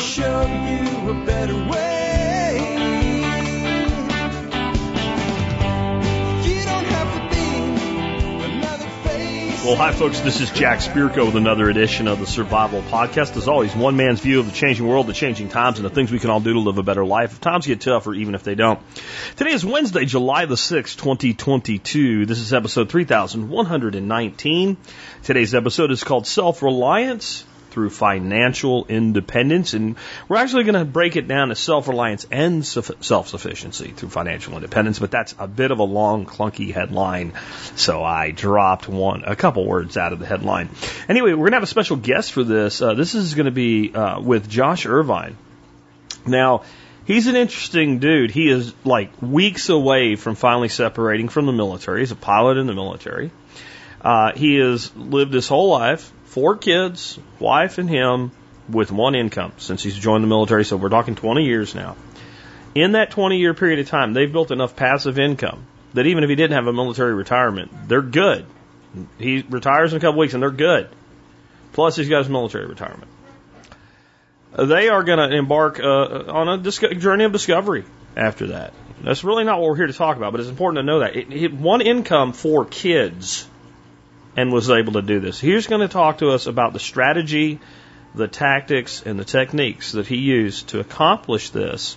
show you a better way. Well, hi, folks. This is Jack Spirko with another edition of the Survival Podcast. As always, one man's view of the changing world, the changing times, and the things we can all do to live a better life if times get tough or even if they don't. Today is Wednesday, July the 6th, 2022. This is episode 3119. Today's episode is called Self Reliance through Financial Independence. And we're actually going to break it down to self reliance and self sufficiency through financial independence, but that's a bit of a long, clunky headline. So I dropped one, a couple words out of the headline. Anyway, we're going to have a special guest for this. Uh, this is going to be uh, with Josh Irvine. Now, He's an interesting dude. He is like weeks away from finally separating from the military. He's a pilot in the military. Uh, he has lived his whole life, four kids, wife and him, with one income since he's joined the military. So we're talking 20 years now. In that 20 year period of time, they've built enough passive income that even if he didn't have a military retirement, they're good. He retires in a couple weeks and they're good. Plus, he's got his military retirement. They are going to embark uh, on a journey of discovery after that. That's really not what we're here to talk about, but it's important to know that. It, it, one income for kids and was able to do this. He's going to talk to us about the strategy, the tactics, and the techniques that he used to accomplish this.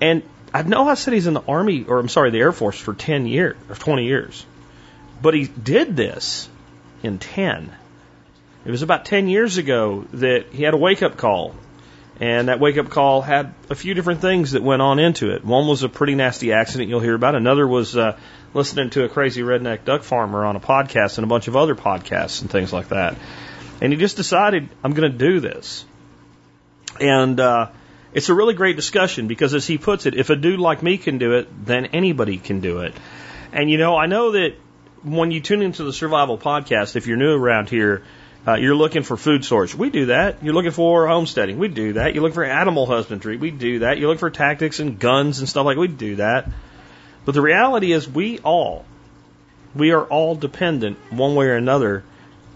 And I know I said he's in the Army, or I'm sorry, the Air Force for 10 years, or 20 years. But he did this in 10. It was about 10 years ago that he had a wake up call and that wake up call had a few different things that went on into it. One was a pretty nasty accident you'll hear about. Another was uh, listening to a crazy redneck duck farmer on a podcast and a bunch of other podcasts and things like that. And he just decided, I'm going to do this. And uh, it's a really great discussion because, as he puts it, if a dude like me can do it, then anybody can do it. And you know, I know that when you tune into the Survival Podcast, if you're new around here, uh, you're looking for food storage. We do that. You're looking for homesteading. We do that. You're looking for animal husbandry. We do that. You're looking for tactics and guns and stuff like we do that. But the reality is we all, we are all dependent one way or another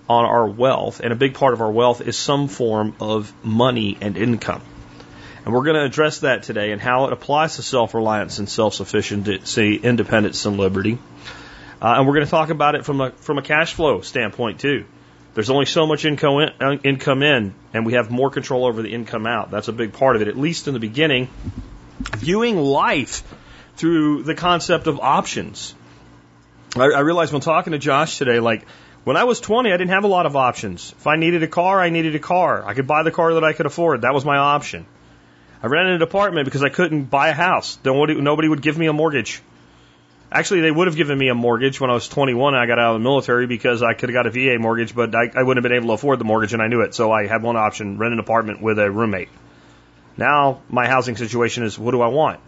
on our wealth. And a big part of our wealth is some form of money and income. And we're going to address that today and how it applies to self-reliance and self-sufficiency, independence and liberty. Uh, and we're going to talk about it from a, from a cash flow standpoint too. There's only so much income in, uh, income in, and we have more control over the income out. That's a big part of it, at least in the beginning. Viewing life through the concept of options. I, I realized when talking to Josh today, like when I was 20, I didn't have a lot of options. If I needed a car, I needed a car. I could buy the car that I could afford. That was my option. I rented an apartment because I couldn't buy a house. Nobody, nobody would give me a mortgage. Actually, they would have given me a mortgage when I was 21 and I got out of the military because I could have got a VA mortgage, but I, I wouldn't have been able to afford the mortgage and I knew it. So I had one option, rent an apartment with a roommate. Now my housing situation is what do I want?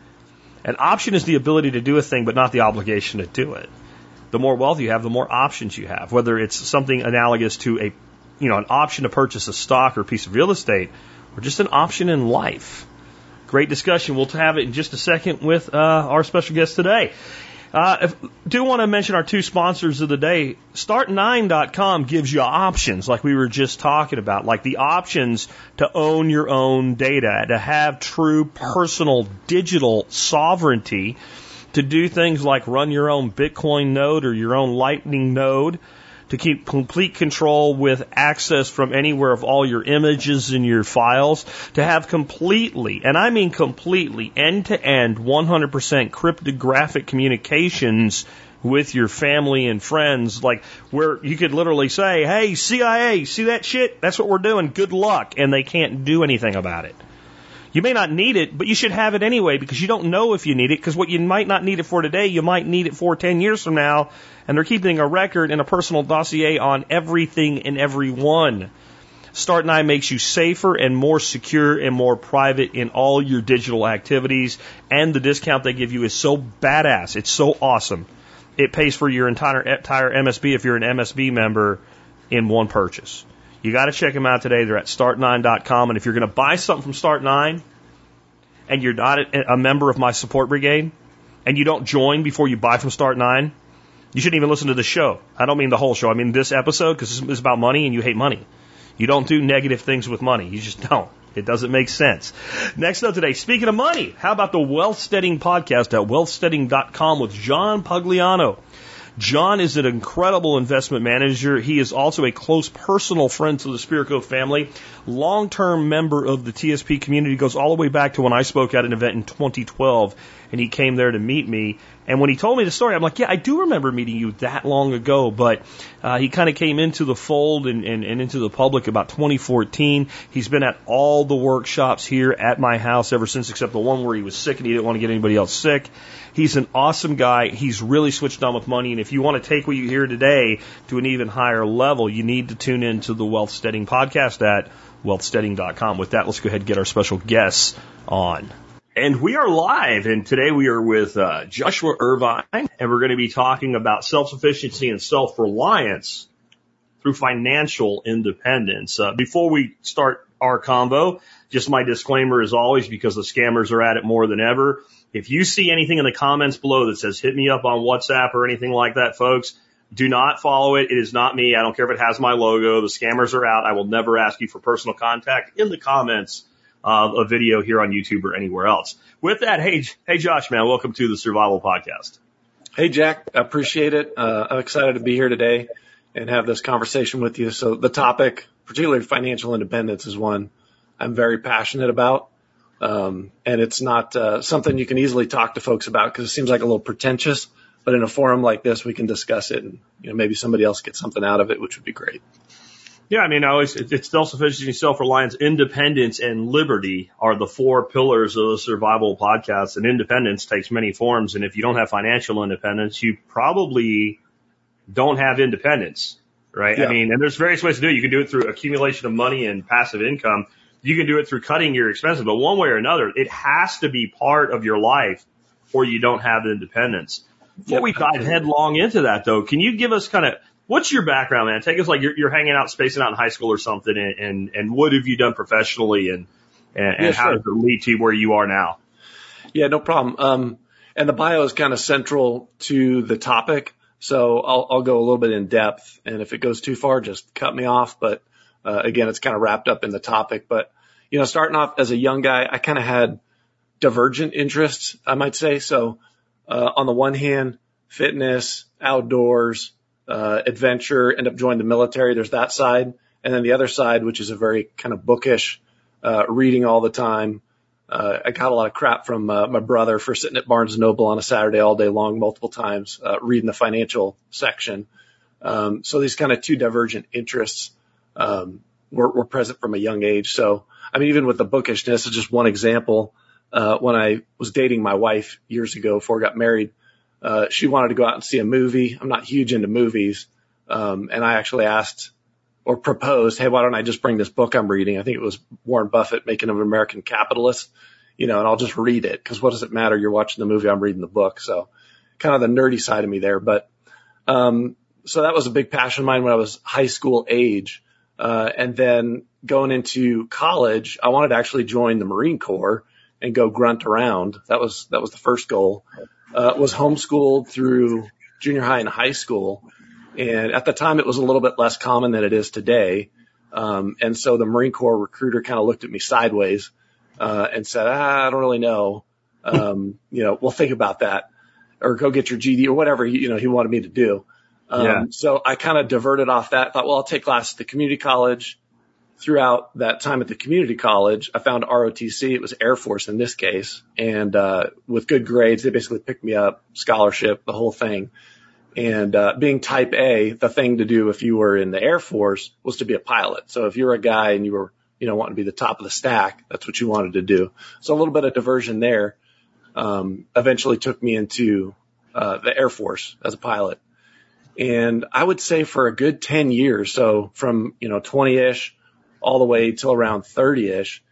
An option is the ability to do a thing, but not the obligation to do it. The more wealth you have, the more options you have, whether it's something analogous to a, you know, an option to purchase a stock or a piece of real estate or just an option in life. Great discussion. We'll have it in just a second with uh, our special guest today. Uh, if, do want to mention our two sponsors of the day. Start9.com gives you options, like we were just talking about, like the options to own your own data, to have true personal digital sovereignty, to do things like run your own Bitcoin node or your own Lightning node to keep complete control with access from anywhere of all your images and your files, to have completely, and I mean completely, end to end, 100% cryptographic communications with your family and friends, like where you could literally say, hey, CIA, see that shit? That's what we're doing. Good luck. And they can't do anything about it. You may not need it, but you should have it anyway because you don't know if you need it because what you might not need it for today, you might need it for 10 years from now and they're keeping a record and a personal dossier on everything and everyone. Start9 makes you safer and more secure and more private in all your digital activities, and the discount they give you is so badass. It's so awesome. It pays for your entire, entire MSB if you're an MSB member in one purchase. You got to check them out today. They're at start9.com, and if you're going to buy something from Start9 and you're not a member of my support brigade, and you don't join before you buy from Start9, you shouldn't even listen to the show. I don't mean the whole show. I mean this episode because it's about money and you hate money. You don't do negative things with money. You just don't. It doesn't make sense. Next up today, speaking of money, how about the Wealth Steading podcast at wealthsteading.com with John Pugliano? John is an incredible investment manager. He is also a close personal friend to the Spirko family, long term member of the TSP community, goes all the way back to when I spoke at an event in 2012 and he came there to meet me. And when he told me the story, I'm like, yeah, I do remember meeting you that long ago, but uh, he kind of came into the fold and, and, and into the public about 2014. He's been at all the workshops here at my house ever since, except the one where he was sick and he didn't want to get anybody else sick. He's an awesome guy. He's really switched on with money. And if you want to take what you hear today to an even higher level, you need to tune into the Wealth Steading podcast at wealthsteading.com. With that, let's go ahead and get our special guests on. And we are live, and today we are with uh, Joshua Irvine, and we're going to be talking about self-sufficiency and self-reliance through financial independence. Uh, before we start our convo, just my disclaimer as always, because the scammers are at it more than ever. If you see anything in the comments below that says hit me up on WhatsApp or anything like that, folks, do not follow it. It is not me. I don't care if it has my logo. The scammers are out. I will never ask you for personal contact in the comments of a video here on YouTube or anywhere else. With that, hey, hey, Josh, man, welcome to the Survival Podcast. Hey, Jack, appreciate it. Uh, I'm excited to be here today and have this conversation with you. So the topic, particularly financial independence, is one I'm very passionate about. Um, and it's not uh, something you can easily talk to folks about because it seems like a little pretentious. But in a forum like this, we can discuss it, and you know maybe somebody else gets something out of it, which would be great. Yeah, I mean, I always, it's self-sufficiency, self-reliance, independence, and liberty are the four pillars of the survival podcast. And independence takes many forms. And if you don't have financial independence, you probably don't have independence, right? Yeah. I mean, and there's various ways to do it. You can do it through accumulation of money and passive income. You can do it through cutting your expenses, but one way or another, it has to be part of your life or you don't have independence. Before we dive headlong into that though, can you give us kind of, what's your background, man? Take us like you're, you're hanging out, spacing out in high school or something and, and, and what have you done professionally and, and, and Yeah, how sure. does it lead to where you are now? Yeah, no problem. Um, and the bio is kind of central to the topic. So I'll, I'll go a little bit in depth. And if it goes too far, just cut me off. But, uh, again, it's kind of wrapped up in the topic. But, you know, starting off as a young guy, I kind of had divergent interests, I might say. So, uh, on the one hand, fitness, outdoors, uh, adventure, end up joining the military. There's that side. And then the other side, which is a very kind of bookish, uh, reading all the time, uh, I got a lot of crap from uh, my brother for sitting at Barnes Noble on a Saturday all day long, multiple times, uh, reading the financial section. Um, so these kind of two divergent interests um, were, were present from a young age. So I mean, even with the bookishness, it's just one example. Uh, when I was dating my wife years ago before I got married, uh, she wanted to go out and see a movie. I'm not huge into movies, um, and I actually asked or proposed, hey, why don't I just bring this book I'm reading? I think it was Warren Buffett, Making of an American Capitalist, you know, and I'll just read it because what does it matter? You're watching the movie, I'm reading the book. So kind of the nerdy side of me there. But, um, so that was a big passion of mine when I was high school age. Uh, and then going into college, I wanted to actually join the Marine Corps and go grunt around. That was, that was the first goal. Uh, was homeschooled through junior high and high school. And at the time, it was a little bit less common than it is today. Um, and so the Marine Corps recruiter kind of looked at me sideways, uh, and said, ah, I don't really know. Um, you know, we'll think about that or go get your GED or whatever, you know, he wanted me to do. Um, Yeah. so I kind of diverted off that, thought, well, I'll take classes at the community college. Throughout that time at the community college, I found ROTC. It was Air Force in this case. And, uh, with good grades, they basically picked me up, scholarship, the whole thing. And, uh, being type A, the thing to do if you were in the Air Force was to be a pilot. So if you're a guy and you were, you know, wanting to be the top of the stack, that's what you wanted to do. So a little bit of diversion there, um, eventually took me into, uh, the Air Force as a pilot. And I would say for a good 10 years, so from, you know, 20 ish all the way till around 30 ish,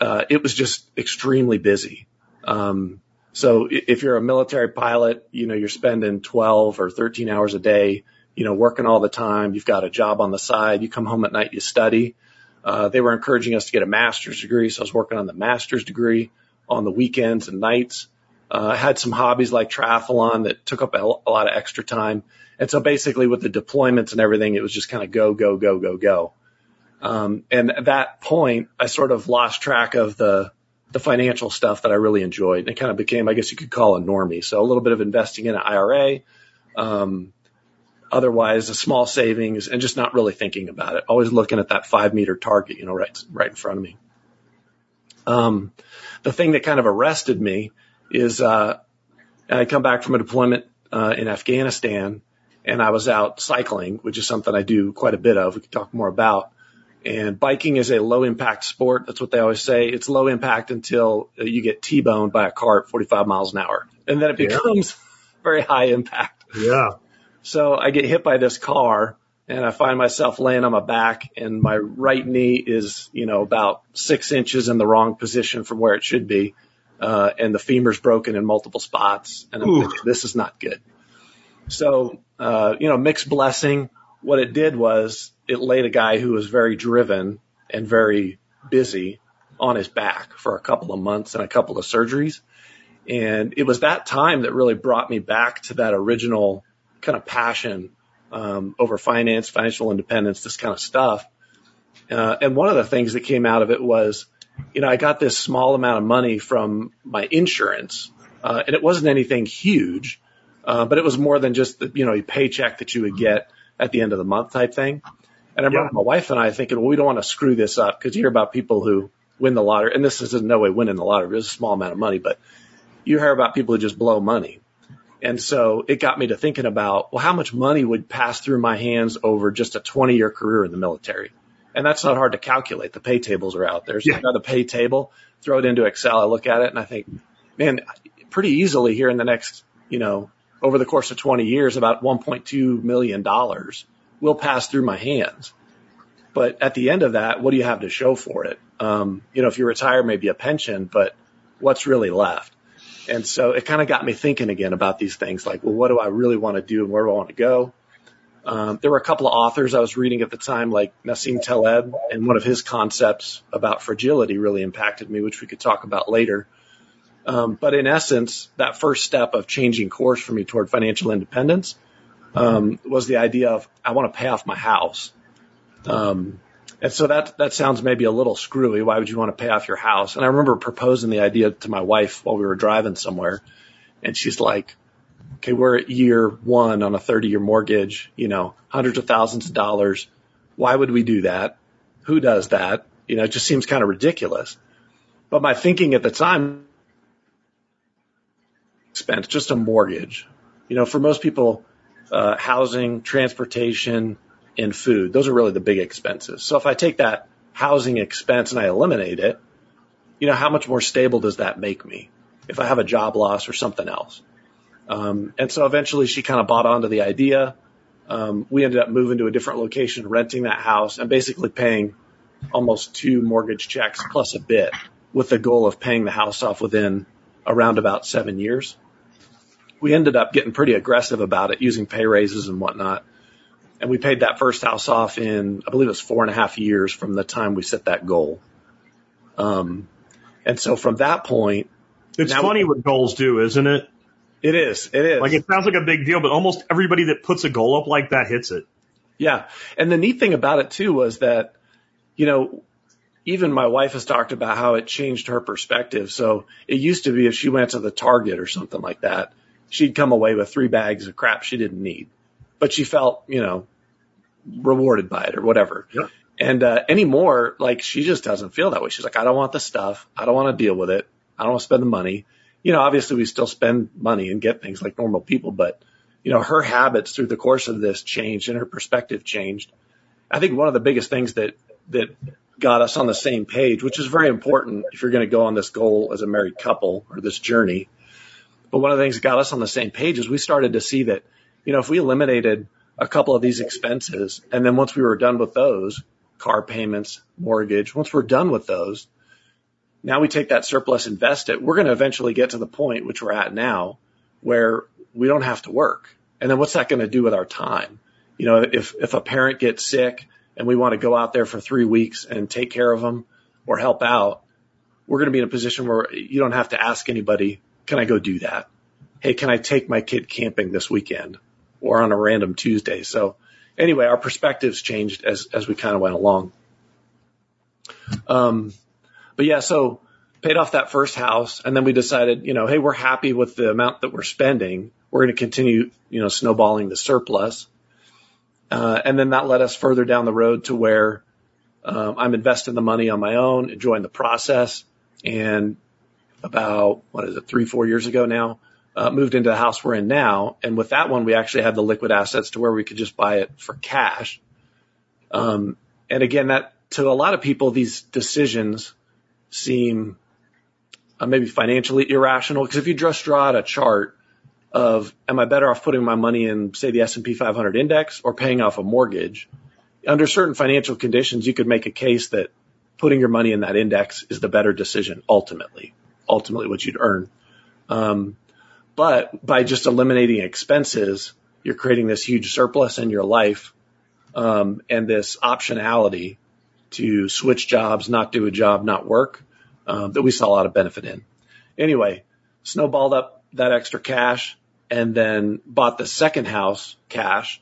uh, it was just extremely busy. Um, so if you're a military pilot, you know, you're spending 12 or 13 hours a day, you know, working all the time. You've got a job on the side. You come home at night, you study. Uh, they were encouraging us to get a master's degree. So I was working on the master's degree on the weekends and nights. Uh, I had some hobbies like triathlon that took up a, a lot of extra time. And so basically with the deployments and everything, it was just kind of go, go, go, go, go. Um, and at that point, I sort of lost track of the, the financial stuff that I really enjoyed. And it kind of became, I guess you could call a normie. So a little bit of investing in an IRA, um, otherwise a small savings and just not really thinking about it. Always looking at that five meter target, you know, right, right in front of me. Um, the thing that kind of arrested me is, uh, I come back from a deployment, uh, in Afghanistan and I was out cycling, which is something I do quite a bit of. We could talk more about. And biking is a low impact sport. That's what they always say. It's low impact until you get T-boned by a car at 45 miles an hour. And then it becomes yeah. very high impact. Yeah. So I get hit by this car and I find myself laying on my back and my right knee is, you know, about six inches in the wrong position from where it should be. Uh, and the femur's broken in multiple spots. And I'm thinking, this is not good. So, uh, you know, mixed blessing. What it did was it laid a guy who was very driven and very busy on his back for a couple of months and a couple of surgeries. And it was that time that really brought me back to that original kind of passion um, over finance, financial independence, this kind of stuff. Uh, and one of the things that came out of it was, you know, I got this small amount of money from my insurance, uh, and it wasn't anything huge, uh, but it was more than just the, you know, a paycheck that you would get at the end of the month type thing. And I remember yeah. my wife and I thinking, well, we don't want to screw this up because you hear about people who win the lottery, and this is in no way winning the lottery. It's a small amount of money, but you hear about people who just blow money. And so it got me to thinking about, well, how much money would pass through my hands over just a 20 year career in the military? And that's not hard to calculate. The pay tables are out there. So yeah. the pay table, throw it into Excel. I look at it and I think, man, pretty easily here in the next, you know, over the course of 20 years, about $1.2 million will pass through my hands. But at the end of that, what do you have to show for it? Um, you know, if you retire, maybe a pension, but what's really left? And so it kind of got me thinking again about these things like, well, what do I really want to do and where do I want to go? Um, there were a couple of authors I was reading at the time, like Nassim Taleb, and one of his concepts about fragility really impacted me, which we could talk about later. Um, but in essence, that first step of changing course for me toward financial independence um, was the idea of I want to pay off my house. Um, and so that that sounds maybe a little screwy. Why would you want to pay off your house? And I remember proposing the idea to my wife while we were driving somewhere, and she's like, "Okay, we're at year one on a 30-year mortgage. You know, hundreds of thousands of dollars. Why would we do that? Who does that? You know, it just seems kind of ridiculous." But my thinking at the time spent just a mortgage. You know, for most people, uh, housing, transportation, and food. Those are really the big expenses. So if I take that housing expense and I eliminate it, you know, how much more stable does that make me if I have a job loss or something else? Um, and so eventually she kind of bought onto the idea. Um, we ended up moving to a different location, renting that house and basically paying almost two mortgage checks plus a bit with the goal of paying the house off within around about seven years. We ended up getting pretty aggressive about it using pay raises and whatnot and we paid that first house off in, I believe it was four and a half years from the time we set that goal. Um, and so from that point, it's funny what goals do, isn't it? It is. It is. Like it sounds like a big deal, but almost everybody that puts a goal up like that hits it. Yeah. And the neat thing about it too was that, you know, even my wife has talked about how it changed her perspective. So it used to be if she went to the Target or something like that, she'd come away with three bags of crap she didn't need but she felt, you know, rewarded by it or whatever. Yeah. And uh, anymore, like she just doesn't feel that way. She's like, I don't want the stuff. I don't want to deal with it. I don't want to spend the money. You know, obviously we still spend money and get things like normal people, but you know, her habits through the course of this changed and her perspective changed. I think one of the biggest things that that got us on the same page, which is very important if you're going to go on this goal as a married couple or this journey. But one of the things that got us on the same page is we started to see that you know, if we eliminated a couple of these expenses and then once we were done with those, car payments, mortgage, once we're done with those, now we take that surplus, invest it. We're going to eventually get to the point which we're at now where we don't have to work. And then what's that going to do with our time? You know, if, if a parent gets sick and we want to go out there for three weeks and take care of them or help out, we're going to be in a position where you don't have to ask anybody, can I go do that? Hey, can I take my kid camping this weekend? or on a random Tuesday. So anyway, our perspectives changed as, as we kind of went along. Um, but yeah, so paid off that first house and then we decided, you know, hey, we're happy with the amount that we're spending. We're going to continue, you know, snowballing the surplus. Uh, and then that led us further down the road to where um, I'm investing the money on my own, enjoying the process. And about, what is it, three, four years ago now, uh, moved into the house we're in now. And with that one, we actually had the liquid assets to where we could just buy it for cash. Um, and again, that to a lot of people, these decisions seem uh, maybe financially irrational because if you just draw out a chart of am I better off putting my money in say the S&P 500 index or paying off a mortgage under certain financial conditions you could make a case that putting your money in that index is the better decision ultimately ultimately what you'd earn um, but by just eliminating expenses you're creating this huge surplus in your life um, and this optionality to switch jobs not do a job not work um, that we saw a lot of benefit in. Anyway, snowballed up that extra cash and then bought the second house cash.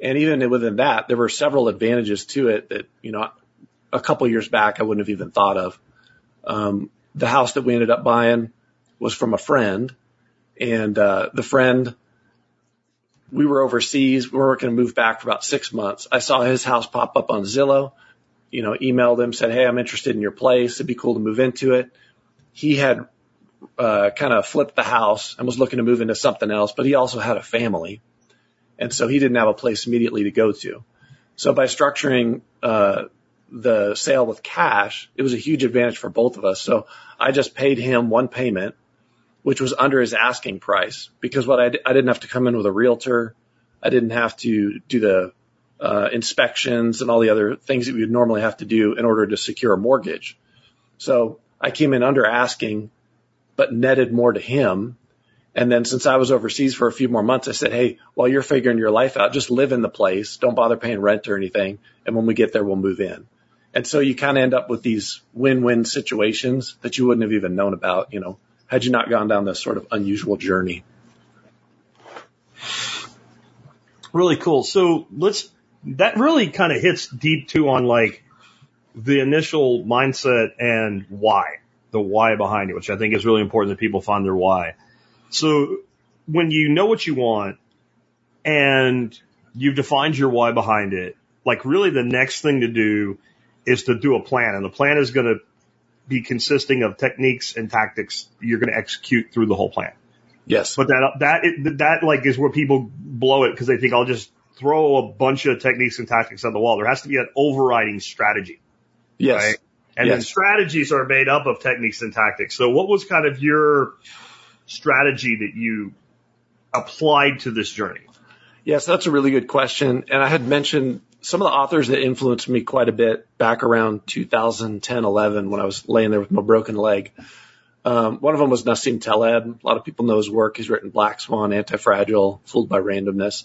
And even within that, there were several advantages to it that, you know, a couple years back I wouldn't have even thought of. Um, the house that we ended up buying was from a friend and, uh, the friend, we were overseas. We were going to move back for about six months. I saw his house pop up on Zillow you know, emailed him, said, Hey, I'm interested in your place. It'd be cool to move into it. He had, uh, kind of flipped the house and was looking to move into something else, but he also had a family. And so he didn't have a place immediately to go to. So by structuring, uh, the sale with cash, it was a huge advantage for both of us. So I just paid him one payment, which was under his asking price because what I, I didn't have to come in with a realtor. I didn't have to do the uh, inspections and all the other things that we would normally have to do in order to secure a mortgage. So I came in under asking, but netted more to him. And then since I was overseas for a few more months, I said, Hey, while you're figuring your life out, just live in the place. Don't bother paying rent or anything. And when we get there, we'll move in. And so you kind of end up with these win-win situations that you wouldn't have even known about, you know, had you not gone down this sort of unusual journey. Really cool. So let's that really kind of hits deep too on like the initial mindset and why, the why behind it, which I think is really important that people find their why. So when you know what you want and you've defined your why behind it, like really the next thing to do is to do a plan and the plan is going to be consisting of techniques and tactics you're going to execute through the whole plan. Yes. But that, that, that like is where people blow it because they think I'll just throw a bunch of techniques and tactics on the wall. There has to be an overriding strategy. Yes. Right? And yes. then strategies are made up of techniques and tactics. So what was kind of your strategy that you applied to this journey? Yes, that's a really good question. And I had mentioned some of the authors that influenced me quite a bit back around 2010, 11 when I was laying there with my broken leg. Um, one of them was Nassim Taleb. A lot of people know his work. He's written Black Swan, Antifragile, Fooled by Randomness.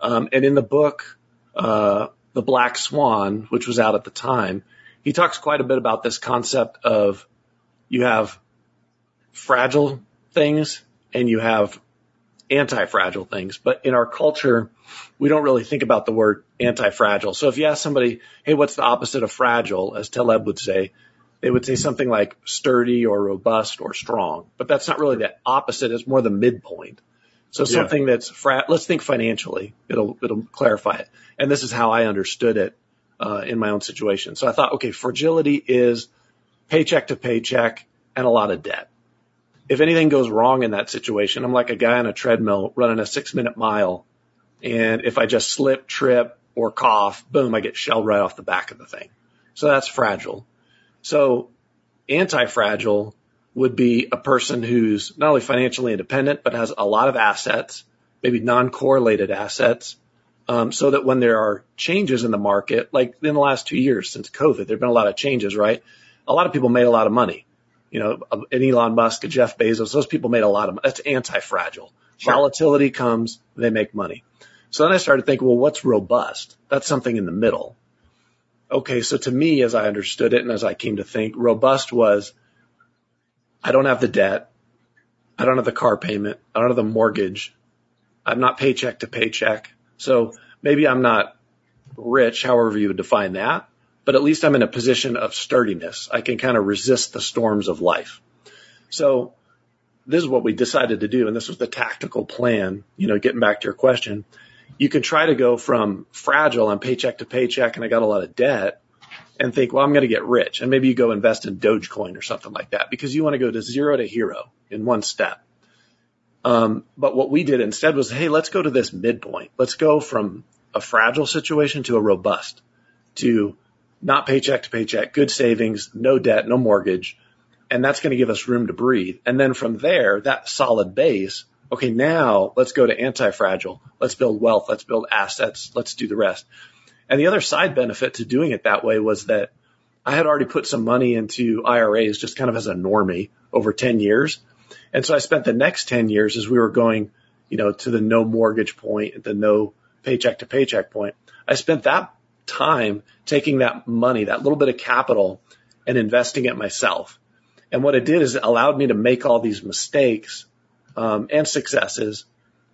Um, and in the book, uh, The Black Swan, which was out at the time, he talks quite a bit about this concept of you have fragile things and you have anti-fragile things. But in our culture, we don't really think about the word anti-fragile. So if you ask somebody, hey, what's the opposite of fragile, as Taleb would say, they would say something like sturdy or robust or strong. But that's not really the opposite. It's more the midpoint. So Yeah. something that's fra- let's think financially. It'll it'll clarify it. And this is how I understood it uh, in my own situation. So I thought, okay, fragility is paycheck to paycheck and a lot of debt. If anything goes wrong in that situation, I'm like a guy on a treadmill running a six minute mile. And if I just slip, trip, or cough, boom, I get shelled right off the back of the thing. So that's fragile. So anti-fragile would be a person who's not only financially independent, but has a lot of assets, maybe non-correlated assets, um, so that when there are changes in the market, like in the last two years since COVID, there have been a lot of changes, right? A lot of people made a lot of money. You know, an Elon Musk, a Jeff Bezos, those people made a lot of money. That's anti-fragile. Sure. Volatility comes, they make money. So then I started thinking, well, what's robust? That's something in the middle. Okay, so to me, as I understood it and as I came to think, robust was I don't have the debt. I don't have the car payment. I don't have the mortgage. I'm not paycheck to paycheck. So maybe I'm not rich, however you would define that, but at least I'm in a position of sturdiness. I can kind of resist the storms of life. So this is what we decided to do. And this was the tactical plan, you know, getting back to your question. You can try to go from fragile on paycheck to paycheck and I got a lot of debt and think, well, I'm going to get rich. And maybe you go invest in Dogecoin or something like that because you want to go to zero to hero in one step. Um, but what we did instead was, hey, let's go to this midpoint. Let's go from a fragile situation to a robust, to not paycheck to paycheck, good savings, no debt, no mortgage. And that's going to give us room to breathe. And then from there, that solid base, okay, now let's go to anti-fragile. Let's build wealth. Let's build assets. Let's do the rest. And the other side benefit to doing it that way was that I had already put some money into IRAs just kind of as a normie over 10 years. And so I spent the next 10 years as we were going, you know, to the no mortgage point, the no paycheck to paycheck point. I spent that time taking that money, that little bit of capital and investing it myself. And what it did is it allowed me to make all these mistakes um, and successes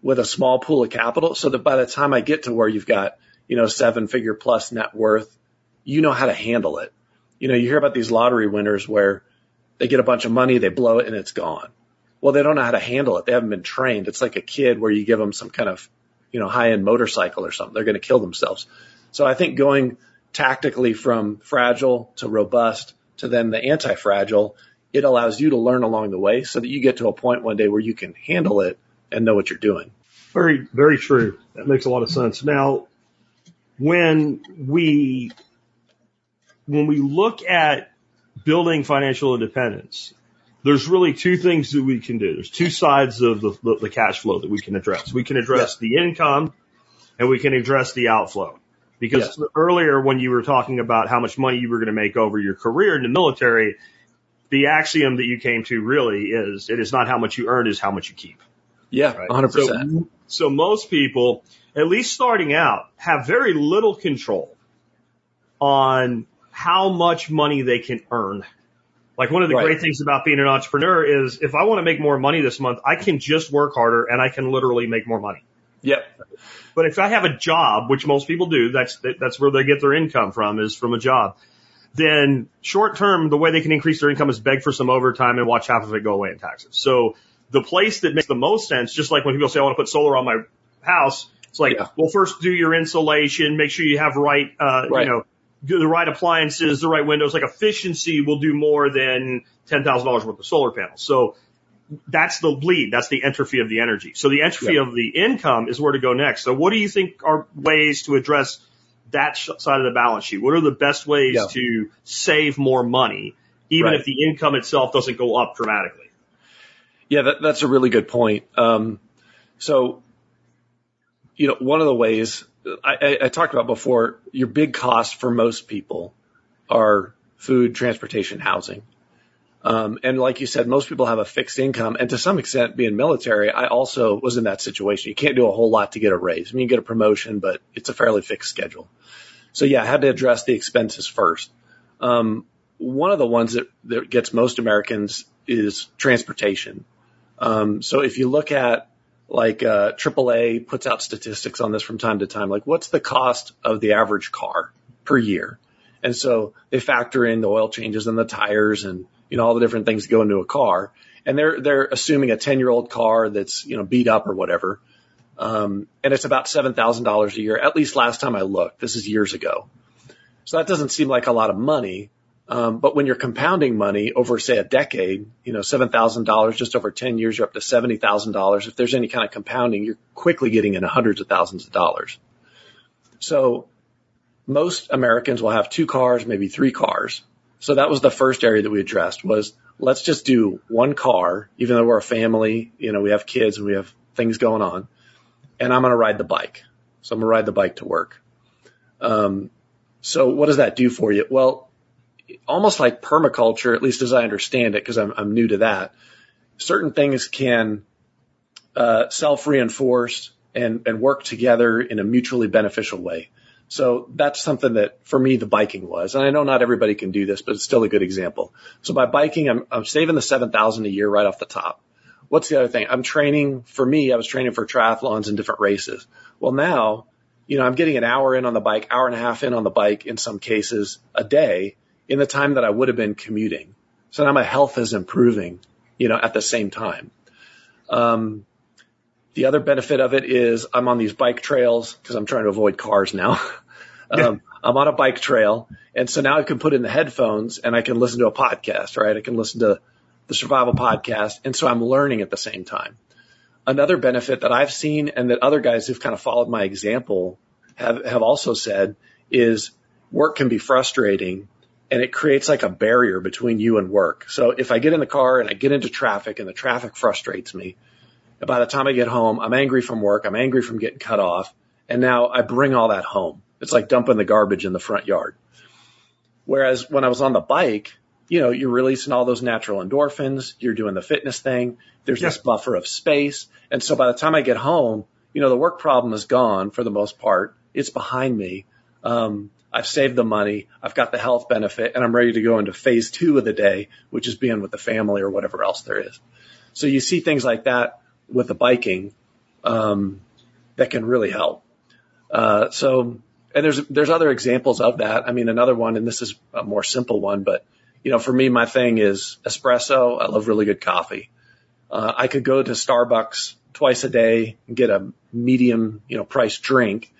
with a small pool of capital so that by the time I get to where you've got, you know, seven figure plus net worth, you know how to handle it. You know, you hear about these lottery winners where they get a bunch of money, they blow it and it's gone. Well, they don't know how to handle it. They haven't been trained. It's like a kid where you give them some kind of, you know, high end motorcycle or something. They're going to kill themselves. So I think going tactically from fragile to robust to then the anti fragile, it allows you to learn along the way so that you get to a point one day where you can handle it and know what you're doing. Very, very true. That makes a lot of sense. Now, when we, when we look at building financial independence, there's really two things that we can do. There's two sides of the, the, the cash flow that we can address. We can address the income and we can address the outflow. Because earlier when you were talking about how much money you were going to make over your career in the military, the axiom that you came to really is it is not how much you earn, is how much you keep. Yeah, Right? 100%. So, so most people, at least starting out, have very little control on how much money they can earn. Like one of the Right. great things about being an entrepreneur is if I want to make more money this month, I can just work harder and I can literally make more money. yep. But if I have a job, which most people do, that's that's where they get their income from is from a job. Then short term, the way they can increase their income is beg for some overtime and watch half of it go away in taxes. So the place that makes the most sense, just like when people say I want to put solar on my house, it's like, Yeah. well, first do your insulation, make sure you have right, uh, Right. you know, the right appliances, the right windows. Like efficiency will do more than ten thousand dollars worth of solar panels. So that's the bleed. That's the entropy of the energy. So the entropy Yeah. of the income is where to go next. So what do you think are ways to address that side of the balance sheet? What are the best ways Yeah. to save more money, even Right. if the income itself doesn't go up dramatically? Yeah, that, that's a really good point. Um, so, you know, one of the ways I, I, I talked about before, your big costs for most people are food, transportation, housing. Um, and like you said, most people have a fixed income. And to some extent, being military, I also was in that situation. You can't do a whole lot to get a raise. I mean, you get a promotion, but it's a fairly fixed schedule. So yeah, I had to address the expenses first. Um, one of the ones that, that gets most Americans is transportation. Um, so if you look at like uh, AAA puts out statistics on this from time to time, like what's the cost of the average car per year? And so they factor in the oil changes and the tires and you know all the different things that go into a car. And they're they're assuming a 10 year old car that's you know beat up or whatever, um, and it's about seven thousand dollars a year. At least last time I looked, this is years ago. So that doesn't seem like a lot of money. Um, but when you're compounding money over, say, a decade, you know, $7,000 just over 10 years, you're up to $70,000. If there's any kind of compounding, you're quickly getting into hundreds of thousands of dollars. So most Americans will have two cars, maybe three cars. So that was the first area that we addressed was let's just do one car, even though we're a family, you know, we have kids and we have things going on. And I'm going to ride the bike. So I'm going to ride the bike to work. Um, so what does that do for you? Well, almost like permaculture, at least as I understand it, because I'm, I'm new to that, certain things can uh, self-reinforce and, and work together in a mutually beneficial way. So that's something that for me, the biking was. And I know not everybody can do this, but it's still a good example. So by biking, I'm, I'm saving the 7,000 a year right off the top. What's the other thing? I'm training for me. I was training for triathlons and different races. Well, now, you know, I'm getting an hour in on the bike, hour and a half in on the bike in some cases a day in the time that I would have been commuting. So now my health is improving, you know, at the same time. Um, the other benefit of it is I'm on these bike trails because I'm trying to avoid cars now. um, I'm on a bike trail. And so now I can put in the headphones and I can listen to a podcast, right? I can listen to the survival podcast. And so I'm learning at the same time. Another benefit that I've seen and that other guys who've kind of followed my example have, have also said is work can be frustrating and it creates like a barrier between you and work. So if I get in the car and I get into traffic and the traffic frustrates me, by the time I get home, I'm angry from work. I'm angry from getting cut off. And now I bring all that home. It's like dumping the garbage in the front yard. Whereas when I was on the bike, you know, you're releasing all those natural endorphins. You're doing the fitness thing. There's Yeah. this buffer of space. And so by the time I get home, you know, the work problem is gone for the most part. It's behind me. Um, I've saved the money. I've got the health benefit and I'm ready to go into phase two of the day, which is being with the family or whatever else there is. So you see things like that with the biking, um, that can really help. Uh, so, and there's, there's other examples of that. I mean, another one, and this is a more simple one, but you know, for me, my thing is espresso. I love really good coffee. Uh, I could go to Starbucks twice a day and get a medium, you know, price drink.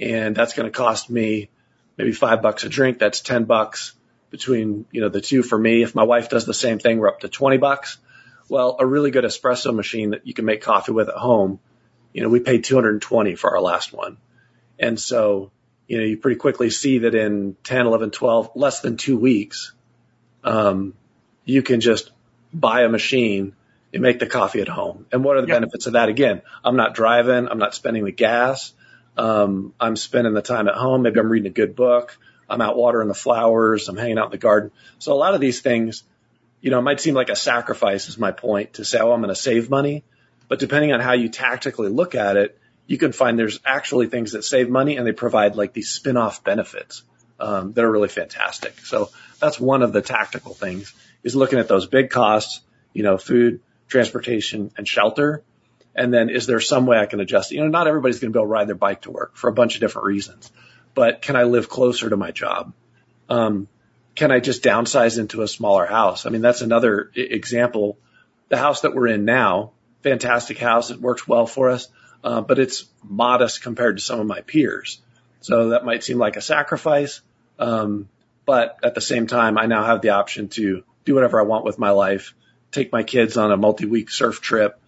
And that's going to cost me maybe five bucks a drink. That's 10 bucks between, you know, the two for me. If my wife does the same thing, we're up to 20 bucks. Well, a really good espresso machine that you can make coffee with at home, you know, we paid 220 for our last one. And so, you know, you pretty quickly see that in 10, 11, 12, less than two weeks, um, you can just buy a machine and make the coffee at home. And what are the Yeah. benefits of that? Again, I'm not driving. I'm not spending the gas. Um, I'm spending the time at home. Maybe I'm reading a good book. I'm out watering the flowers. I'm hanging out in the garden. So a lot of these things, you know, it might seem like a sacrifice is my point to say, oh, I'm going to save money. But depending on how you tactically look at it, you can find there's actually things that save money and they provide like these spin-off benefits um, that are really fantastic. So that's one of the tactical things is looking at those big costs, you know, food, transportation, and shelter. And then is there some way I can adjust? You know, not everybody's going to be able to ride their bike to work for a bunch of different reasons, but can I live closer to my job? Um, can I just downsize into a smaller house? I mean, that's another example. The house that we're in now, fantastic house. It works well for us, uh, but it's modest compared to some of my peers. So that might seem like a sacrifice. Um, but at the same time, I now have the option to do whatever I want with my life, take my kids on a multi-week surf trip,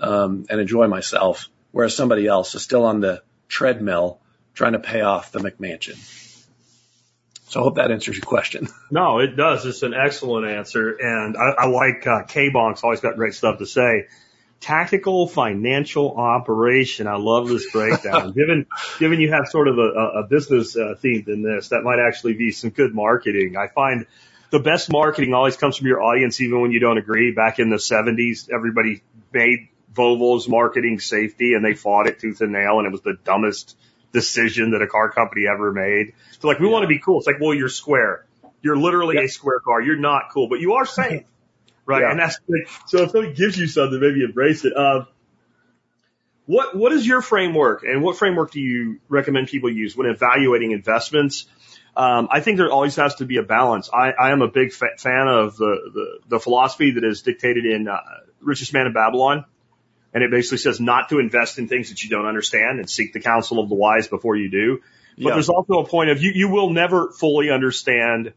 um, and enjoy myself. Whereas somebody else is still on the treadmill trying to pay off the McMansion. So I hope that answers your question. No, it does. It's an excellent answer. And I, I like, uh, K-Bonk's always got great stuff to say. Tactical financial operation. I love this breakdown. given, given you have sort of a, a business uh, theme in this, that might actually be some good marketing. I find the best marketing always comes from your audience, even when you don't agree. Back in the 70s, everybody made Volvo's marketing safety and they fought it tooth and nail and it was the dumbest decision that a car company ever made. So like, we want to be cool. It's like, well, you're square. You're literally Yeah. a square car. You're not cool, but you are safe. Right. Yeah. And that's like, so if somebody gives you something, maybe embrace it. Uh, what, what is your framework and what framework do you recommend people use when evaluating investments? Um, I think there always has to be a balance. I, I am a big fa- fan of the, the, the philosophy that is dictated in uh, Richest Man in Babylon. And it basically says not to invest in things that you don't understand and seek the counsel of the wise before you do. But Yeah. there's also a point of you, you will never fully understand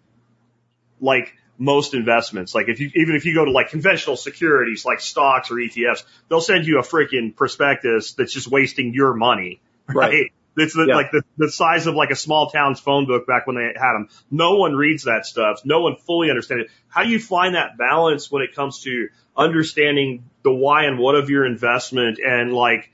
like most investments. Like if you, even if you go to like conventional securities like stocks or ETFs, they'll send you a freaking prospectus that's just wasting your money. Right. Right. It's the, Yeah. like the, the size of like a small town's phone book back when they had them. No one reads that stuff. No one fully understands it. How do you find that balance when it comes to understanding the why and what of your investment and like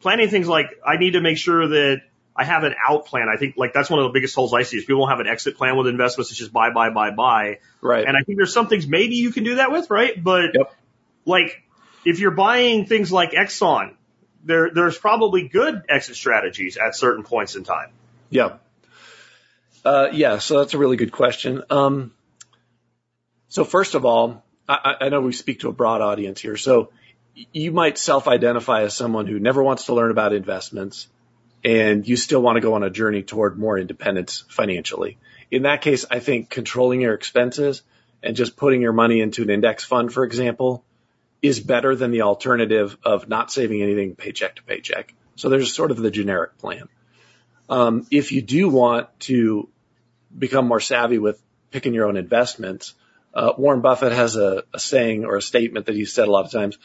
planning things like I need to make sure that I have an out plan. I think like that's one of the biggest holes I see is people don't have an exit plan with investments. It's just buy, buy, buy, buy. Right. And I think there's some things maybe you can do that with, right? But Yep. like if you're buying things like Exxon, there there's probably good exit strategies at certain points in time. Yeah. Uh, yeah, so that's a really good question. Um, so first of all, I, I I know we speak to a broad audience here. So you might self-identify as someone who never wants to learn about investments and you still want to go on a journey toward more independence financially. In that case, I think controlling your expenses and just putting your money into an index fund, for example, is better than the alternative of not saving anything paycheck to paycheck. So there's sort of the generic plan. Um, if you do want to become more savvy with picking your own investments, uh, Warren Buffett has a, a saying or a statement that he said a lot of times.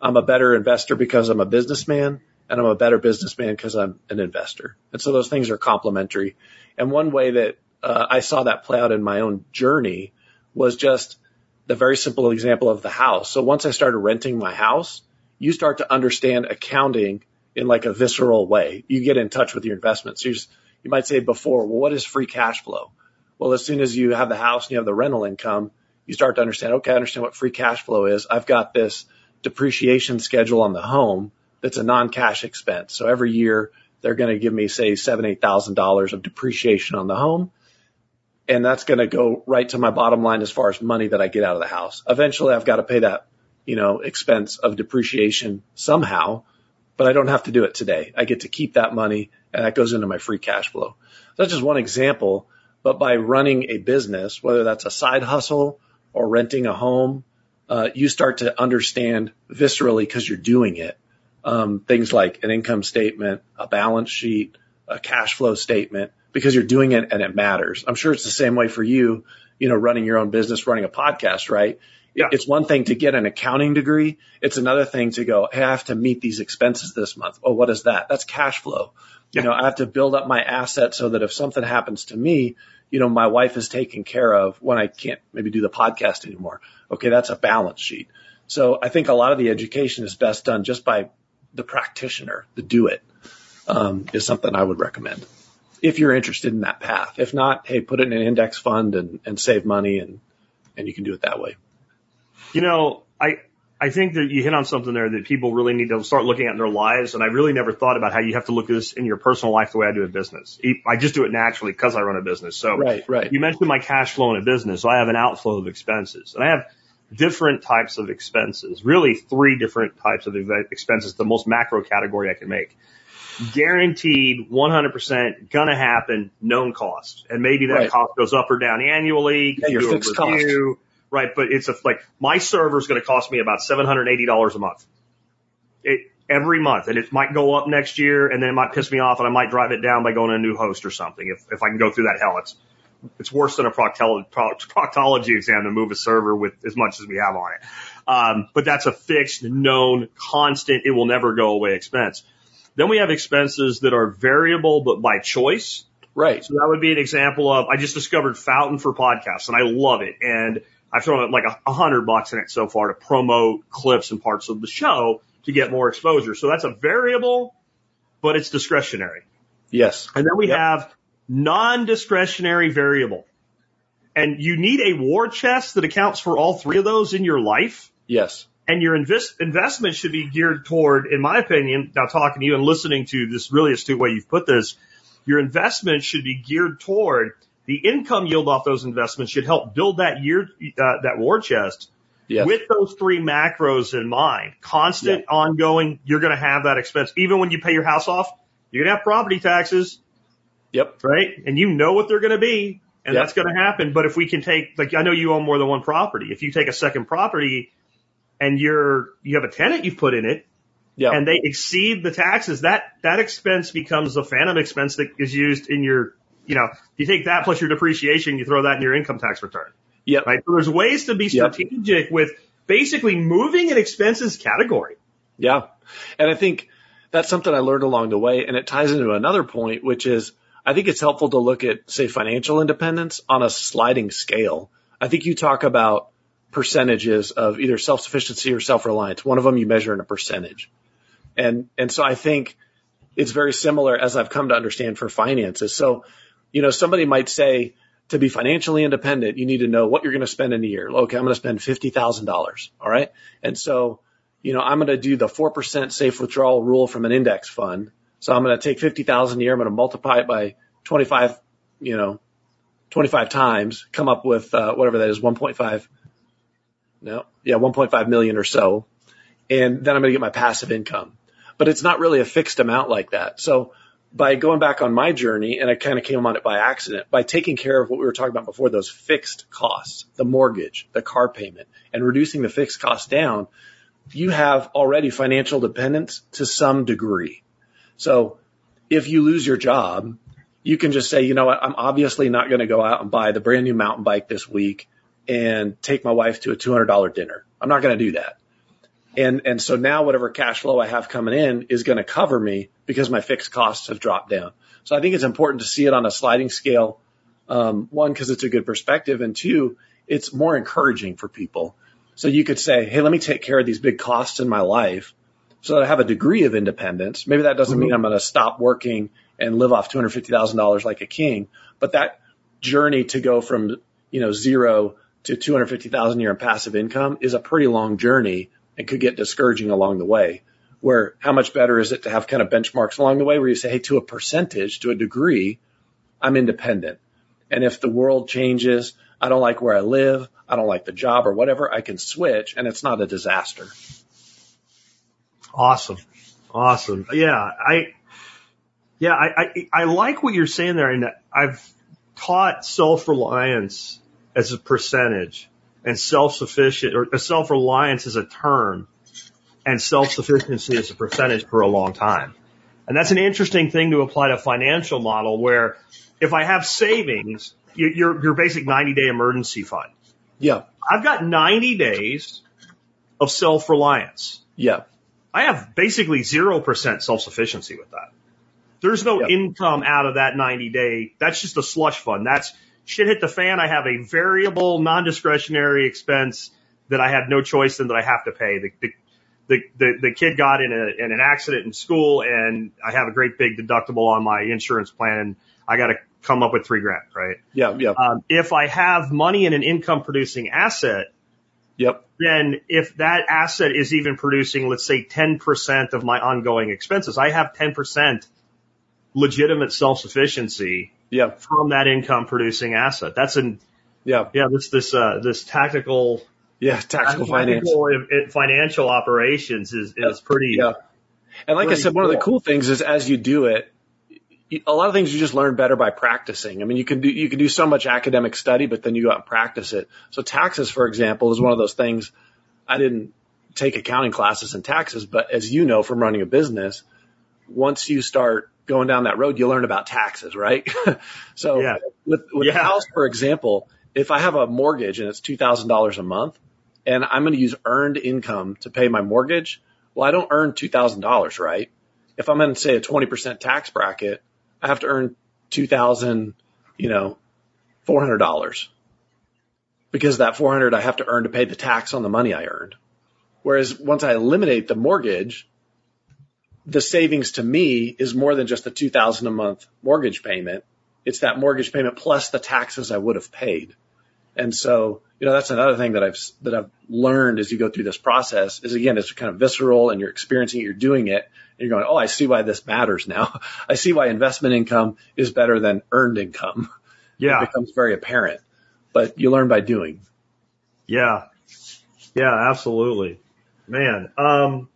I'm a better investor because I'm a businessman and I'm a better businessman because I'm an investor. And so those things are complementary. And one way that uh, I saw that play out in my own journey was just the very simple example of the house. So once I started renting my house, you start to understand accounting in like a visceral way. You get in touch with your investments. You, just, you might say before, well, what is free cash flow? Well, as soon as you have the house and you have the rental income, you start to understand, okay, I understand what free cash flow is. I've got this depreciation schedule on the home that's a non-cash expense. So every year they're going to give me say seven, eight thousand dollars of depreciation on the home. And that's going to go right to my bottom line as far as money that I get out of the house. Eventually I've got to pay that, you know, expense of depreciation somehow, but I don't have to do it today. I get to keep that money and that goes into my free cash flow. That's just one example, but by running a business, whether that's a side hustle or renting a home, uh, you start to understand viscerally because you're doing it Um, things like an income statement, a balance sheet, a cash flow statement, because you're doing it and it matters. I'm sure it's the same way for you, you know, running your own business, running a podcast, right? Yeah. It's one thing to get an accounting degree. It's another thing to go, Hey, I have to meet these expenses this month. Oh, what is that? That's cash flow. Yeah. You know, I have to build up my assets so that if something happens to me, you know, my wife is taken care of when I can't maybe do the podcast anymore. Okay. That's a balance sheet. So I think a lot of the education is best done just by the practitioner, the do it, um, is something I would recommend if you're interested in that path. If not, hey, put it in an index fund and, and save money and, and you can do it that way. You know, I, I think that you hit on something there that people really need to start looking at in their lives. And I really never thought about how you have to look at this in your personal life the way I do in business. I just do it naturally because I run a business. So right, right. you mentioned my cash flow in a business. So I have an outflow of expenses and I have different types of expenses, really three different types of expenses, the most macro category I can make. Guaranteed 100% gonna happen, known cost. And maybe that Right. cost goes up or down annually. Yeah, your fixed cost. Right. But it's a, like my server is going to cost me about $780 a month. It, every month and it might go up next year and then it might piss me off and I might drive it down by going to a new host or something. If, if I can go through that hell, it's, it's worse than a proctolo- proctology exam to move a server with as much as we have on it. Um, but that's a fixed, known, constant, it will never go away expense. Then we have expenses that are variable, but by choice. Right. So that would be an example of, I just discovered Fountain for podcasts and I love it. And I've thrown like a, hundred bucks in it so far to promote clips and parts of the show to get more exposure. So that's a variable, but it's discretionary. Yes. And then we Yep. have non-discretionary variable. And you need a war chest that accounts for all three of those in your life. Yes. And your invest, investment should be geared toward, in my opinion, now talking to you and listening to this really astute way you've put this, your investment should be geared toward the income yield off those investments should help build that year, uh, that war chest Yes. with those three macros in mind. Constant, ongoing, you're going to have that expense. Even when you pay your house off, you're going to have property taxes, yep. right? And you know what they're going to be, and Yep. that's going to happen. But if we can take, like, I know you own more than one property. If you take a second property and you're, you have a tenant you've put in it, Yep. and they exceed the taxes, that, that expense becomes a phantom expense that is used in your, you know, you take that plus your depreciation, you throw that in your income tax return, yep. right? So there's ways to be Yep. strategic with basically moving an expenses category. Yeah. And I think that's something I learned along the way. And it ties into another point, which is I think it's helpful to look at, say, financial independence on a sliding scale. I think you talk about percentages of either self-sufficiency or self-reliance. One of them you measure in a percentage. And, and so I think it's very similar as I've come to understand for finances. So, you know, somebody might say to be financially independent, you need to know what you're going to spend in a year. Okay. I'm going to spend $50,000. All right. And so, you know, I'm going to do the 4% safe withdrawal rule from an index fund. So I'm going to take 50,000 a year. I'm going to multiply it by 25, you know, 25 times, come up with, uh, whatever that is, 1.5. No. Yeah. 1.5 million or so. And then I'm going to get my passive income, but it's not really a fixed amount like that. So by going back on my journey, and I kind of came on it by accident, by taking care of what we were talking about before, those fixed costs, the mortgage, the car payment, and reducing the fixed costs down, you have already financial dependence to some degree. So if you lose your job, you can just say, you know what, I'm obviously not going to go out and buy the brand new mountain bike this week and take my wife to a $200 dinner. I'm not going to do that. And, and so now whatever cash flow I have coming in is going to cover me because my fixed costs have dropped down. So I think it's important to see it on a sliding scale. Um, one, because it's a good perspective. And two, it's more encouraging for people. So you could say, Hey, let me take care of these big costs in my life so that I have a degree of independence. Maybe that doesn't mean mm-hmm. I'm going to stop working and live off $250,000 like a king, but that journey to go from, you know, zero to 250,000 a year in passive income is a pretty long journey and could get discouraging along the way. Where how much better is it to have kind of benchmarks along the way where you say, Hey, to a percentage, to a degree, I'm independent. And if the world changes, I don't like where I live, I don't like the job or whatever, I can switch and it's not a disaster. Awesome. Awesome. Yeah. I, yeah, I, I, I like what you're saying there. And I've taught self-reliance as a percentage and self-sufficient or uh, self-reliance as a term and self-sufficiency as a percentage for a long time. And that's an interesting thing to apply to a financial model where if I have savings, your, your basic 90 day emergency fund. Yeah. I've got 90 days of self-reliance. Yeah. I have basically 0% self-sufficiency with that. There's no Yep. income out of that 90 day. That's just a slush fund. That's shit hit the fan. I have a variable, non-discretionary expense that I have no choice in that I have to pay. The, the, the, the, the kid got in a, in an accident in school and I have a great big deductible on my insurance plan and I got to come up with three grand, right? Yeah. Yeah. Um, if I have money in an income producing asset, Yep. then if that asset is even producing, let's say 10% of my ongoing expenses, I have 10% legitimate self-sufficiency Yeah. from that income producing asset. That's an, Yeah. yeah, this, this, uh, this tactical, Yeah. Tactical finance. tactical i- financial operations is, is pretty, Yeah. And like I said, one of the cool. cool things is as you do it, a lot of things you just learn better by practicing. I mean, you can do, you can do so much academic study, but then you go out and practice it. So taxes, for example, is one of those things I didn't take accounting classes in taxes, but as you know from running a business, once you start going down that road, you learn about taxes, right? so Yeah. with, with Yeah. a house, for example, if I have a mortgage and it's $2,000 a month and I'm going to use earned income to pay my mortgage, well, I don't earn $2,000, right? If I'm in, say, a 20% tax bracket, I have to earn 2000, you know, $400 because that 400 I have to earn to pay the tax on the money I earned. Whereas once I eliminate the mortgage, the savings to me is more than just the 2000 a month mortgage payment. It's that mortgage payment plus the taxes I would have paid. And so, you know, that's another thing that I've, that I've learned as you go through this process is again, it's kind of visceral and you're experiencing it, you're doing it and you're going, Oh, I see why this matters now. I see why investment income is better than earned income. yeah, It becomes very apparent, but you learn by doing. yeah, yeah, absolutely, man. Um,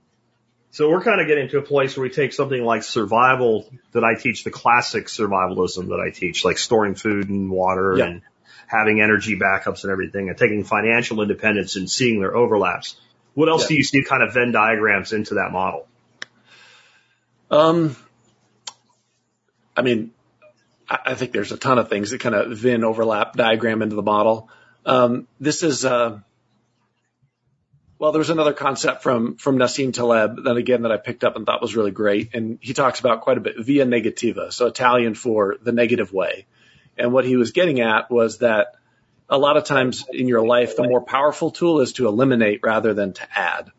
so we're kind of getting to a place where we take something like survival that I teach, the classic survivalism that I teach, like storing food and water Yeah. and having energy backups and everything, and taking financial independence and seeing their overlaps. What else Yeah. do you see kind of Venn diagrams into that model? Um, I mean, I, I think there's a ton of things that kind of Venn overlap diagram into the model. Um, this is, uh, well, there's another concept from, from Nassim Taleb that again that I picked up and thought was really great. And he talks about quite a bit via negativa. So Italian for the negative way. And what he was getting at was that a lot of times in your life, the more powerful tool is to eliminate rather than to add.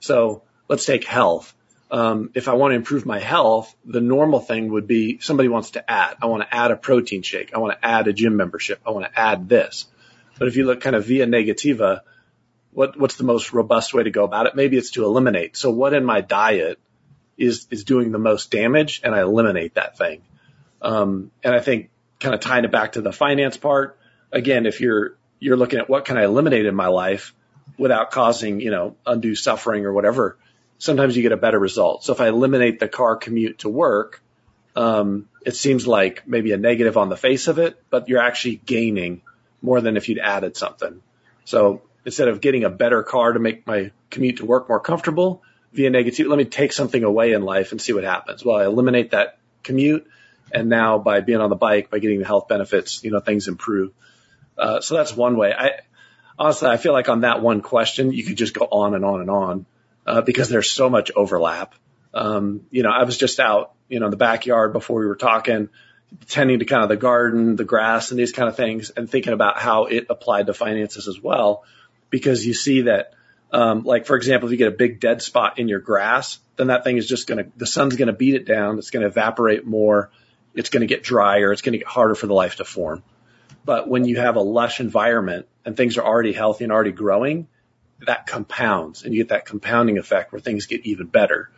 So let's take health. Um, if I want to improve my health, the normal thing would be somebody wants to add. I want to add a protein shake. I want to add a gym membership. I want to add this. But if you look kind of via negativa, what, what's the most robust way to go about it? Maybe it's to eliminate. So what in my diet is, is doing the most damage and I eliminate that thing. Um, and I think kind of tying it back to the finance part, again, if you're, you're looking at what can I eliminate in my life without causing, you know, undue suffering or whatever, sometimes you get a better result. So if I eliminate the car commute to work, um, it seems like maybe a negative on the face of it, but you're actually gaining more than if you'd added something. So instead of getting a better car to make my commute to work more comfortable via negative, let me take something away in life and see what happens. Well, I eliminate that commute. And now by being on the bike, by getting the health benefits, you know, things improve. Uh, so that's one way. I honestly, I feel like on that one question, you could just go on and on and on, uh, because there's so much overlap. Um, you know, I was just out, you know, in the backyard before we were talking, tending to kind of the garden, the grass and these kind of things and thinking about how it applied to finances as well. Because you see that, um, like for example, if you get a big dead spot in your grass, then that thing is just going to, the sun's going to beat it down. It's going to evaporate more. It's going to get drier. It's going to get harder for the life to form. But when you have a lush environment and things are already healthy and already growing, that compounds and you get that compounding effect where things get even better.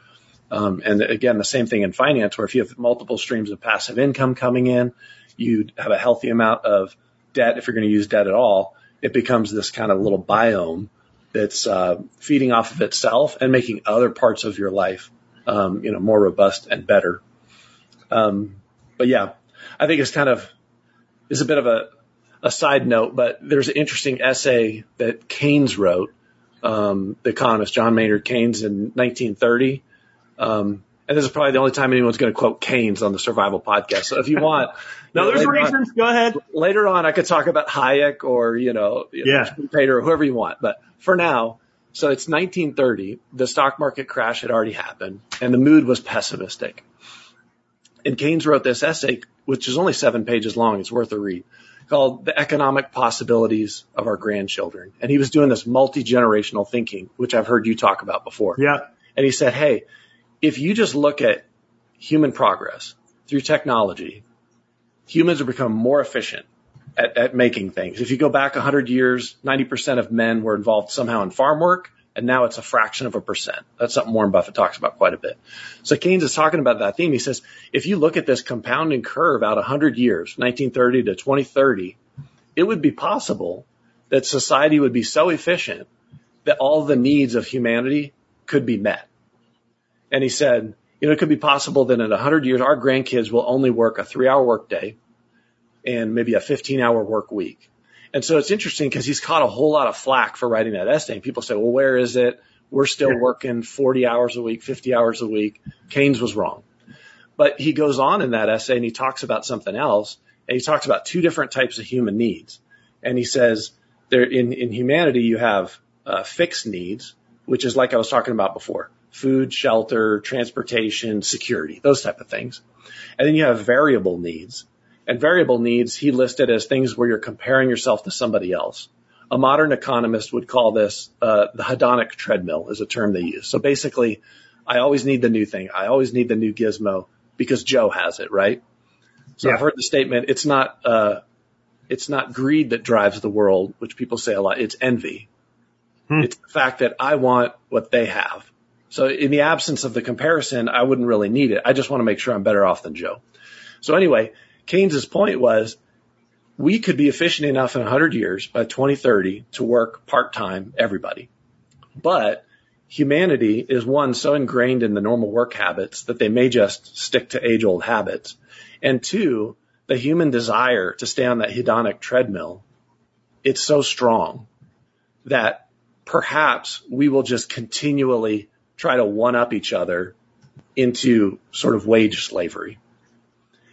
Um, and again, the same thing in finance, where if you have multiple streams of passive income coming in, you have a healthy amount of debt. If you're going to use debt at all, it becomes this kind of little biome that's uh, feeding off of itself and making other parts of your life, um, you know, more robust and better. Um, but yeah, I think it's kind of is a bit of a, a side note, but there's an interesting essay that Keynes wrote, um, the economist John Maynard Keynes in 1930 um, and this is probably the only time anyone's going to quote Keynes on the Survival Podcast. So if you want, no, there's reasons. On, Go ahead. Later on, I could talk about Hayek or you know, yeah, Pater or whoever you want. But for now, so it's 1930. The stock market crash had already happened, and the mood was pessimistic. And Keynes wrote this essay, which is only seven pages long. It's worth a read, called "The Economic Possibilities of Our Grandchildren." And he was doing this multi generational thinking, which I've heard you talk about before. Yeah. And he said, "Hey." if you just look at human progress through technology, humans have become more efficient at, at making things. If you go back 100 years, 90% of men were involved somehow in farm work, and now it's a fraction of a percent. That's something Warren Buffett talks about quite a bit. So Keynes is talking about that theme. He says, if you look at this compounding curve out 100 years, 1930 to 2030, it would be possible that society would be so efficient that all the needs of humanity could be met. And he said, you know, it could be possible that in hundred years, our grandkids will only work a three hour workday and maybe a 15 hour work week. And so it's interesting because he's caught a whole lot of flack for writing that essay. And people say, well, where is it? We're still yeah. working 40 hours a week, 50 hours a week. Keynes was wrong. But he goes on in that essay and he talks about something else. And he talks about two different types of human needs. And he says there in, in humanity, you have uh, fixed needs, which is like I was talking about before food, shelter, transportation, security, those type of things. And then you have variable needs. And variable needs he listed as things where you're comparing yourself to somebody else. A modern economist would call this uh, the hedonic treadmill is a term they use. So basically, I always need the new thing. I always need the new gizmo because Joe has it, right? So yeah. I've heard the statement, it's not, uh, it's not greed that drives the world, which people say a lot. It's envy. Hmm. It's the fact that I want what they have. So in the absence of the comparison, I wouldn't really need it. I just want to make sure I'm better off than Joe. So anyway, Keynes's point was we could be efficient enough in 100 years by 2030 to work part time, everybody. But humanity is one so ingrained in the normal work habits that they may just stick to age old habits. And two, the human desire to stay on that hedonic treadmill, it's so strong that perhaps we will just continually try to one up each other into sort of wage slavery.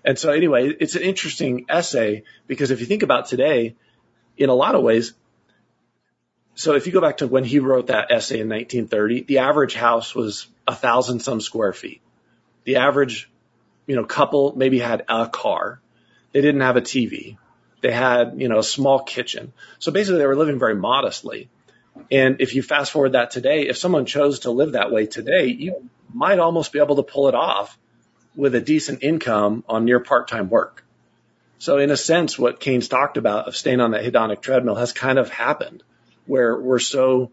And so anyway, it's an interesting essay because if you think about today, in a lot of ways, so if you go back to when he wrote that essay in 1930, the average house was a thousand some square feet. The average, you know, couple maybe had a car. They didn't have a TV. They had, you know, a small kitchen. So basically they were living very modestly. And if you fast forward that today, if someone chose to live that way today, you might almost be able to pull it off with a decent income on near part-time work. So in a sense, what Keynes talked about of staying on that hedonic treadmill has kind of happened where we're so,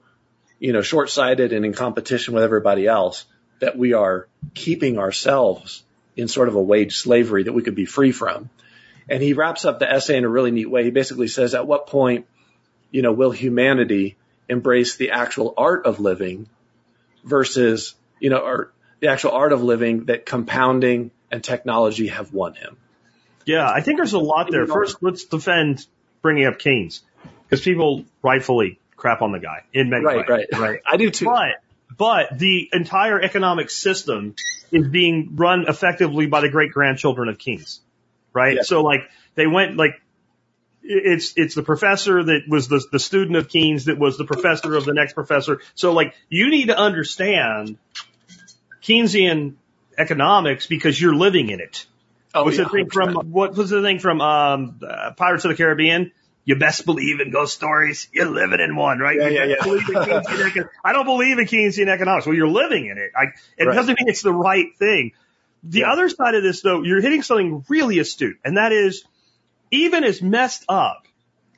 you know, short-sighted and in competition with everybody else that we are keeping ourselves in sort of a wage slavery that we could be free from. And he wraps up the essay in a really neat way. He basically says, at what point, you know, will humanity embrace the actual art of living versus, you know, or the actual art of living that compounding and technology have won him. Yeah, I think there's a lot there. First, let's defend bringing up Keynes because people rightfully crap on the guy in many Right, ways. right. right. I do too. But but the entire economic system is being run effectively by the great grandchildren of Keynes, right? Yeah. So like they went like it's it's the professor that was the the student of Keynes that was the professor of the next professor. So like you need to understand Keynesian economics because you're living in it. oh, What's yeah, the thing 100%. from what was the thing from um, uh, Pirates of the Caribbean? You best believe in ghost stories. You're living in one, right? Yeah, You yeah, yeah. believe in Keynesian econ- I don't believe in Keynesian economics. Well, you're living in it. I, it Right. doesn't mean it's the right thing. The Yeah. other side of this, though, you're hitting something really astute, and that is even as messed up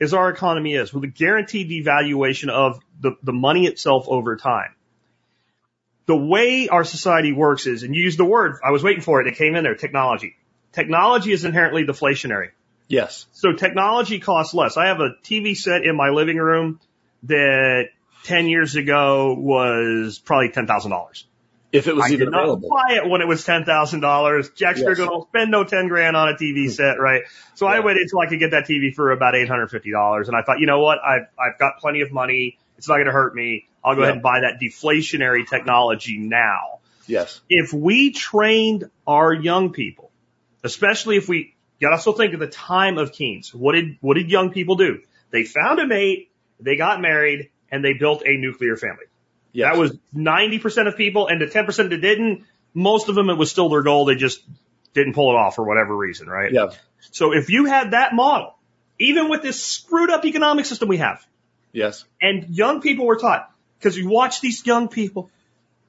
as our economy is, with a guaranteed devaluation of the, the money itself over time, the way our society works is, and you use the word, I was waiting for it, it came in there, technology. Technology is inherently deflationary. Yes. So technology costs less. I have a TV set in my living room that 10 years ago was probably $10,000. If it was I even did not available. buy it when it was ten thousand dollars. Jack Yes. Don't spend no ten grand on a TV hmm. set, right? So I waited until I could get that TV for about eight hundred fifty dollars, and I thought, you know what, I've I've got plenty of money. It's not going to hurt me. I'll go Yeah. ahead and buy that deflationary technology now. Yes. If we trained our young people, especially if we, you gotta also think of the time of Keynes. What did what did young people do? They found a mate, they got married, and they built a nuclear family. Yes. That was 90% of people, and the 10% that didn't, most of them, it was still their goal. They just didn't pull it off for whatever reason, right? Yeah. So if you had that model, even with this screwed up economic system we have, Yes. and young people were taught, because you watch these young people,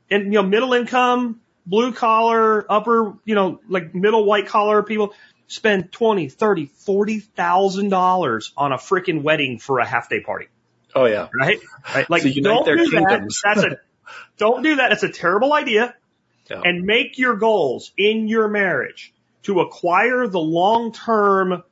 and, you know, middle income, blue collar, upper, you know, like middle white collar people spend twenty, thirty, forty thousand dollars on a freaking wedding for a half day party Oh yeah. right? Right? Like, unite don't their do kingdoms. that. That's a, don't do that. It's a terrible idea. Yeah. And make your goals in your marriage to acquire the long-term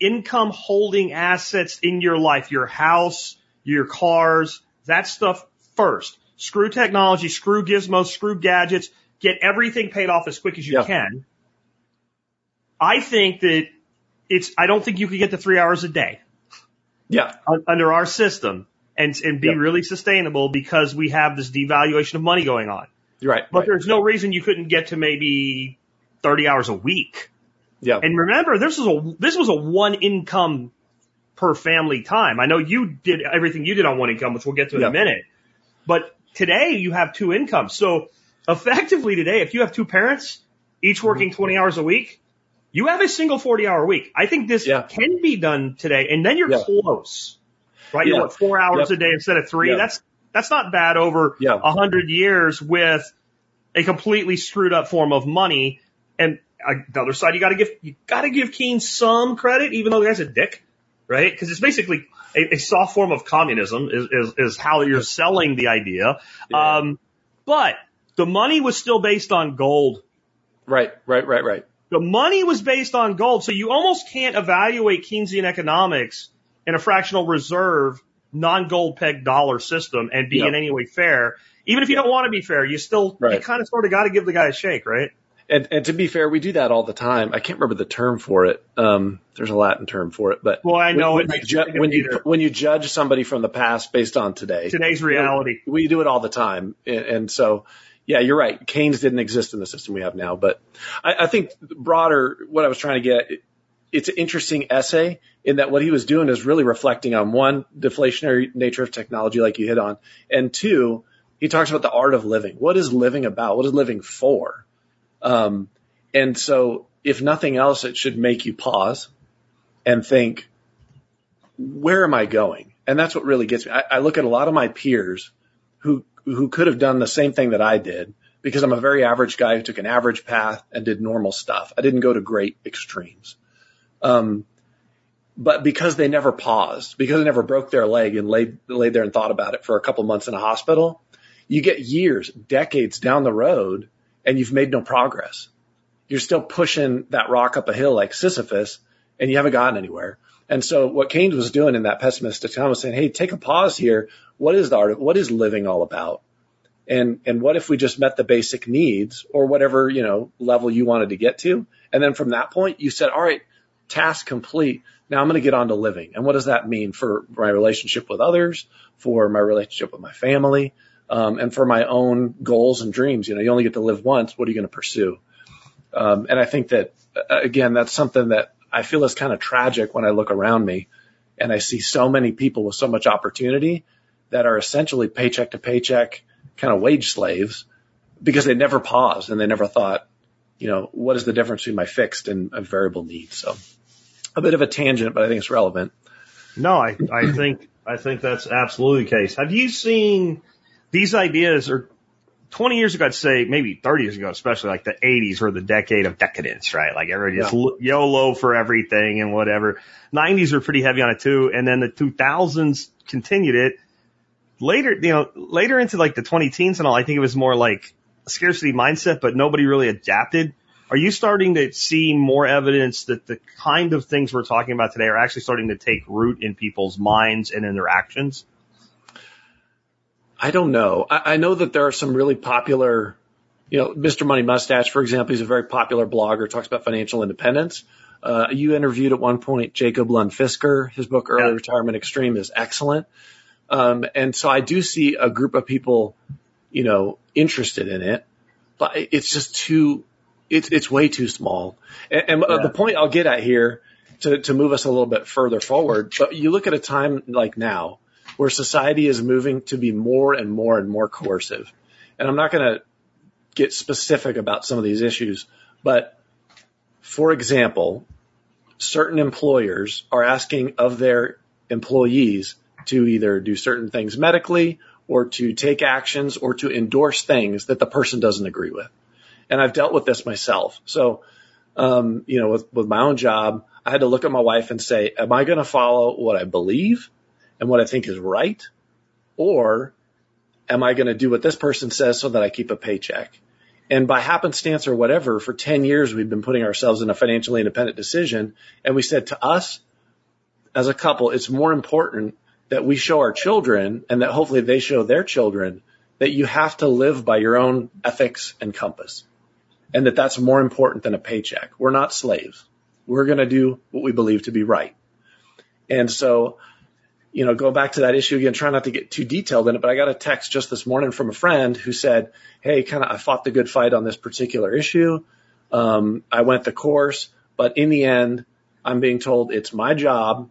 income holding assets in your life, your house, your cars, that stuff first. Screw technology, screw gizmos, screw gadgets, get everything paid off as quick as you Yeah. can. I think that it's, I don't think you could get to three hours a day Yeah. under our system and and be really sustainable because we have this devaluation of money going on. You're right. But right. there's no reason you couldn't get to maybe 30 hours a week. Yeah. And remember, this was a this was a one income per family time. I know you did everything you did on one income, which we'll get to in Yeah. a minute. But today you have two incomes. So effectively today, if you have two parents, each working 20 hours a week, you have a single 40 hour week. I think this Yeah. can be done today. And then you're Yeah. close, right? You're what, four hours Yep. a day instead of three. Yeah. That's, that's not bad over Yeah. a hundred years with a completely screwed up form of money. And uh, the other side, you gotta give, you gotta give Keynes some credit, even though the guy's a dick, right? Cause it's basically a, a soft form of communism is, is, is how you're selling the idea. Yeah. Um, but the money was still based on gold. right. Right. Right. Right. The money was based on gold. So you almost can't evaluate Keynesian economics in a fractional reserve, non-gold peg dollar system and be Yeah. in any way fair. Even if you don't want to be fair, you still, you kind of sort of got to give the guy a shake, right? And and to be fair, we do that all the time. I can't remember the term for it. Um, there's a Latin term for it, but Well, I know when, it when, you, ju- when you when you judge somebody from the past based on today, Today's reality. we do it all the time. And, and so, yeah, you're right. Keynes didn't exist in the system we have now, but I, I think broader, what I was trying to get, it, it's an interesting essay in that what he was doing is really reflecting on one, deflationary nature of technology, like you hit on, and two, he talks about the art of living. What is living about? What is living for? Um, and so, if nothing else, it should make you pause and think, where am I going? And that's what really gets me. I, I look at a lot of my peers who who could have done the same thing that I did because I'm a very average guy who took an average path and did normal stuff. I didn't go to great extremes. Um, but because they never paused, because they never broke their leg and laid laid there and thought about it for a couple months in a hospital, you get years, decades down the road, and you've made no progress. You're still pushing that rock up a hill like Sisyphus, and you haven't gotten anywhere. And so what Keynes was doing in that pessimistic time was saying, hey, take a pause here. What is the art of, what is living all about? And, and what if we just met the basic needs or whatever, you know, level you wanted to get to? And then from that point, you said, all right, task complete. Now I'm going to get on to living. And what does that mean for my relationship with others, for my relationship with my family, um, and for my own goals and dreams? You know, you only get to live once. What are you going to pursue? Um, and I think that, uh, again, that's something that I feel is kind of tragic when I look around me and I see so many people with so much opportunity that are essentially paycheck to paycheck kind of wage slaves because they never paused and they never thought, you know, what is the difference between my fixed and a variable need? So a bit of a tangent, but I think it's relevant. No, I, I think, I think that's absolutely the case. Have you seen these ideas are 20 years ago, I'd say maybe 30 years ago, especially like the 80s were the decade of decadence, right? Like everybody just Yeah. YOLO for everything and whatever. 90s were pretty heavy on it too. And then the 2000s continued it. Later, you know, later into like the 20 teens and all, I think it was more like a scarcity mindset, but nobody really adapted. Are you starting to see more evidence that the kind of things we're talking about today are actually starting to take root in people's minds and in their actions? I don't know. I, I know that there are some really popular, you know, Mr. Money Mustache, for example, he's a very popular blogger, talks about financial independence. Uh, you interviewed at one point Jacob Lund Fisker. His book Early Yeah. Retirement Extreme is excellent. Um, and so I do see a group of people, you know, interested in it, but it's just too, it's, it's way too small. And, and uh, Yeah. the point I'll get at here to, to move us a little bit further forward, but you look at a time like now where society is moving to be more and more and more coercive. And I'm not going to get specific about some of these issues, but for example, certain employers are asking of their employees to either do certain things medically or to take actions or to endorse things that the person doesn't agree with. And I've dealt with this myself. So, um, you know, with, with my own job, I had to look at my wife and say, am I going to follow what I believe and what I think is right? Or am I going to do what this person says so that I keep a paycheck? And by happenstance or whatever, for 10 years, we've been putting ourselves in a financially independent decision. And we said to us as a couple, it's more important that we show our children and that hopefully they show their children that you have to live by your own ethics and compass and that that's more important than a paycheck. We're not slaves. We're going to do what we believe to be right. And so, you know, go back to that issue again, try not to get too detailed in it, but I got a text just this morning from a friend who said, Hey, kind of, I fought the good fight on this particular issue. Um, I went the course, but in the end, I'm being told it's my job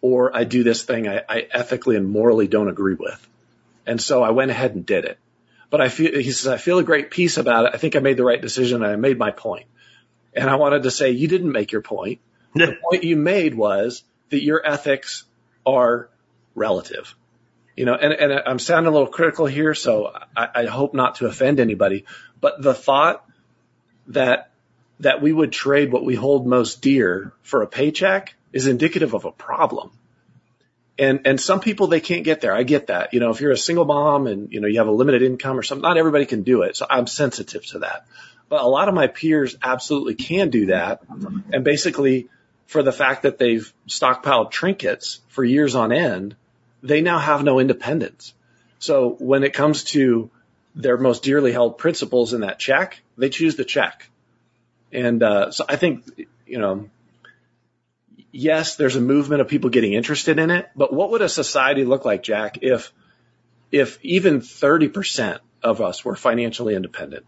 or I do this thing I, I ethically and morally don't agree with. And so I went ahead and did it. But I feel, he says, I feel a great peace about it. I think I made the right decision and I made my point. And I wanted to say, you didn't make your point. The point you made was that your ethics are relative. You know, and, and I'm sounding a little critical here, so I, I hope not to offend anybody, but the thought that, that we would trade what we hold most dear for a paycheck is indicative of a problem. And, and some people, they can't get there. I get that. You know, if you're a single mom and, you know, you have a limited income or something, not everybody can do it. So I'm sensitive to that. But a lot of my peers absolutely can do that. And basically, for the fact that they've stockpiled trinkets for years on end, they now have no independence. So when it comes to their most dearly held principles in that check, they choose the check. And uh, so I think, you know, yes, there's a movement of people getting interested in it, but what would a society look like, Jack, if if even 30% of us were financially independent?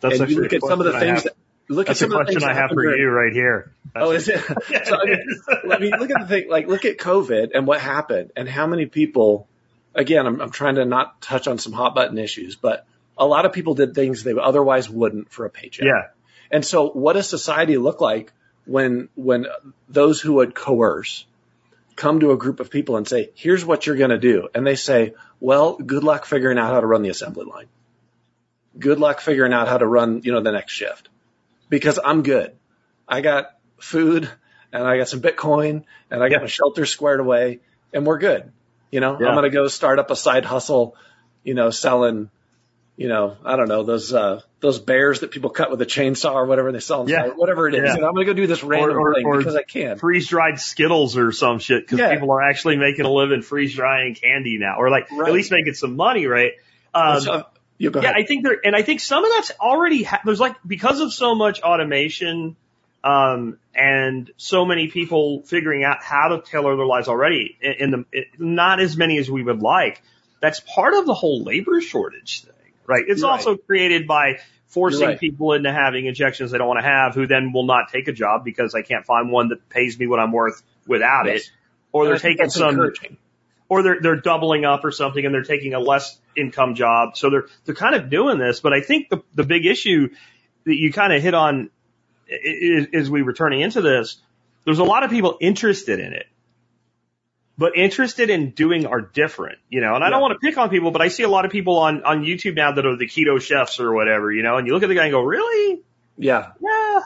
That's and you look at some of the things that look That's at a some of the question I have for happened you right here. Oh, is it? so, I mean, I mean, look at the thing, like, look at COVID and what happened and how many people, again, I'm, I'm trying to not touch on some hot button issues, but a lot of people did things they otherwise wouldn't for a paycheck. Yeah. And so what does society look like when, when those who would coerce come to a group of people and say, here's what you're going to do. And they say, well, good luck figuring out how to run the assembly line. Good luck figuring out how to run, you know, the next shift because I'm good. I got food and I got some Bitcoin and I got my shelter squared away and we're good. You know, Yeah. I'm going to go start up a side hustle, you know, selling, you know, I don't know, those, uh, those bears that people cut with a chainsaw or whatever they sell, Yeah. whatever it is. Yeah. You know, I'm going to go do this random or- thing or- because I can. freeze dried Skittles or some shit because Yeah. people are actually making a living freeze drying candy now, or like Right. at least making some money, right? Um, So- you go yeah, ahead. I think there, and I think some of that's already ha- there's like because of so much automation, um, and so many people figuring out how to tailor their lives already, in, in the it, not as many as we would like. That's part of the whole labor shortage thing, right? It's You're also created by forcing right. people into having injections they don't want to have, who then will not take a job because I can't find one that pays me what I'm worth without Yes. it, or And they're taking some encouraging. Or they're they're doubling up or something and they're taking a less income job. So they're they're kind of doing this, but I think the the big issue that you kind of hit on is, is we returning into this. There's a lot of people interested in it, but interested in doing are different, you know. And I don't want to pick on people, but I see a lot of people on on YouTube now that are the keto chefs or whatever, you know. And you look at the guy and go, really? Yeah. Yeah.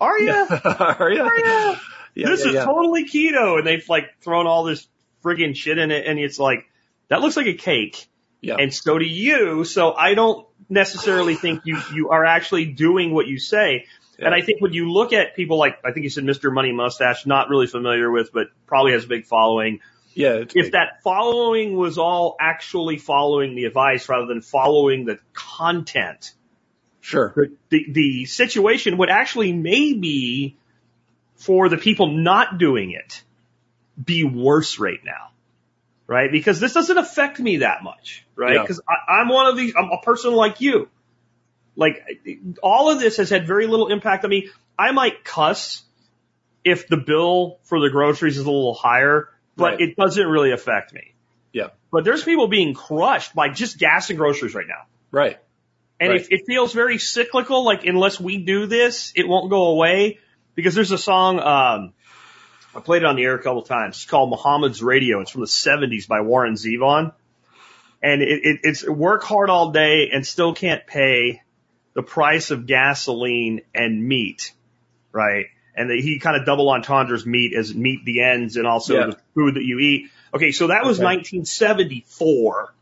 Are you? Are ya? Are you? Yeah, this yeah, is yeah. totally keto. And they've like thrown all this friggin' shit in it. And it's like, that looks like a cake. Yeah. And so do you. So I don't necessarily think you, you are actually doing what you say. And I think when you look at people like, I think you said Mr. Money Mustache, not really familiar with, but probably has a big following. yeah. If big. that following was all actually following the advice rather than following the content, Sure. the, the, the situation would actually maybe for the people not doing it be worse right now. Right? Because this doesn't affect me that much. Right? Yeah. Because I'm one of these, I'm a person like you. Like all of this has had very little impact on me. I might cuss if the bill for the groceries is a little higher, but Right. it doesn't really affect me. Yeah. But there's people being crushed by just gas and groceries right now. Right. And Right. it, it feels very cyclical, like unless we do this, it won't go away. Because there's a song, um, I played it on the air a couple times. It's called Mohammed's Radio. It's from the 70s by Warren Zevon. And it, it, it's work hard all day and still can't pay the price of gasoline and meat, right? And he kind of double entendres meat as meat the ends and also Yeah. the food that you eat. Okay, so that was Okay. 1974.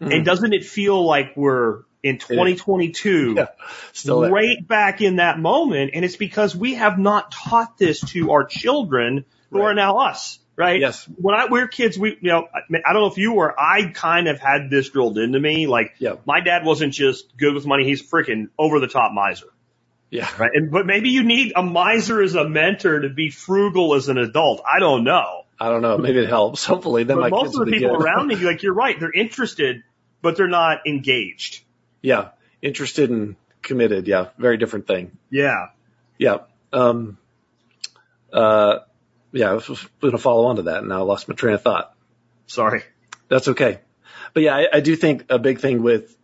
Mhm. And doesn't it feel like we're in 2022 Yeah. Still there. right back in that moment? And it's because we have not taught this to our children who Right. are now us, right? Yes. When I, we were kids, we, you know, I I don't know if you were, I kind of had this drilled into me. Like, Yeah. my dad wasn't just good with money. He's freaking over the top miser, Yeah. right? And, but maybe you need a miser as a mentor to be frugal as an adult. I don't know. I don't know. Maybe it helps. Hopefully, then But my most kids of the people around me, like, you're right. They're interested, but they're not engaged. Yeah. Interested and committed. Yeah. Very different thing. Yeah. Yeah. Um, uh, yeah, I was going to follow on to that and now I lost my train of thought. Sorry. That's okay. But yeah, I, I do think a big thing with,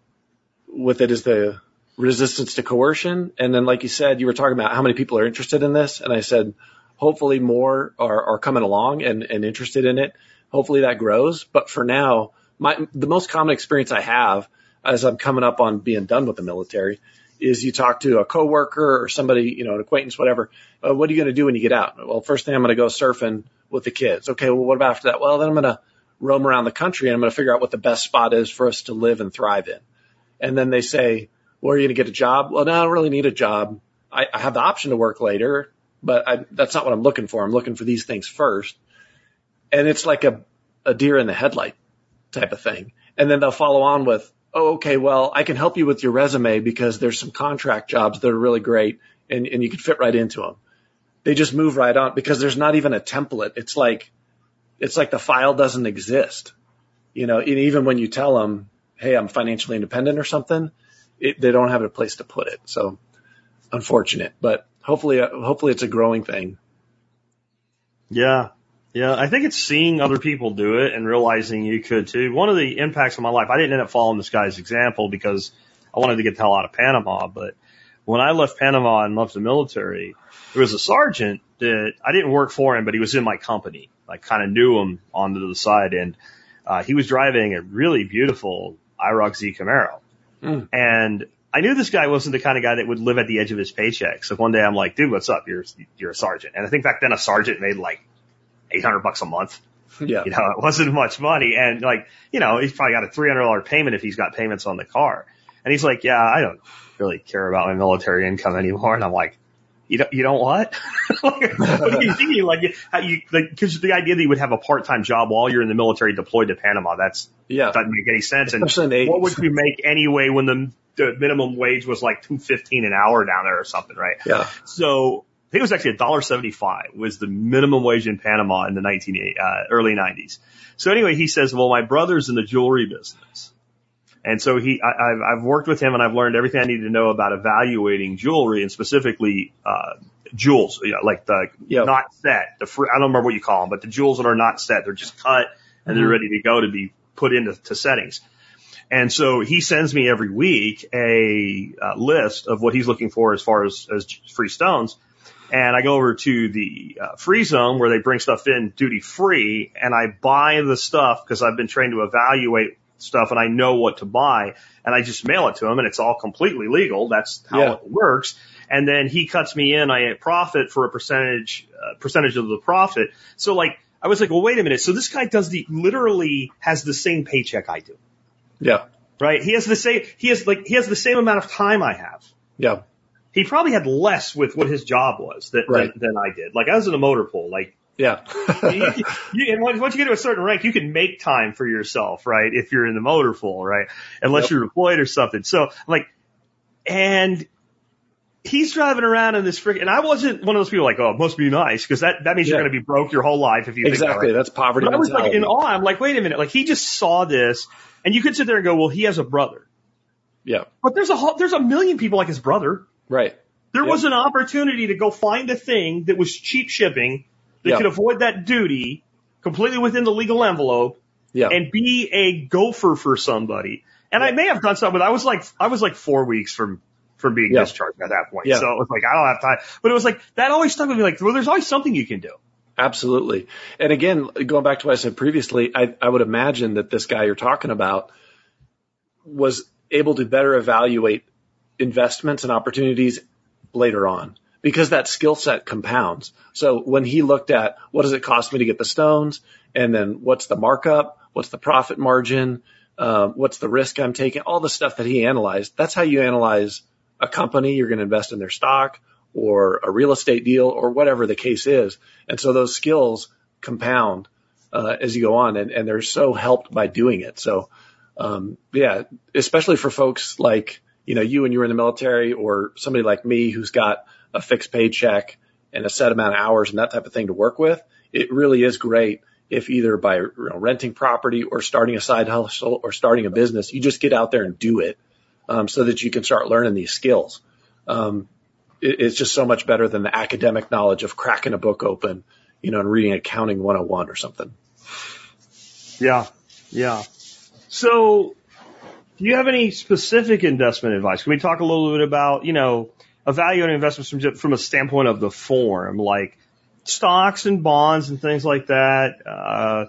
with it is the resistance to coercion. And then, like you said, you were talking about how many people are interested in this. And I said, hopefully more are, are coming along and, and interested in it. Hopefully that grows. But for now, my, the most common experience I have as I'm coming up on being done with the military is you talk to a coworker or somebody, you know, an acquaintance, whatever. Uh, what are you going to do when you get out? Well, first thing I'm going to go surfing with the kids. Okay. Well, what about after that? Well, then I'm going to roam around the country and I'm going to figure out what the best spot is for us to live and thrive in. And then they say, well, are you going to get a job? Well, no, I don't really need a job. I, I have the option to work later, but I, that's not what I'm looking for. I'm looking for these things first. And it's like a, a deer in the headlight type of thing. And then they'll follow on with, oh, okay, well, I can help you with your resume because there's some contract jobs that are really great and, and you can fit right into them. They just move right on because there's not even a template. It's like, it's like the file doesn't exist. You know, and even when you tell them, Hey, I'm financially independent or something, it, they don't have a place to put it. So unfortunate, but hopefully, uh, hopefully it's a growing thing. Yeah. Yeah. I think it's seeing other people do it and realizing you could too. One of the impacts of my life, I didn't end up following this guy's example because I wanted to get the hell out of Panama. But when I left Panama and left the military, there was a sergeant that I didn't work for him, but he was in my company. I kind of knew him onto the side and, uh, he was driving a really beautiful IROC Z Camaro. Mm. And I knew this guy wasn't the kind of guy that would live at the edge of his paycheck. So one day I'm like, dude, what's up? You're, you're a sergeant. And I think back then a sergeant made like 800 bucks a month. Yeah. You know, it wasn't much money. And like, you know, he's probably got a $300 payment if he's got payments on the car. And he's like, yeah, I don't really care about my military income anymore. And I'm like, You don't, you don't what? like, what are you thinking? Like, how you, like, cause the idea that you would have a part-time job while you're in the military deployed to Panama, that's, Yeah. doesn't make any sense. And Especially in what would you make anyway when the, the minimum wage was like 215 an hour down there or something, right? Yeah. So I think it was actually a dollar seventy-five was the minimum wage in Panama in the 19, uh, early nineties. So anyway, he says, well, my brother's in the jewelry business. And so he, I, I've, I've worked with him and I've learned everything I need to know about evaluating jewelry and specifically, uh, jewels, you know, like the Yeah. not set, the free, I don't remember what you call them, but the jewels that are not set, they're just cut and they're Mhm. ready to go to be put into to settings. And so he sends me every week a uh, list of what he's looking for as far as, as free stones. And I go over to the uh, free zone where they bring stuff in duty free and I buy the stuff because I've been trained to evaluate stuff and I know what to buy and I just mail it to him and it's all completely legal. That's how Yeah. it works. And then he cuts me in. I profit for a percentage, uh, percentage of the profit. So like, I was like, well, wait a minute. So this guy does the, literally has the same paycheck I do Yeah. right? He has the same, he has like, he has the same amount of time I have. Yeah. He probably had less with what his job was than, Right. than, than I did. Like I was in a motor pool, like, Yeah. you, you, and once you get to a certain rank, you can make time for yourself, right? If you're in the motor pool, right? Unless Yep. you're deployed or something. So like, and he's driving around in this freaking, and I wasn't one of those people like, oh, it must be nice, because that, that means you're going to be broke your whole life if you think that exactly. That's poverty But I was like in awe. I'm like, wait a minute. Like he just saw this and you could sit there and go, well, he has a brother. yeah. But there's a whole, there's a million people like his brother. Right. There Yep. was an opportunity to go find a thing that was cheap shipping that Yeah. could avoid that duty completely within the legal envelope Yeah. and be a gopher for somebody. And I may have done something, but I was like, I was like four weeks from, from being discharged at that point. So it was like, I don't have time. But it was like, that always stuck with me like, well, there's always something you can do. Absolutely. And again, going back to what I said previously, I, I would imagine that this guy you're talking about was able to better evaluate investments and opportunities later on because that skill set compounds. So when he looked at what does it cost me to get the stones and then what's the markup, what's the profit margin, uh, what's the risk I'm taking, all the stuff that he analyzed, that's how you analyze a company. You're going to invest in their stock or a real estate deal or whatever the case is. And so those skills compound uh, as you go on, and, and they're so helped by doing it. So, um, yeah, especially for folks like you know you and you're in the military, or somebody like me who's got a fixed paycheck and a set amount of hours and that type of thing to work with. It really is great if either by you know, renting property or starting a side hustle or starting a business, you just get out there and do it, um, so that you can start learning these skills. Um, it, it's just so much better than the academic knowledge of cracking a book open, you know, and reading accounting 101 or something. Yeah. Yeah. So do you have any specific investment advice? Can we talk a little bit about, you know, evaluating investments from, from a standpoint of the form, like stocks and bonds and things like that, uh,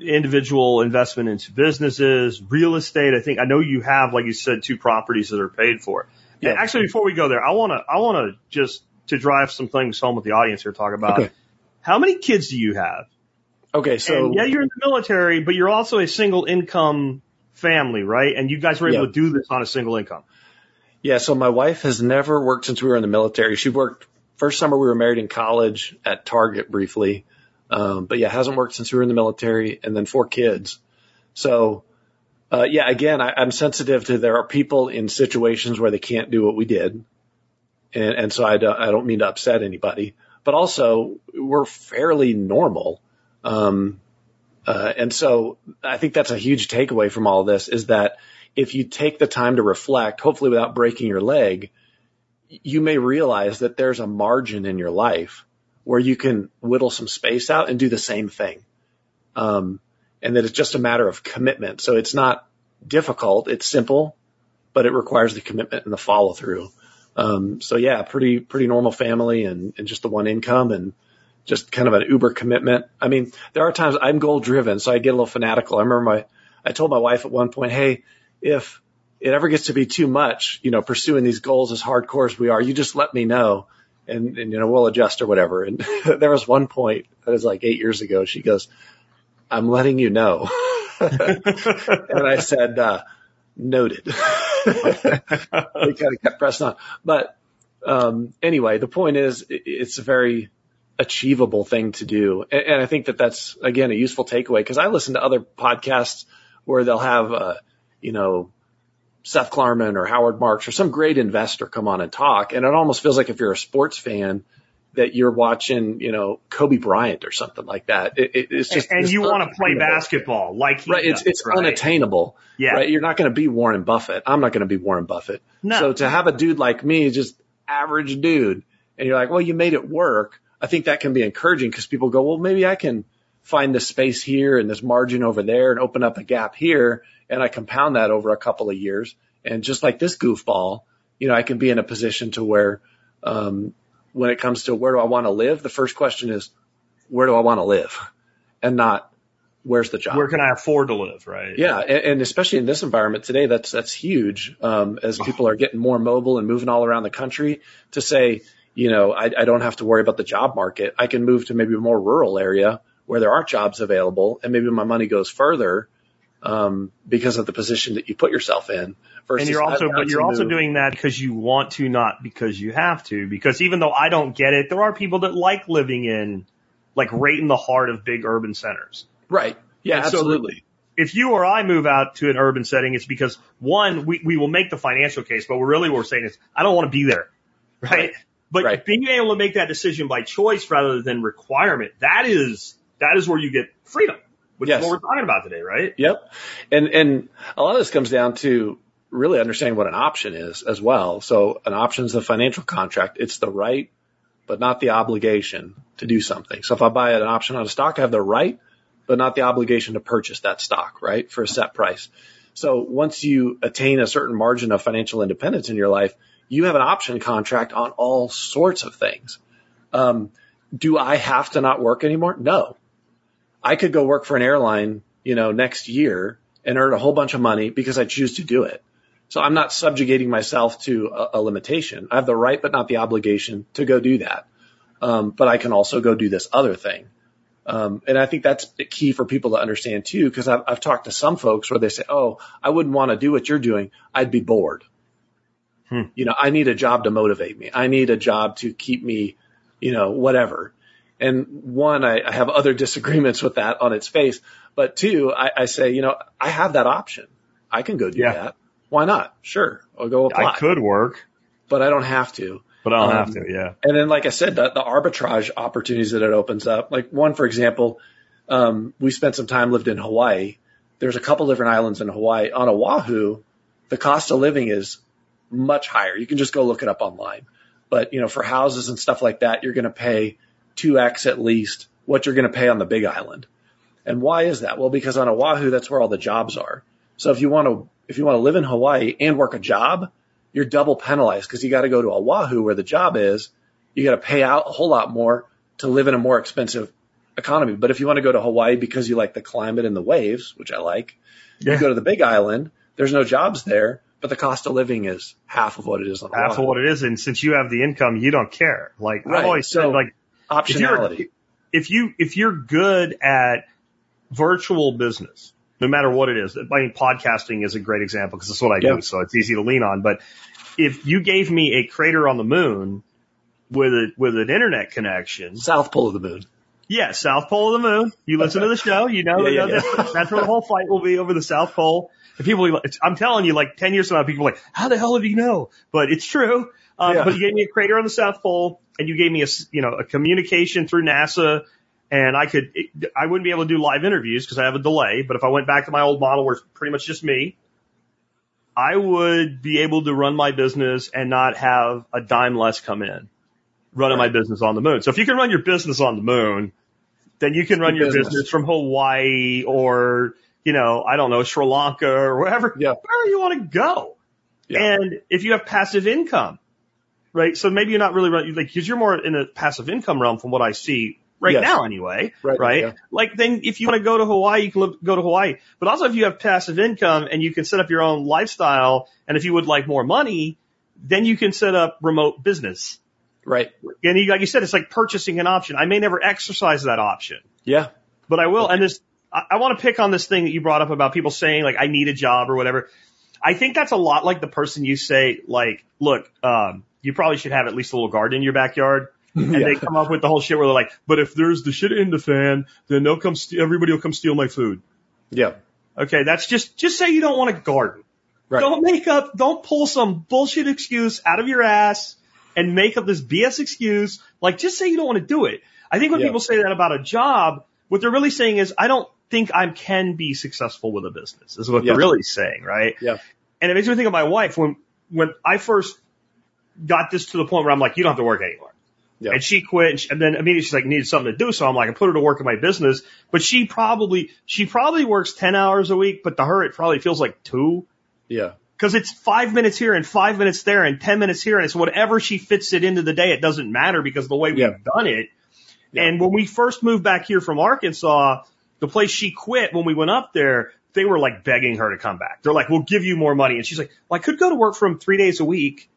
individual investment into businesses, real estate. I think, I know you have, like you said, two properties that are paid for. Yeah. And actually, before we go there, I want to, I want to just to drive some things home with the audience here, talk about Okay. how many kids do you have? Okay, so and yeah, you're in the military, but you're also a single income family, right? And you guys were able Yeah. to do this on a single income. Yeah, so my wife has never worked since we were in the military. She worked first summer we were married in college at Target briefly. Um, but yeah, hasn't worked since we were in the military and then four kids. So, uh, yeah, again, I, I'm sensitive to there are people in situations where they can't do what we did. And, and so I don't, I don't mean to upset anybody, but also we're fairly normal. Um, uh, and so I think that's a huge takeaway from all this is that if you take the time to reflect, hopefully without breaking your leg, you may realize that there's a margin in your life where you can whittle some space out and do the same thing. Um, and that it's just a matter of commitment. So it's not difficult. It's simple, but it requires the commitment and the follow through. Um, so yeah, pretty, pretty normal family and, and just the one income and just kind of an uber commitment. I mean, there are times I'm goal driven, so I get a little fanatical. I remember my, I told my wife at one point, Hey, if it ever gets to be too much, you know, pursuing these goals as hardcore as we are, you just let me know and, and you know, we'll adjust or whatever. And there was one point that was like eight years ago. She goes, I'm letting you know. and I said, uh, noted. we kind of kept pressing on, but, um, anyway, the point is, it's a very achievable thing to do, and, and I think that that's again a useful takeaway because I listen to other podcasts where they'll have, uh, you know, Seth Klarman or Howard Marks or some great investor come on and talk, and it almost feels like if you're a sports fan that you're watching, you know, Kobe Bryant or something like that. It, it, it's just and it's you want to play basketball like he Right, it's it's right? unattainable. Yeah. Right, you're not going to be Warren Buffett. I'm not going to be Warren Buffett. No. So to have a dude like me, just average dude, and you're like, well, you made it work. I think that can be encouraging because people go, well, maybe I can find this space here and this margin over there and open up a gap here, and I compound that over a couple of years. And just like this goofball, you know, I can be in a position to where, um, when it comes to where do I want to live, the first question is, where do I want to live, and not where's the job. Where can I afford to live? Right. Yeah, and, and especially in this environment today, that's that's huge. Um, as people are getting more mobile and moving all around the country, to say, you know, I, I don't have to worry about the job market. I can move to maybe a more rural area where there are jobs available, and maybe my money goes further um, because of the position that you put yourself in. Versus And you're also, but you're also move. doing that because you want to, not because you have to. Because even though I don't get it, there are people that like living in, like right in the heart of big urban centers. right. Yeah, And so- absolutely. If you or I move out to an urban setting, it's because one, we, we will make the financial case, but we're really what we're saying is, I don't want to be there. Right. Right. But Right. being able to make that decision by choice rather than requirement, that is, that is where you get freedom, which Yes. is what we're talking about today, right? Yep. And and a lot of this comes down to really understanding what an option is as well. So an option is a financial contract. It's the right, but not the obligation to do something. So if I buy an option on a stock, I have the right, but not the obligation to purchase that stock, right? For a set price. So once you attain a certain margin of financial independence in your life, you have an option contract on all sorts of things. Um, do I have to not work anymore? No. I could go work for an airline, you know, next year and earn a whole bunch of money because I choose to do it. So I'm not subjugating myself to a, a limitation. I have the right, but not the obligation to go do that. Um, but I can also go do this other thing. Um, and I think that's key for people to understand too, because I've, I've talked to some folks where they say, "Oh, I wouldn't want to do what you're doing. I'd be bored." Hmm. You know, I need a job to motivate me. I need a job to keep me, you know, whatever. And one, I, I have other disagreements with that on its face. But two, I, I say, you know, I have that option. I can go do Yeah. that. Why not? Sure, I'll go apply. I could work, but I don't have to. but I don't Um, have to. Yeah. And then, like I said, the, the arbitrage opportunities that it opens up. Like one, for example, um, we spent some time lived in Hawaii. There's a couple different islands in Hawaii. On Oahu, the cost of living is much higher. You can just go look it up online. But you know, for houses and stuff like that, you're going to pay two x at least what you're going to pay on the Big Island. And why is that? Well, because on Oahu, that's where all the jobs are. So if you want to, if you want to live in Hawaii and work a job, you're double penalized because you got to go to Oahu where the job is. You got to pay out a whole lot more to live in a more expensive economy. But if you want to go to Hawaii because you like the climate and the waves, which I like, Yeah. you go to the Big Island. There's no jobs there, but the cost of living is half of what it is on half of what it is. And since you have the income, you don't care. Like I've Right. always said, So- like Optionality. if you, if you're good at virtual business, no matter what it is, I mean, podcasting is a great example because it's what I do. So it's easy to lean on. But if you gave me a crater on the moon with a, with an internet connection, South Pole of the Moon. Yeah, South Pole of the moon. You listen to the show, you know, Yeah, yeah, know yeah. That's, where the whole fight will be over the South Pole. And people, I'm telling you, like 10 years from now, people are like, how the hell did you know? But it's true. Um. But you gave me a crater on the South Pole and you gave me a, you know, a communication through NASA and I could, it, I wouldn't be able to do live interviews because I have a delay. But if I went back to my old model where it's pretty much just me, I would be able to run my business and not have a dime less come in running my business on the moon. So if you can run your business on the moon, then you can run your business. business from Hawaii or, you know, I don't know, Sri Lanka or wherever, Yeah. wherever you want to go. Yeah. And if you have passive income, right? So maybe you're not really running, like, cause you're more in a passive income realm from what I see right Yes. now anyway, Right, right? yeah. Like then if you want to go to Hawaii, you can live, go to Hawaii. But also if you have passive income and you can set up your own lifestyle and if you would like more money, then you can set up remote business. Right. And you, like you said, it's like purchasing an option. I may never exercise that option, Yeah. but I will. And this, I, I want to pick on this thing that you brought up about people saying like, I need a job or whatever. I think that's a lot like the person you say, like, look, um, you probably should have at least a little garden in your backyard. And Yeah. they come up with the whole shit where they're like, but if there's the shit in the fan, then they'll come, st- everybody will come steal my food. Yeah. Okay, that's just, just say you don't want a garden. Right. Don't make up, don't pull some bullshit excuse out of your ass and make up this BS excuse. Like, just say you don't want to do it. I think when Yeah. people say that about a job, what they're really saying is, I don't think I can be successful with a business, is what Yeah. they're really saying, right? Yeah. And it makes me think of my wife when, when I first got this to the point where I'm like, you don't have to work anymore. Yeah. And she quit, and, she, and then immediately she's like, needed something to do. So I'm like, I put her to work in my business. But she probably, she probably works 10 hours a week, but to her, it probably feels like two. Yeah. Cause it's five minutes here and five minutes there and 10 minutes here. And it's whatever she fits it into the day. It doesn't matter because the way we've Yeah. done it. Yeah. And when we first moved back here from Arkansas, the place she quit when we went up there, they were like begging her to come back. They're like, we'll give you more money. And she's like, well, I could go to work from three days a week.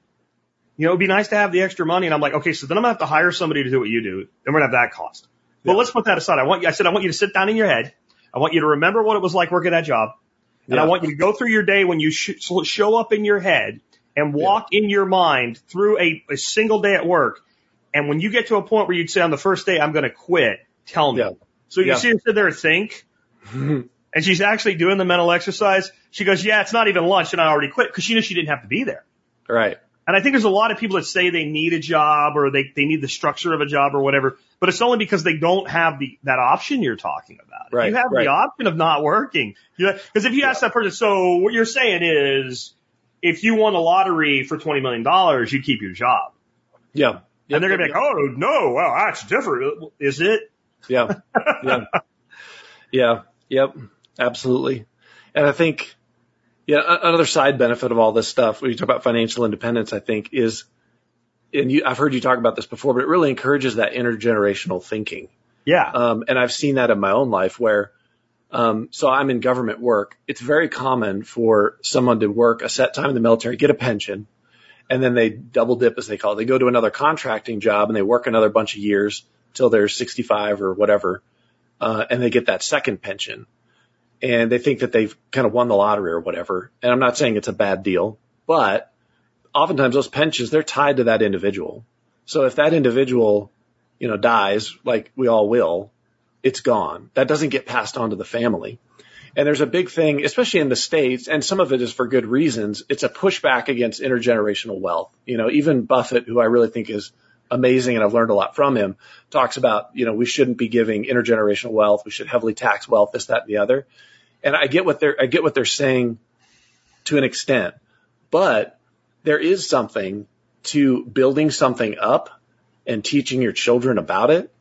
You know, it'd be nice to have the extra money. And I'm like, okay, so then I'm gonna have to hire somebody to do what you do. Then we're gonna have that cost. But Yeah. let's put that aside. I want you, I said, I want you to sit down in your head. I want you to remember what it was like working that job. And I want you to go through your day when you sh- show up in your head and walk in your mind through a, a single day at work. And when you get to a point where you'd say on the first day, I'm going to quit, tell me. Yeah. So you Yeah. see her sit there and think, and she's actually doing the mental exercise. She goes, yeah, it's not even lunch and I already quit because she knew she didn't have to be there. Right. And I think there's a lot of people that say they need a job or they, they need the structure of a job or whatever, but it's only because they don't have the, that option you're talking about. If Right, you have right. the option of not working. Because if you ask that person, so what you're saying is, if you won the lottery for $20 million, you keep your job. Yeah. and they're going to be like, oh, no, well, that's different. Is it? Yeah. Yeah. yeah. Yep. Absolutely. And I think, yeah, another side benefit of all this stuff, when you talk about financial independence, I think is, and you, I've heard you talk about this before, but it really encourages that intergenerational thinking. Yeah. Um, and I've seen that in my own life where, um, so I'm in government work. It's very common for someone to work a set time in the military, get a pension, and then they double dip as they call it. They go to another contracting job and they work another bunch of years till they're 65 or whatever, uh, and they get that second pension. And they think that they've kind of won the lottery or whatever. And I'm not saying it's a bad deal, but oftentimes those pensions, they're tied to that individual. So if that individual, you know, dies, like we all will, it's gone. That doesn't get passed on to the family. And there's a big thing, especially in the States, and some of it is for good reasons. It's a pushback against intergenerational wealth. You know, even Buffett, who I really think is amazing and I've learned a lot from him, talks about, you know, we shouldn't be giving intergenerational wealth. We should heavily tax wealth, this, that, and the other. And I get what they're, I get what they're saying to an extent, but there is something to building something up and teaching your children about it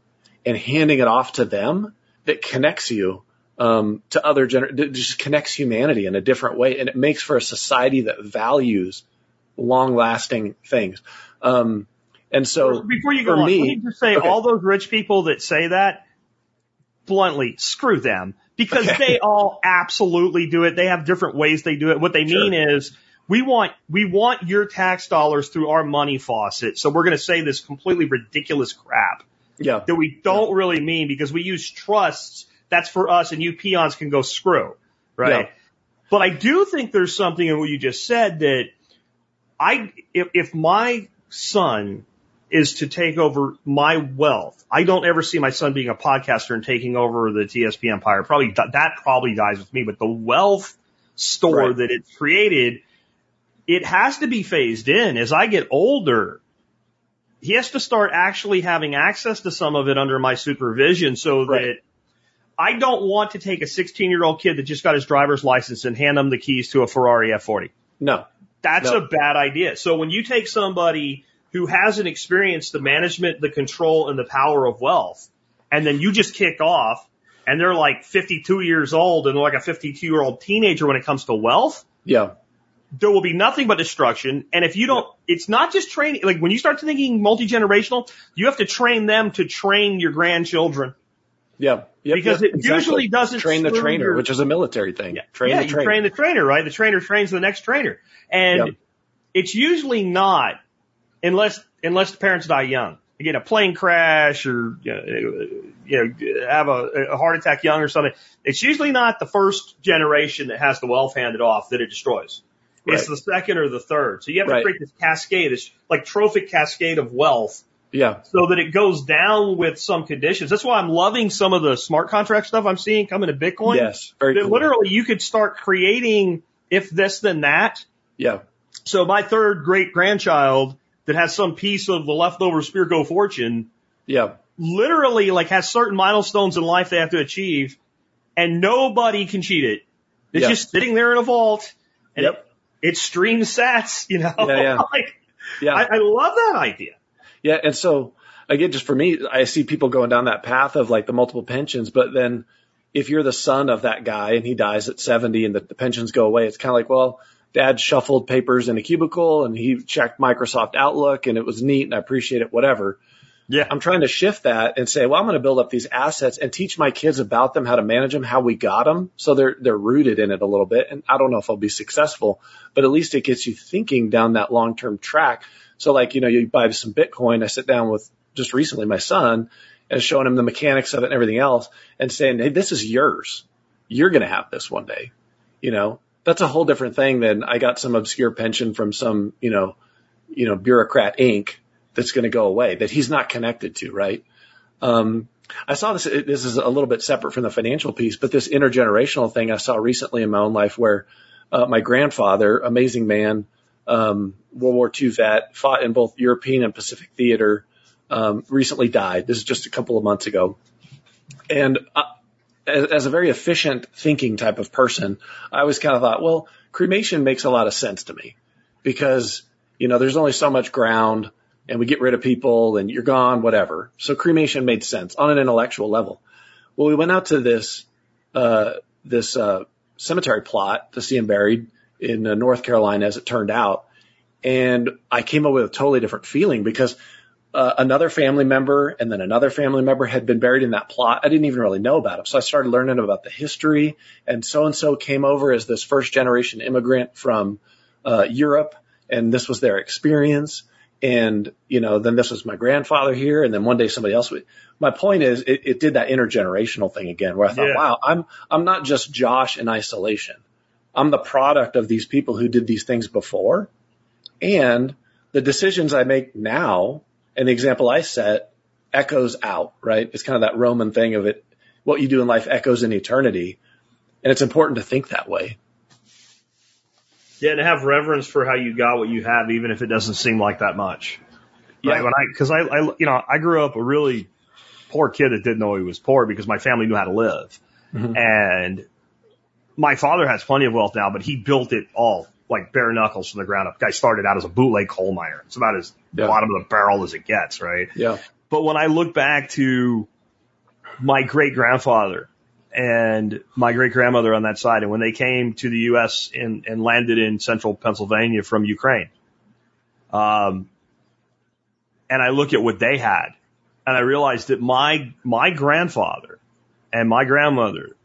and handing it off to them that connects you um, to other gener- just connects humanity in a different way, and it makes for a society that values long-lasting things. Um, and so, Before you go for on, me- let me just say okay. all those rich people that say that, bluntly, screw them. Because Okay. they all absolutely do it. They have different ways they do it. What they Sure. mean is, we want, we want your tax dollars through our money faucet. So we're going to say this completely ridiculous crap yeah, that we don't really mean because we use trusts. That's for us and you peons can go screw. Right. Yeah. But I do think there's something in what you just said that I, if, if my son is to take over my wealth, I don't ever see my son being a podcaster and taking over the TSP empire. Probably that probably dies with me, but the wealth store Right. that it's created, it has to be phased in as I get older. He has to start actually having access to some of it under my supervision so Right. that I don't want to take a 16 year old kid that just got his driver's license and hand them the keys to a Ferrari F40. no, That's No. a bad idea. So when you take somebody who hasn't experienced the management, the control, and the power of wealth, and then you just kick off, and they're like 52 years old and they're like a 52 year old teenager when it comes to wealth, yeah, there will be nothing but destruction. And if you don't, it's not just training. Like when you start thinking multi generational, you have to train them to train your grandchildren. yeah, Yep, Because yep, it usually doesn't train the trainer, your- which is a military thing. Train yeah, the you trainer. train the trainer, right? The trainer trains the next trainer. And Yep. it's usually not unless unless the parents die young. You get a plane crash or you know, you know have a, a heart attack young or something. It's usually not the first generation that has the wealth handed off that it destroys. It's the second or the third. So you have to Right. create this cascade, this like trophic cascade of wealth Yeah. so that it goes down with some conditions. That's why I'm loving some of the smart contract stuff I'm seeing coming to Bitcoin. Yes. Very That cool. literally you could start creating if this then that. Yeah. So my third great grandchild that has some piece of the leftover Spirko fortune Yeah. literally like has certain milestones in life they have to achieve and nobody can cheat it. It's Yeah. just sitting there in a vault and Yep. it, it streams sats, you know? Yeah, yeah. like, Yeah. I, I love that idea. Yeah, and so again, just for me, I see people going down that path of like the multiple pensions, but then if you're the son of that guy and he dies at 70 and the, the pensions go away, it's kind of like, well, dad shuffled papers in a cubicle and he checked Microsoft Outlook and it was neat and I appreciate it, whatever. Yeah. I'm trying to shift that and say, well, I'm going to build up these assets and teach my kids about them, how to manage them, how we got them. So they're, they're rooted in it a little bit. And I don't know if I'll be successful, but at least it gets you thinking down that long-term track. So like, you know, you buy some Bitcoin. I sit down with just recently my son and showing him the mechanics of it and everything else and saying, Hey, this is yours. You're going to have this one day. You know, that's a whole different thing than I got some obscure pension from some, you know, you know, bureaucrat Inc. that's going to go away that he's not connected to, right? Um, I saw this, this is a little bit separate from the financial piece, but this intergenerational thing I saw recently in my own life where, uh, my grandfather, amazing man, um, World War II vet, fought in both European and Pacific theater, um, recently died. This is just a couple of months ago. And, uh, as, as a very efficient thinking type of person, I always kind of thought, well, cremation makes a lot of sense to me because, you know, there's only so much ground and we get rid of people and you're gone, whatever. So cremation made sense on an intellectual level. Well, we went out to this, uh, this, uh, cemetery plot to see him buried in uh, North Carolina as it turned out. And I came up with a totally different feeling because uh, another family member and then another family member had been buried in that plot. I didn't even really know about him. So I started learning about the history and so and so came over as this first generation immigrant from uh, Europe and this was their experience. And, you know, then this was my grandfather here and then one day somebody else would, my point is it, it did that intergenerational thing again where I thought, Yeah. wow, I'm, I'm not just Josh in isolation. I'm the product of these people who did these things before and the decisions I make now and the example I set echoes out, right? It's kind of that Roman thing of it. What you do in life echoes in eternity. And it's important to think that way. Yeah, to have reverence for how you got what you have, even if it doesn't seem like that much. Right? Yeah. When I, cause I, I, you know, I grew up a really poor kid that didn't know he was poor because my family knew how to live. Mm-hmm. And my father has plenty of wealth now, but he built it all like bare knuckles from the ground up. Guy started out as a bootleg coal miner. It's about as Yeah. bottom of the barrel as it gets, right? Yeah. But when I look back to my great grandfather and my great grandmother on that side, and when they came to the U.S. and, and landed in central Pennsylvania from Ukraine, um, and I look at what they had, and I realized that my my grandfather and my grandmother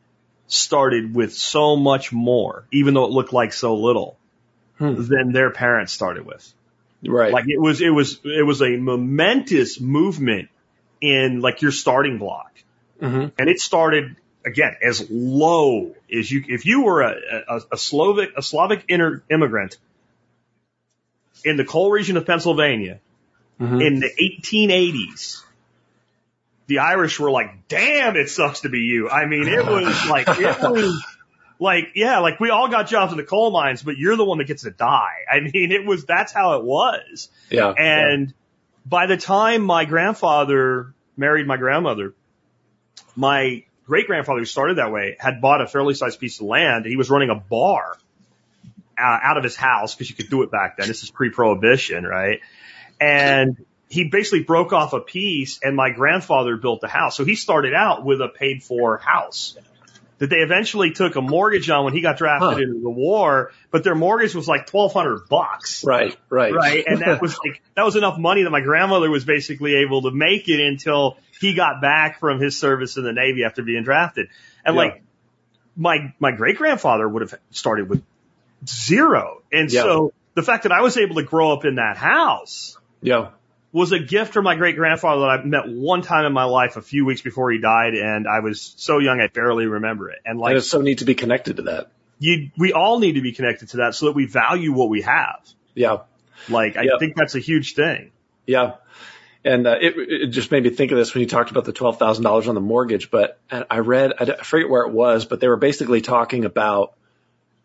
started with so much more, even though it looked like so little, Hmm. than their parents started with. Right. Like it was, it was, it was a momentous movement in like your starting block. hmm And it started again as low as you, if you were a, a, a Slovak, a Slavic inter, immigrant in the coal region of Pennsylvania hmm in the 1880s, the Irish were like, damn, it sucks to be you. I mean, it was like, it was like, yeah, like we all got jobs in the coal mines, but you're the one that gets to die. I mean, it was, that's how it was. Yeah. And by the time my grandfather married my grandmother, my great grandfather who started that way had bought a fairly sized piece of land. He was running a bar uh, out of his house because you could do it back then. This is pre-prohibition, right? And he basically broke off a piece and my grandfather built the house. So he started out with a paid for house that they eventually took a mortgage on when he got drafted Huh. into the war, but their mortgage was like 1200 bucks. Right. Right. Right. And that was like, that was enough money that my grandmother was basically able to make it until he got back from his service in the Navy after being drafted. And Yeah. like my, my great grandfather would have started with zero. And Yeah. so the fact that I was able to grow up in that house yeah. Was a gift from my great grandfather that I met one time in my life a few weeks before he died. And I was so young, I barely remember it. And like, and it's so neat to be connected to that. you, we all need to be connected to that so that we value what we have. Yeah. Like, I Yep. think that's a huge thing. Yeah. And uh, it, it just made me think of this when you talked about the twelve thousand dollars on the mortgage. But I read, I forget where it was, but they were basically talking about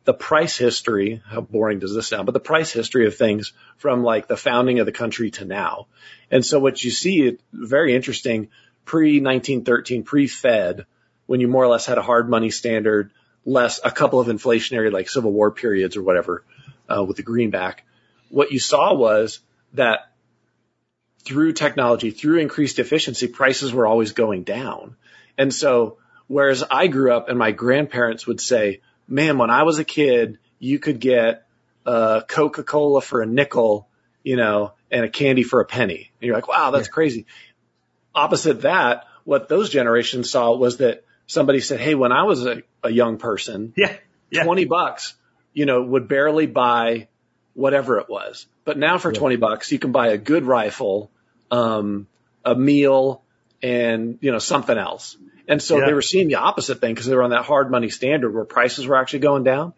the price history. How boring does this sound? But the price history of things from like the founding of the country to now. And so what you see, very interesting, pre 1913, pre Fed, when you more or less had a hard money standard, less a couple of inflationary like Civil War periods or whatever uh, with the greenback. What you saw was that through technology, through increased efficiency, prices were always going down. And so, whereas I grew up and my grandparents would say, man, when I was a kid, you could get uh, Coca-Cola for a nickel, you know, and a candy for a penny. And you're like, wow, that's crazy. Opposite that, what those generations saw was that somebody said, hey, when I was a, a young person, Yeah. Yeah. 20 bucks, you know, would barely buy whatever it was. But now for 20 bucks, you can buy a good rifle, um, a meal and, you know, something else. And so Yeah. they were seeing the opposite thing because they were on that hard money standard where prices were actually going down.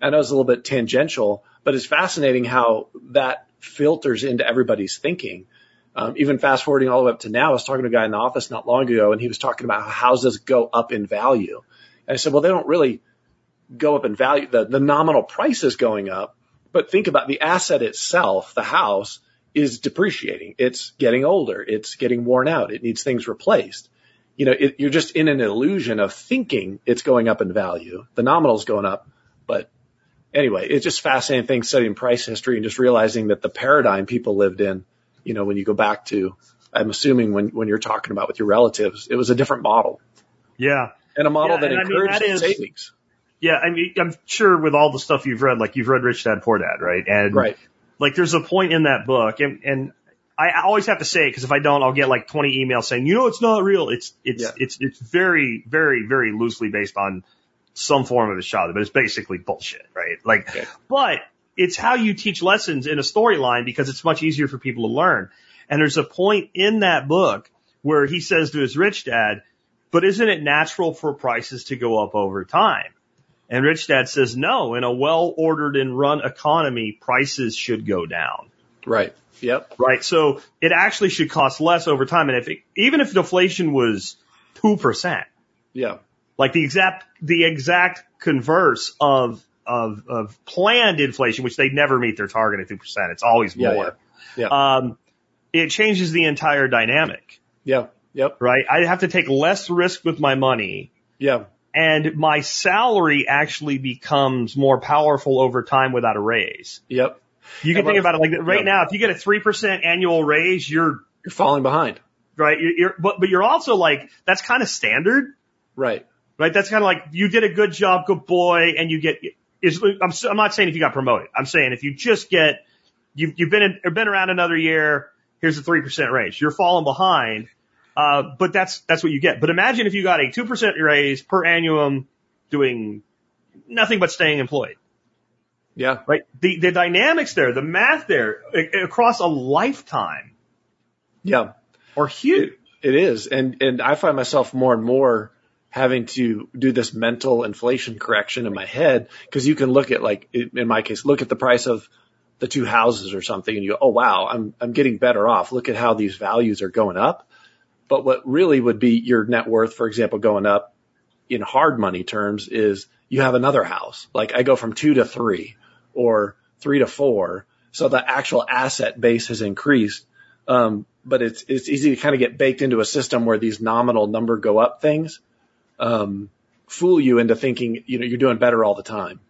I know it's a little bit tangential, but it's fascinating how that filters into everybody's thinking. Um, even fast forwarding all the way up to now, I was talking to a guy in the office not long ago and he was talking about how houses go up in value. And I said, well, they don't really go up in value. The, the nominal price is going up, but think about the asset itself, the house is depreciating. It's getting older. It's getting worn out. It needs things replaced. You know, it, you're just in an illusion of thinking it's going up in value. The nominal's going up, but anyway, it's just fascinating thing studying price history and just realizing that the paradigm people lived in, you know, when you go back to, I'm assuming when, when you're talking about with your relatives, it was a different model Yeah. and a model Yeah, that and I mean, encouraged that is- savings. Yeah. I mean, I'm sure with all the stuff you've read, like you've read Rich Dad Poor Dad, right? And Right. Like there's a point in that book and, and I always have to say it because if I don't, I'll get like 20 emails saying, you know, it's not real. It's, it's, Yeah. it's, it's very, very, very loosely based on some form of astrology, but it's basically bullshit, right? Like, Okay. but it's how you teach lessons in a storyline because it's much easier for people to learn. And there's a point in that book where he says to his rich dad, but isn't it natural for prices to go up over time? And Rich Dad says, no, in a well ordered and run economy, prices should go down. Right. Yep. Right. So it actually should cost less over time. And if it, even if deflation was 2%, Yeah. like the exact, the exact converse of, of, of planned inflation, which they never meet their target at 2%. It's always Yeah, more. yeah. Um, it changes the entire dynamic, Yeah. Yep. right? I have to take less risk with my money Yeah. And my salary actually becomes more powerful over time without a raise. Yep. You can Yeah, think about it like that. right yeah. now, if you get a 3% annual raise, you're You're falling behind. right. You're, you're but, but you're also like, that's kind of standard, Right. right? That's kind of like you did a good job, good boy, and you get, is, I'm, I'm not saying if you got promoted. I'm saying if you just get, you've, you've been in, or been around another year, here's a 3% raise. You're falling behind. Uh, but that's, that's what you get. But imagine if you got a 2% raise per annum doing nothing but staying employed. Yeah. right? The the dynamics there, the math there across a lifetime Yeah. are huge. It is. And, and I find myself more and more having to do this mental inflation correction in my head because you can look at like, in my case, look at the price of the two houses or something and you go, oh wow, I'm, I'm getting better off. Look at how these values are going up. But what really would be your net worth, for example, going up in hard money terms is you have another house. Like I go from two to three or three to four. So the actual asset base has increased. Um, but it's, it's easy to kind of get baked into a system where these nominal number go up things, um, fool you into thinking, you know, you're doing better all the time.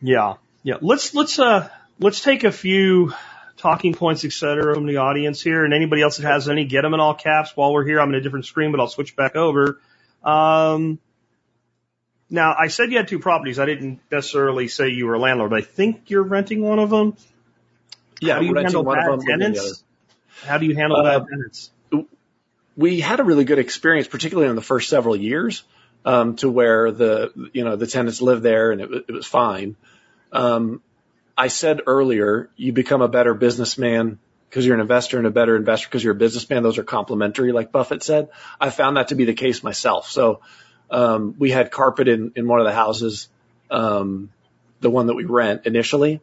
Yeah, yeah. Let's let's uh let's take a few talking points, et cetera, from the audience here, and anybody else that has any, get them in all caps while we're here. I'm in a different screen, but I'll switch back over. Um, now I said you had two properties. I didn't necessarily say you were a landlord, I think you're renting one of them. How do you renting handle one of them, living the tenants? How do you handle Uh, bad tenants? we had a really good experience, particularly in the first several years, um, to where the you know the tenants lived there and it, it was fine. Um, I said earlier, you become a better businessman because you're an investor and a better investor because you're a businessman. Those are complementary, like Buffett said. I found that to be the case myself. So um, we had carpet in, in one of the houses um, the one that we rent initially.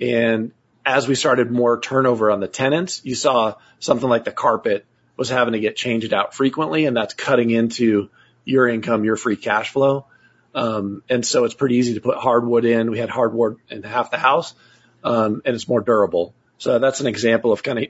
And as we started more turnover on the tenants, you saw something like the carpet was having to get changed out frequently, and that's cutting into your income, your free cash flow. Um, and so it's pretty easy to put hardwood in. We had hardwood in half the house, um, and it's more durable. So that's an example of kind of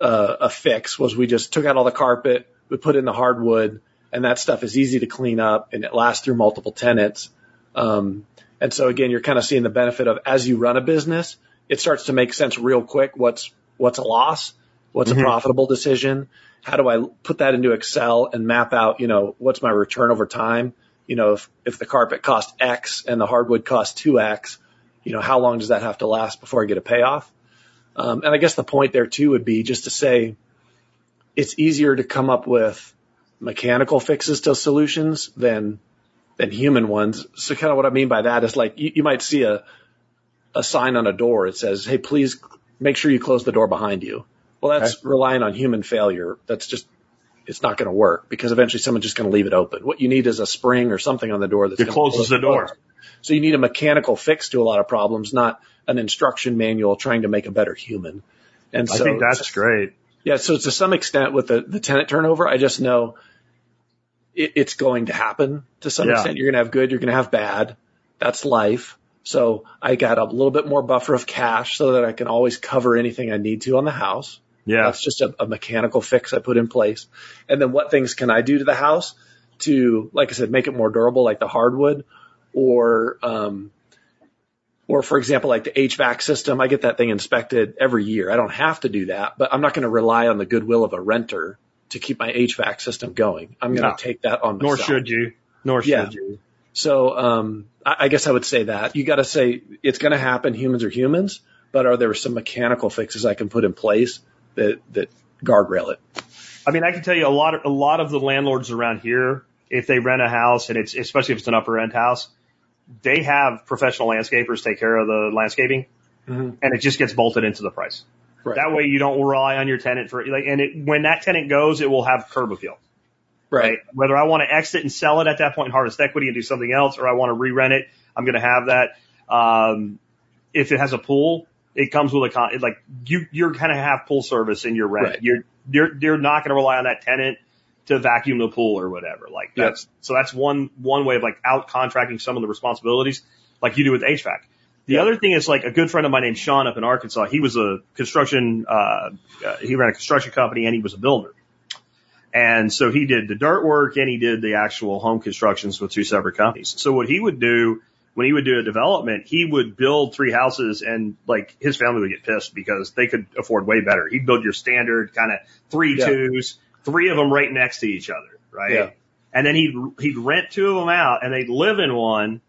uh, a fix was we just took out all the carpet, we put in the hardwood, and that stuff is easy to clean up and it lasts through multiple tenants. Um, and so again, you're kind of seeing the benefit of as you run a business, it starts to make sense real quick. What's what's a loss? What's Mhm. a profitable decision? How do I put that into Excel and map out, you know, what's my return over time? You know, if, if the carpet cost X and the hardwood cost 2X, you know, how long does that have to last before I get a payoff? Um, and I guess the point there too would be just to say it's easier to come up with mechanical fixes to solutions than than human ones. So kind of what I mean by that is like you, you might see a a sign on a door. It says, "Hey, please make sure you close the door behind you." Well, that's relying on human failure. That's just it's not going to work because eventually someone's just going to leave it open. What you need is a spring or something on the door that closes close the door. So you need a mechanical fix to a lot of problems, not an instruction manual trying to make a better human. And so I think that's great. yeah, so to some extent with the, the tenant turnover, I just know it, it's going to happen to some Yeah. extent. You're going to have good, you're going to have bad. That's life. So I got a little bit more buffer of cash so that I can always cover anything I need to on the house. Yeah. That's just a, a mechanical fix I put in place. And then what things can I do to the house to, like I said, make it more durable, like the hardwood or, um, or for example, like the HVAC system, I get that thing inspected every year. I don't have to do that, but I'm not going to rely on the goodwill of a renter to keep my HVAC system going. I'm going to No. take that on Nor should you. Nor should Yeah. you. So, um, I, I guess I would say that you got to say it's going to happen. Humans are humans, but are there some mechanical fixes I can put in place that, that guardrail it? I mean, I can tell you a lot of, a lot of the landlords around here, if they rent a house and it's, especially if it's an upper end house, they have professional landscapers take care of the landscaping Mhm. and it just gets bolted into the price. Right. That way you don't rely on your tenant for like, and it, when that tenant goes, it will have curb appeal, right? Whether I want to exit and sell it at that point and harvest equity and do something else, or I want to re-rent it, I'm going to have that. Um, if it has a pool, it comes with a con, like you, you're going to have pool service in your rent. Right. You're, you're, you're not going to rely on that tenant to vacuum the pool or whatever. Like Yep. that's, so that's one, one way of like out contracting some of the responsibilities like you do with HVAC. The Yep. other thing is like a good friend of mine named Sean up in Arkansas. He was a construction, uh, uh, he ran a construction company and he was a builder. And so he did the dirt work and he did the actual home constructions with two separate companies. So what he would do when he would do a development, he would build three houses and like his family would get pissed because they could afford way better. He'd build your standard kind of three Yeah. twos, three of them right next to each other, right? Yeah. And then he'd, he'd rent two of them out and they'd live in one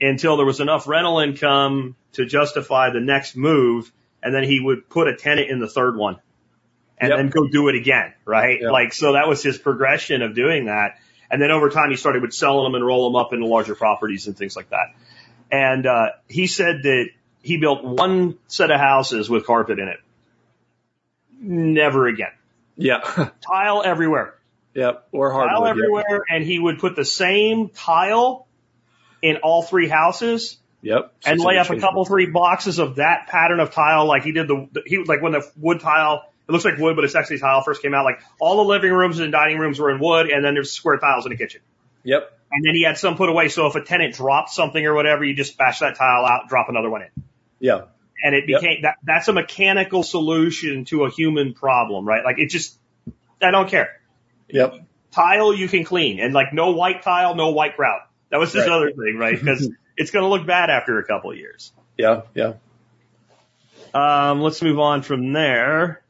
until there was enough rental income to justify the next move. And then he would put a tenant in the third one and Yep. then go do it again, right? Yep. Like, so that was his progression of doing that. And then over time, he started with selling them and roll them up into larger properties and things like that. And, uh, he said that he built one set of houses with carpet in it. Never again. Yeah. Tile everywhere yep. Or hardwood. Tile everywhere, and he would put the same tile in all three houses Yep. and lay up a couple three boxes of that pattern of tile, like he did the the- he like when the wood tile. It looks like wood, but it's actually tile first came out. Like all the living rooms and dining rooms were in wood, and then there's square tiles in the kitchen. Yep. And then he had some put away, so if a tenant dropped something or whatever, you just bash that tile out, drop another one in. Yeah. And it Yep. became that that's a mechanical solution to a human problem, right? Like it just I don't care. Yep. tile you can clean and like no white tile, no white grout. That was his Right. other thing, right? Because it's going to look bad after a couple of years. Yeah. Yeah. Um, let's move on from there.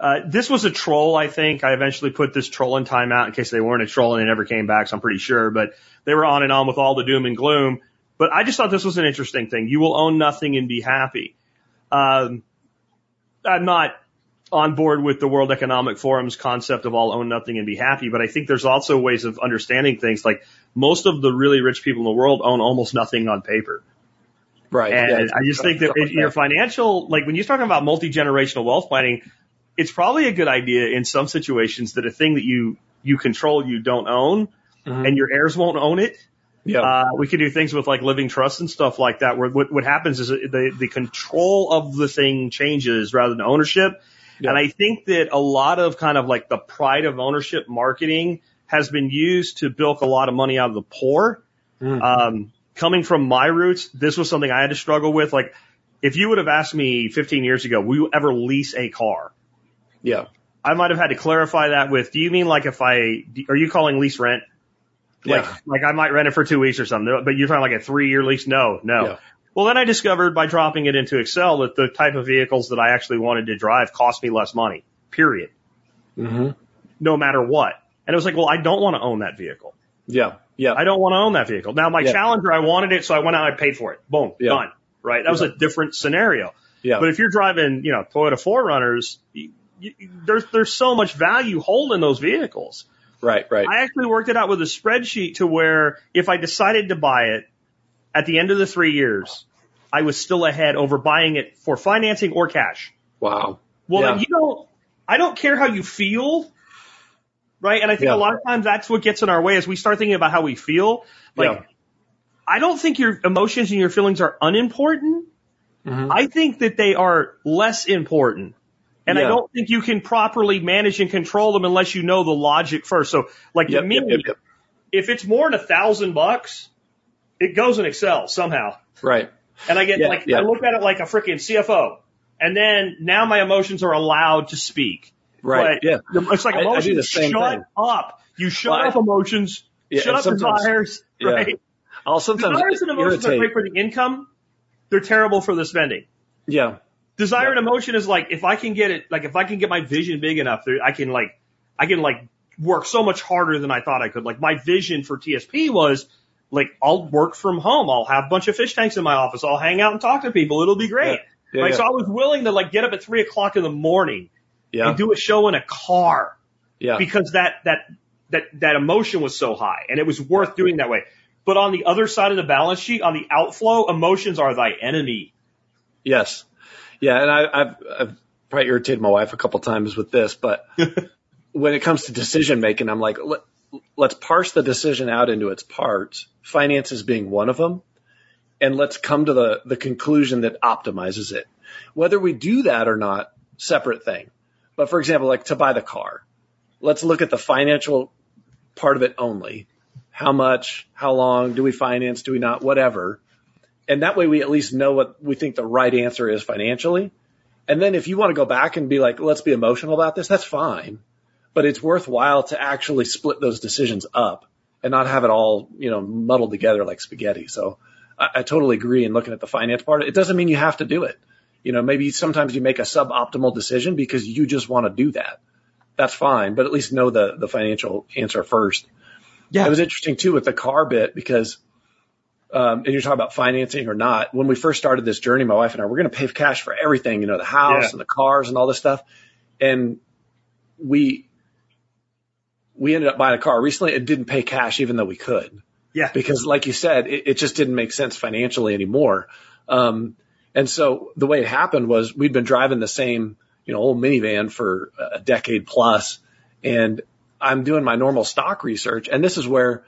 Uh, this was a troll, I think. I eventually put this troll in timeout in case they weren't a troll and it never came back, so I'm pretty sure. But they were on and on with all the doom and gloom. But I just thought this was an interesting thing. You will own nothing and be happy. Um, I'm not on board with the World Economic Forum's concept of all own nothing and be happy, but I think there's also ways of understanding things. Like most of the really rich people in the world own almost nothing on paper. Right. And yeah. I just think that your financial, like when you're talking about multi-generational wealth planning, it's probably a good idea in some situations that a thing that you, you control, you don't own Mhm. and your heirs won't own it. Yeah. Uh, we could do things with like living trust and stuff like that where what, what happens is the, the control of the thing changes rather than ownership. And I think that a lot of kind of like the pride of ownership marketing has been used to bilk a lot of money out of the poor. Mm. Um, coming from my roots, this was something I had to struggle with. Like, if you would have asked me 15 years ago, will you ever lease a car? Yeah. I might have had to clarify that with, do you mean like if I, are you calling lease rent? Like, Yeah. like I might rent it for two weeks or something, but you're talking like a three year lease? No, no. Yeah. Well, then I discovered by dropping it into Excel that the type of vehicles that I actually wanted to drive cost me less money, period, hmm no matter what. And it was like, well, I don't want to own that vehicle. Yeah. Yeah. I don't want to own that vehicle. Now my Yeah. Challenger, I wanted it, so I went out and I paid for it. Boom, Yeah. done. Right? That was a different scenario. yeah. But if you're driving, you know, Toyota 4Runners, you, there's there's so much value holding those vehicles. right. Right. I actually worked it out with a spreadsheet to where if I decided to buy it at the end of the three years, I was still ahead over buying it for financing or cash. wow. Well, Yeah. then you don't. I don't care how you feel, right? And I think Yeah. a lot of times that's what gets in our way is we start thinking about how we feel. Like, Yeah. I don't think your emotions and your feelings are unimportant. Mhm. I think that they are less important. And I don't think you can properly manage and control them unless you know the logic first. So, like Yep, to me, yep, yep, if it's more than a thousand bucks, it goes in Excel somehow. Right. And I get Yeah, like, yeah. I look at it like a freaking CFO. And then now my emotions are allowed to speak. Right. But yeah. It's like I- I emotions. the same shut thing. up. You shut Well, I- up emotions. Yeah, shut up desires. yeah. Right. I'll sometimes Desires and emotions are irritate. great for the income. They're terrible for the spending. Yeah. Desire Yeah. and emotion is like if I can get it, like if I can get my vision big enough, I can like, I can like work so much harder than I thought I could. Like my vision for TSP was like I'll work from home. I'll have a bunch of fish tanks in my office. I'll hang out and talk to people. It'll be great. Yeah, yeah. So I was willing to like get up at three o'clock in the morning Yeah. and do a show in a car Yeah. because that that that that emotion was so high and it was worth doing that way. But on the other side of the balance sheet, on the outflow, emotions are thy enemy. Yes. Yeah, and I, I've, I've probably irritated my wife a couple times with this, but when it comes to decision making, I'm like, let, let's parse the decision out into its parts, finances being one of them, and let's come to the, the conclusion that optimizes it. Whether we do that or not, separate thing. But for example, like to buy the car, let's look at the financial part of it only. How much, how long do we finance? Do we not? Whatever. And that way we at least know what we think the right answer is financially. And then if you want to go back and be like, let's be emotional about this, that's fine. But it's worthwhile to actually split those decisions up and not have it all, you know, muddled together like spaghetti. So I, I totally agree in looking at the finance part. It doesn't mean you have to do it. You know, maybe sometimes you make a suboptimal decision because you just want to do that. That's fine, but at least know the, the financial answer first. Yeah. It was interesting too with the car bit because um, and you're talking about financing or not. When we first started this journey, my wife and I, we're going to pay cash for everything, you know, the house Yeah. and the cars and all this stuff. And we, we ended up buying a car recently. It didn't pay cash even though we could Yeah. because like you said, it, it just didn't make sense financially anymore. Um, and so the way it happened was we'd been driving the same, you know, old minivan for a decade plus and I'm doing my normal stock research. And this is where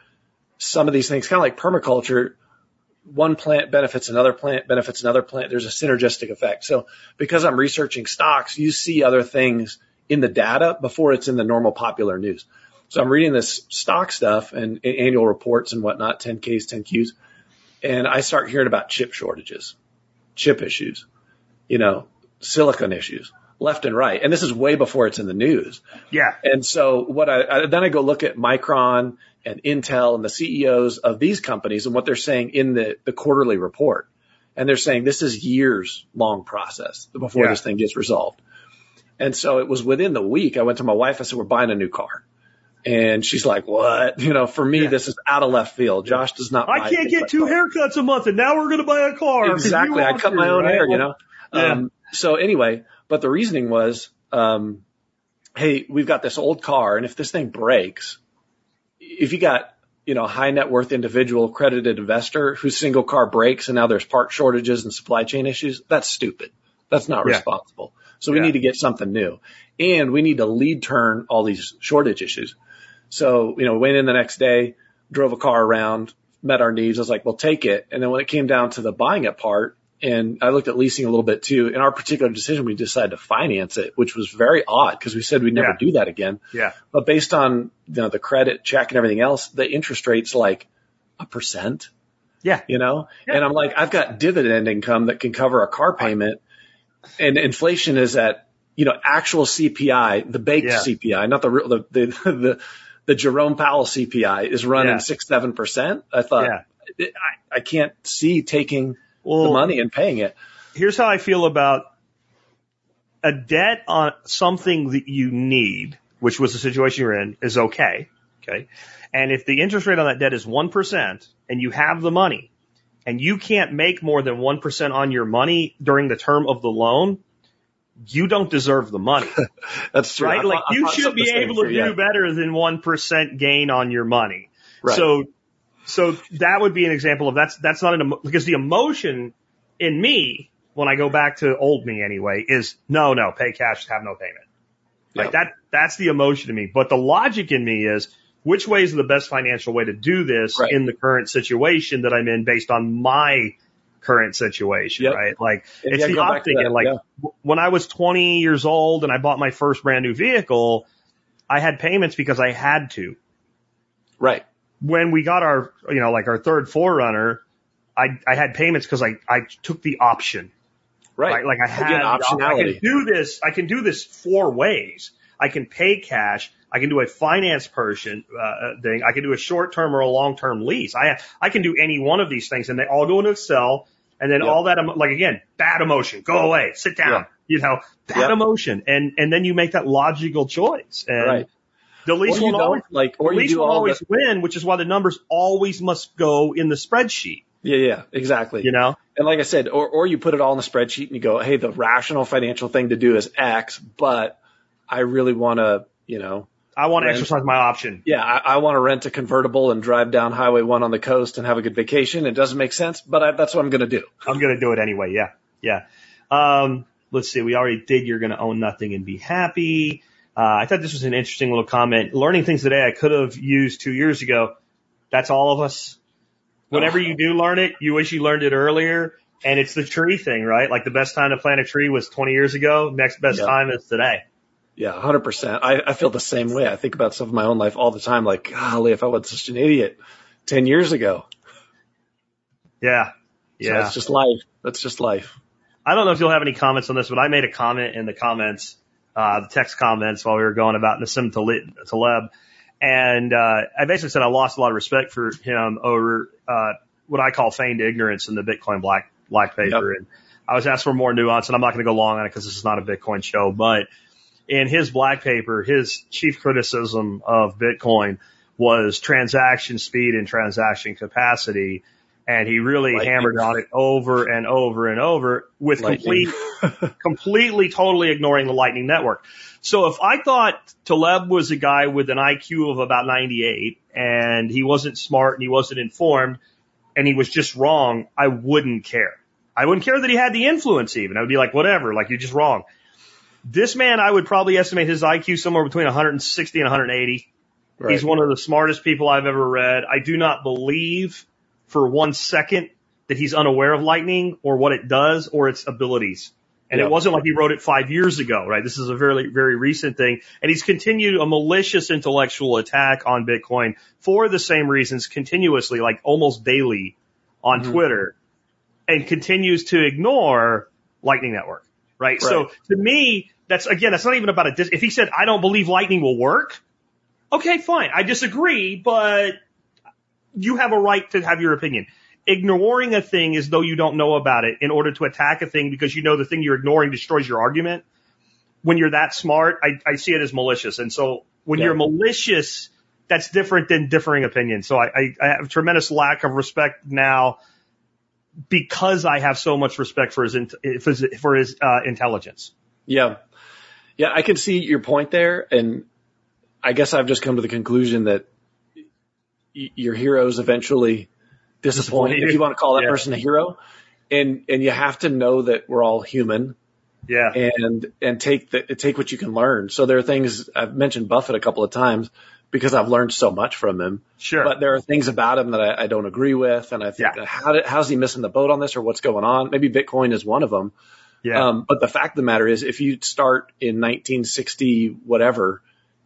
some of these things, kind of like permaculture, one plant benefits another plant, benefits another plant. There's a synergistic effect. So because I'm researching stocks, you see other things in the data before it's in the normal popular news. So I'm reading this stock stuff and, and annual reports and whatnot, 10Ks, 10Qs, and I start hearing about chip shortages, chip issues, you know, silicon issues left and right. And this is way before it's in the news. Yeah. And so what I, I then I go look at Micron and Intel and the CEOs of these companies and what they're saying in the, the quarterly report. And they're saying this is years long process before Yeah. this thing gets resolved. And so it was within the week. I went to my wife. I said, we're buying a new car. And she's like, what? You know, for me, Yeah. this is out of left field. Josh does not. I can't get two that. haircuts a month and now we're going to buy a car. Exactly. I cut my own right? hair, you know? Yeah. Um, so anyway, but the reasoning was, um, hey, we've got this old car and if this thing breaks, if you got, you know, a high net worth individual accredited investor whose single car breaks and now there's part shortages and supply chain issues, that's stupid. That's not Yeah. responsible. So we Yeah. need to get something new and we need to lead turn all these shortage issues. So, you know, went in the next day, drove a car around, met our needs. I was like, well, take it. And then when it came down to the buying it part, and I looked at leasing a little bit too. In our particular decision, we decided to finance it, which was very odd because we said we'd never Yeah. do that again. Yeah. But based on you know the credit check and everything else, the interest rate's like a percent. Yeah. You know, Yeah. and I'm like, I've got dividend income that can cover a car payment, and inflation is at you know actual CPI, the baked Yeah. CPI, not the real the the the, the Jerome Powell CPI is running six seven percent. I thought. I, I can't see taking Well, the money and paying it. here's how I feel about a debt on something that you need, which was the situation you're in, is okay. Okay. And if the interest rate on that debt is 1% and you have the money and you can't make more than 1% on your money during the term of the loan, you don't deserve the money, That's true. right? I Like thought- I you should be able to do better than 1% gain on your money. Right. So, so that would be an example of that's, that's not an, emo- because the emotion in me, when I go back to old me anyway, is no, no, pay cash, have no payment. Like Yep. that, that's the emotion in me. But the logic in me is which way is the best financial way to do this Right. in the current situation that I'm in based on my current situation, Yep. right? Like And it's yeah, the optic. And like yeah. when I was 20 years old and I bought my first brand new vehicle, I had payments because I had to Right. When we got our, you know, like our third 4Runner, I, I had payments because I, I took the option, Right. right? Like I had, the I optionality. can do this, I can do this four ways. I can pay cash. I can do a finance person, uh, thing. I can do a short term or a long term lease. I, I can do any one of these things and they all go into Excel. And then Yep. all that, like again, bad emotion, go away, sit down, you know, bad Yep. emotion. And, and then you make that logical choice. And Right. The lease you won't always like, or the you will always the, win, which is why the numbers always must go in the spreadsheet. yeah, yeah, exactly. You know, And like I said, or, or you put it all in a spreadsheet and you go, Hey, the rational financial thing to do is X, but I really want to, you know, I want to exercise my option. yeah, I, I want to rent a convertible and drive down Highway One on the coast and have a good vacation. It doesn't make sense, but I, that's what I'm going to do. I'm going to do it anyway. Yeah, yeah. Um, let's see. We already did. You're going to own nothing and be happy. Uh, I thought this was an interesting little comment. Learning things today I could have used two years ago. That's all of us. Whenever you do learn it, you wish you learned it earlier. And it's the tree thing, right? Like the best time to plant a tree was 20 years ago. Next best Yeah. time is today. Yeah, hundred percent. I, I feel the same way. I think about stuff in my own life all the time. Like, golly, if I was such an idiot ten years ago. Yeah. So Yeah. it's just life. That's just life. I don't know if you'll have any comments on this, but I made a comment in the comments, uh, the text comments while we were going about Nassim Taleb, Taleb. and uh, I basically said I lost a lot of respect for him over uh, what I call feigned ignorance in the Bitcoin black black paper, and I was asked for more nuance, and I'm not going to go long on it because this is not a Bitcoin show, but in his black paper, his chief criticism of Bitcoin was transaction speed and transaction capacity. And he really Lightning. hammered on it over and over and over with Lightning. complete completely, totally ignoring the Lightning Network. So if I thought Taleb was a guy with an IQ of about 98 and he wasn't smart and he wasn't informed and he was just wrong, I wouldn't care. I wouldn't care that he had the influence even. I would be like, whatever, like you're just wrong. This man, I would probably estimate his IQ somewhere between 160 and 180. Right. He's one of the smartest people I've ever read. I do not believe for one second that he's unaware of lightning or what it does or its abilities. And Yeah. it wasn't like he wrote it five years ago, right? This is a very, very recent thing. And he's continued a malicious intellectual attack on Bitcoin for the same reasons continuously, like almost daily on Mhm. Twitter and continues to ignore Lightning Network, right? So to me, that's again, that's not even about a dis- if he said, I don't believe Lightning will work. Okay, fine. I disagree, but you have a right to have your opinion. Ignoring a thing as though you don't know about it in order to attack a thing because you know the thing you're ignoring destroys your argument. When you're that smart, I, I see it as malicious. And so when Yeah. you're malicious, that's different than differing opinions. So I, I, I have a tremendous lack of respect now because I have so much respect for his, for his, for his uh, intelligence. Yeah. Yeah, I can see your point there. And I guess I've just come to the conclusion that your heroes eventually disappoint, if you. you want to call that Yeah. person a hero. And, and you have to know that we're all human Yeah. and, and take the, take what you can learn. So there are things I've mentioned Buffett a couple of times. because I've learned so much from him. Sure. But there are things about him that I, I don't agree with, and I think Yeah. how did, how's he missing the boat on this, or what's going on? Maybe Bitcoin is one of them. yeah. Um, but the fact of the matter is, if you start in 1960 whatever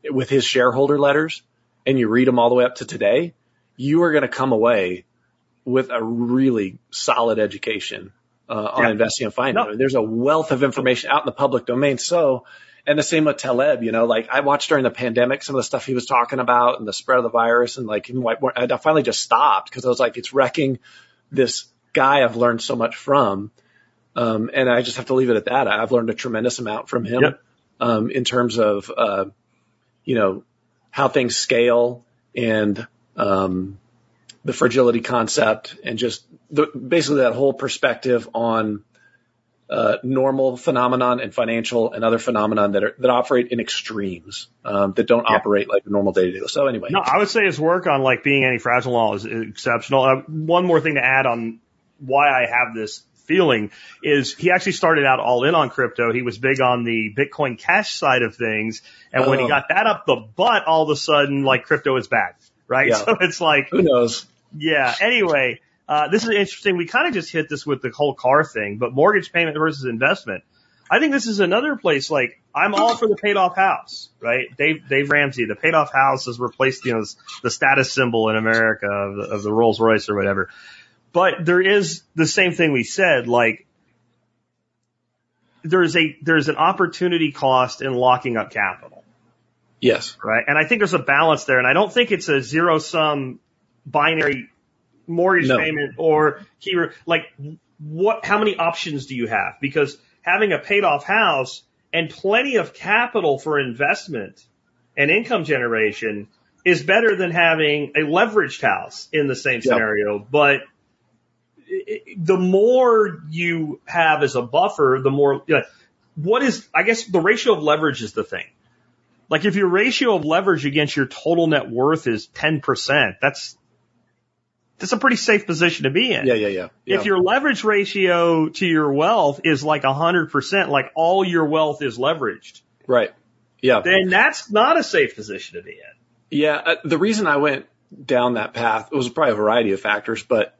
with his shareholder letters and you read them all the way up to today, you are going to come away with a really solid education uh, on Yeah. investing and finance. No. There's a wealth of information out in the public domain. So, and the same with Taleb, you know, like I watched during the pandemic some of the stuff he was talking about and the spread of the virus and like, I finally just stopped because I was like, it's wrecking this guy I've learned so much from. Um, and I just have to leave it at that. I've learned a tremendous amount from him, Yep. um, in terms of, uh, you know, how things scale and, um, the fragility concept and just the, basically that whole perspective on, uh, normal phenomenon and financial and other phenomenon that are, that operate in extremes, um, that don't Yeah. operate like normal day to day. So anyway. No, I would say his work on like being anti-fragile law is exceptional. Uh, one more thing to add on why I have this feeling is he actually started out all in on crypto. He was big on the Bitcoin Cash side of things. And when he Oh. got that up the butt, all of a sudden, like crypto is bad, right? Yeah. So it's like, Who knows? yeah. Anyway, uh, this is interesting. We kind of just hit this with the whole car thing, but mortgage payment versus investment. I think this is another place like I'm all for the paid off house, right? Dave Dave Ramsey, the paid off house has replaced you know the status symbol in America of the, of the Rolls Royce or whatever. But there is the same thing we said, like there's a there's an opportunity cost in locking up capital Yes. right? And I think there's a balance there, and I don't think it's a zero sum binary mortgage No. payment or here like what how many options do you have? Because having a paid off house and plenty of capital for investment and income generation is better than having a leveraged house in the same scenario, but i- i- the more you have as a buffer, the more you know, what is I guess the ratio of leverage is the thing. Like if your ratio of leverage against your total net worth is 10%, that's, that's a pretty safe position to be in. Yeah. Yeah. Yeah. yeah. If your leverage ratio to your wealth is like 100%, like all your wealth is leveraged, right. Yeah. then that's not a safe position to be in. Yeah, uh, the reason I went down that path was probably a variety of factors, but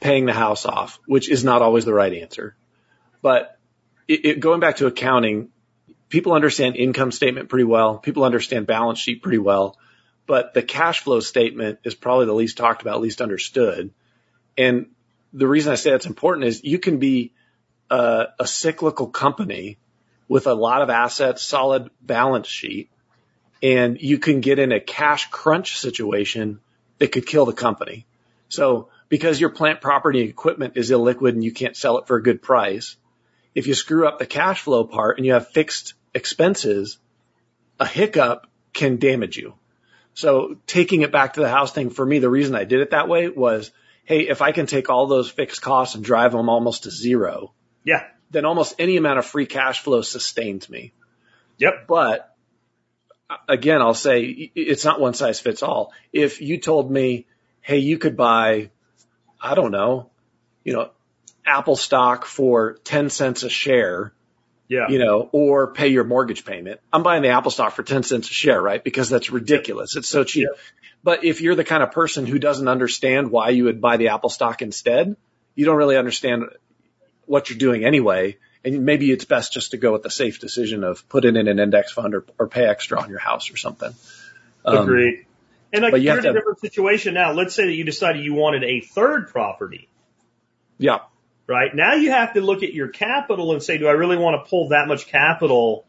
paying the house off, which is not always the right answer. But it, it, going back to accounting, people understand income statement pretty well. People understand balance sheet pretty well, but the cash flow statement is probably the least talked about, least understood. And the reason I say that's important is you can be a, a cyclical company with a lot of assets, solid balance sheet, and you can get in a cash crunch situation that could kill the company. So because your plant property equipment is illiquid and you can't sell it for a good price, if you screw up the cash flow part and you have fixed expenses, a hiccup can damage you. So taking it back to the house thing for me, the reason I did it that way was, hey, if I can take all those fixed costs and drive them almost to zero, Yeah. then almost any amount of free cash flow sustains me. Yep. But again, I'll say it's not one size fits all. If you told me, hey, you could buy, I don't know, you know, Apple stock for 10 cents a share, Yeah. you know, or pay your mortgage payment. I'm buying the Apple stock for 10 cents a share, right? Because that's ridiculous. It's so cheap. But if you're the kind of person who doesn't understand why you would buy the Apple stock instead, you don't really understand what you're doing anyway. And maybe it's best just to go with the safe decision of put it in an index fund or, or pay extra on your house or something. Um, Agreed. And like but you you're in a different situation now. Let's say that you decided you wanted a third property. Yeah. right? Now you have to look at your capital and say, do I really want to pull that much capital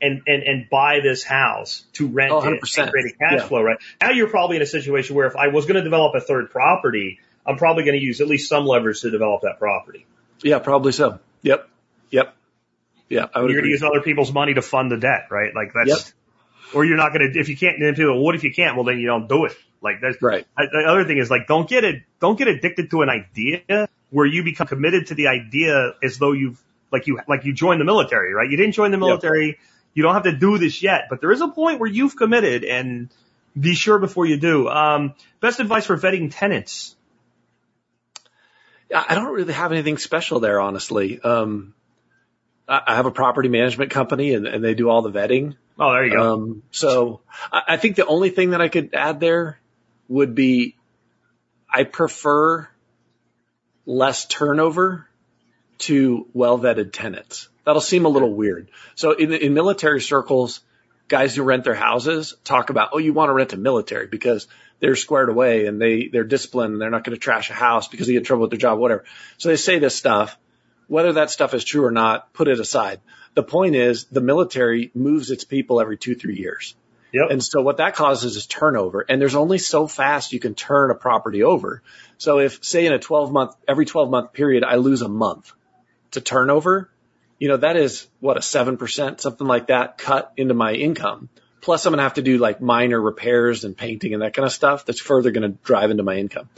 and, and, and buy this house to rent Oh, it 100%. and create a cash Yeah. flow, right? Now you're probably in a situation where if I was going to develop a third property, I'm probably going to use at least some leverage to develop that property. Yeah, probably so. Yep. Yep. Yeah. I would You're going to use other people's money to fund the debt, right? Like that's, Yep. Or you're not going to, if you can't, then people, what if you can't? Well, then you don't do it. Like that's, Right. I- The other thing is like, don't get it, don't get addicted to an idea where you become committed to the idea as though you've, like you, like you joined the military, right? You didn't join the military. You don't have to do this yet, but there is a point where you've committed and be sure before you do. Um, best advice for vetting tenants. I I don't really have anything special there, honestly. Um, I I have a property management company and, and they do all the vetting. Oh, there you go. Um, so I, I think the only thing that I could add there would be I prefer less turnover to well vetted tenants. That'll seem a little weird. So in, in military circles, guys who rent their houses talk about, oh, you want to rent a military because they're squared away and they, they're disciplined and they're not going to trash a house because they get in trouble with their job, whatever. So they say this stuff. Whether that stuff is true or not, put it aside. The point is the military moves its people every two, three years. yep. And so what that causes is turnover. And there's only so fast you can turn a property over. So if say in a 12 month, every 12 month period, I lose a month to turnover, you know, that is what a 7%, something like that cut into my income. Plus I'm going to have to do like minor repairs and painting and that kind of stuff that's further going to drive into my income.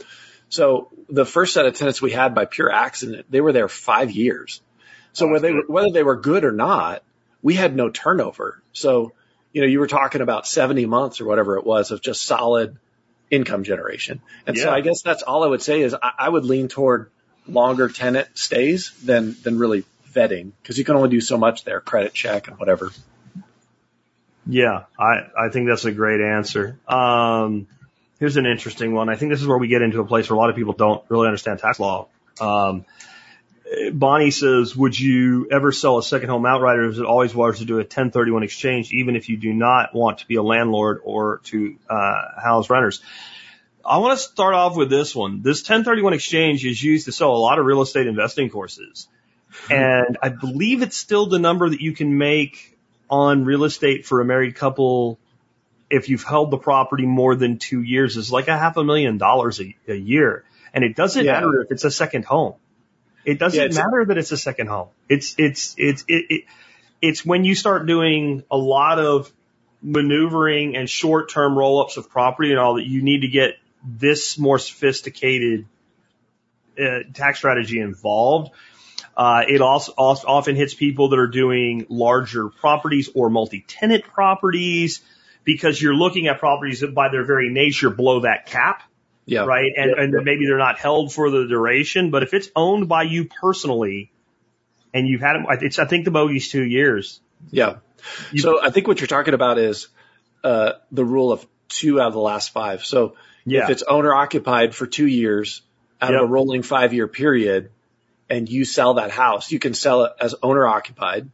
So the first set of tenants we had by pure accident, they were there five years. So Oh, whether they, were- whether they were good or not, we had no turnover. So, you know, you were talking about 70 months or whatever it was of just solid income generation. And so I guess that's all I would say is I, I would lean toward longer tenant stays than, than really vetting because you can only do so much there, credit check and whatever. Yeah, I, I think that's a great answer. Um, here's an interesting one. I think this is where we get into a place where a lot of people don't really understand tax law. Um, Bonnie says, would you ever sell a second home outright or is it always wise to do a 1031 exchange even if you do not want to be a landlord or to uh, house renters? I want to start off with this one. This 1031 exchange is used to sell a lot of real estate investing courses. And I believe it's still the number that you can make on real estate for a married couple if you've held the property more than two years is like a half a million dollars a, a year. And it doesn't Yeah. matter if it's a second home. It doesn't Yeah, matter that it's a second home. It's, it's, it's, it, it, it's when you start doing a lot of maneuvering and short term roll ups of property and all that you need to get this more sophisticated uh, tax strategy involved. Uh, it also, also often hits people that are doing larger properties or multi-tenant properties because you're looking at properties that by their very nature blow that cap, Yeah. right? And, Yep, and maybe they're not held for the duration, but if it's owned by you personally and you've had it, it's, I think the bogey's two years. Yeah. You- so I think what you're talking about is uh, the rule of two out of the last five. So Yeah. if it's owner occupied for two years out of a rolling five year period and you sell that house, you can sell it as owner occupied.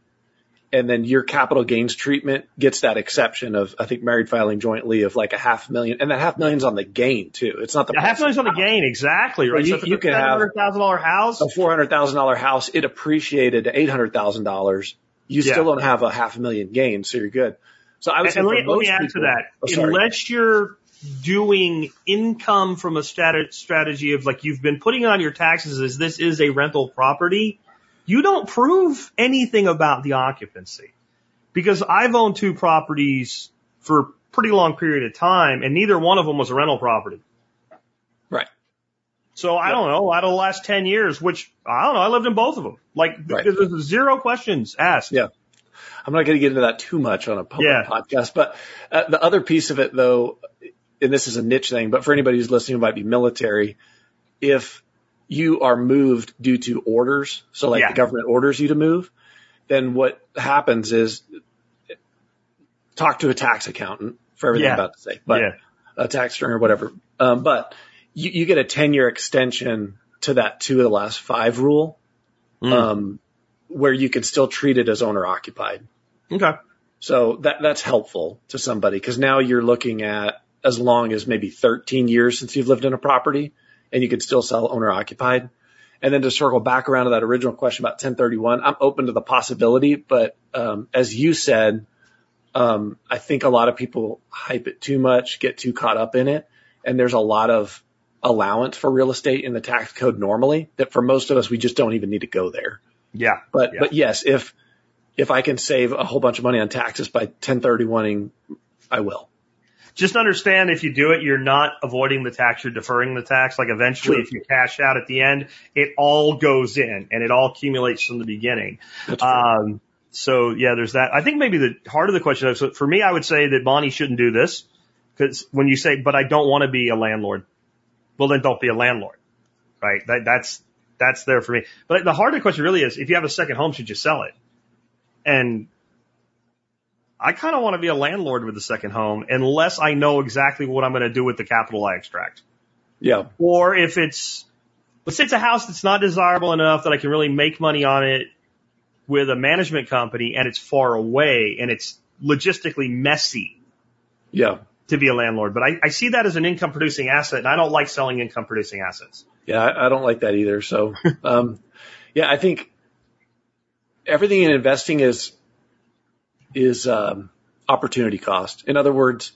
And then your capital gains treatment gets that exception of, I think, married filing jointly of like a half million. And that half million's on the gain too. It's not the A half million's on the gain, exactly, right? you- so if you a can have- $700,000 house, a four hundred thousand dollar house, it appreciated to eight hundred thousand dollars. You Yeah. still don't have a half a million gain, so you're good. So I would And, say and let, me, let me add to that. Oh. Unless you're doing income from a strategy of like you've been putting on your taxes as this is a rental property, you don't prove anything about the occupancy. Because I've owned two properties for a pretty long period of time and neither one of them was a rental property. Right. So I Yep. don't know, out of the last 10 years, which I don't know, I lived in both of them. Like Right. there's zero questions asked. Yeah. I'm not going to get into that too much on a public Yeah. podcast, but uh, the other piece of it though, and this is a niche thing, but for anybody who's listening who might be military, if you are moved due to orders, so like Yeah. the government orders you to move, then what happens is talk to a tax accountant for everything Yeah. I'm about to say, but Yeah. a tax return or whatever. Um, but you, you get a 10 year extension to that two of the last five rule, Mm. um, where you can still treat it as owner occupied. Okay. So that, that's helpful to somebody because now you're looking at as long as maybe 13 years since you've lived in a property and you could still sell owner occupied. And then to circle back around to that original question about 1031, I'm open to the possibility, but, um, as you said, um, I think a lot of people hype it too much, get too caught up in it. And there's a lot of allowance for real estate in the tax code normally that for most of us, we just don't even need to go there. Yeah. But Yeah. but yes, if if I can save a whole bunch of money on taxes by 1031ing, I will. Just understand if you do it, you're not avoiding the tax, you're deferring the tax. Like eventually, if you cash out at the end, it all goes in and it all accumulates from the beginning. Um, so yeah, there's that. I think maybe the heart of the question is, so for me, I would say that Bonnie shouldn't do this because when you say, but I don't want to be a landlord, well then don't be a landlord, right? That, that's, that's there for me. But the heart of the question really is, if you have a second home, should you sell it? And I kind of want to be a landlord with a second home unless I know exactly what I'm going to do with the capital I extract. Yeah. Or if it's, let's say it's a house that's not desirable enough that I can really make money on it with a management company and it's far away and it's logistically messy Yeah. to be a landlord. But I, I see that as an income producing asset and I don't like selling income producing assets. Yeah. I, I don't like that either. So, um, yeah, I think everything in investing is, is, um, opportunity cost. In other words,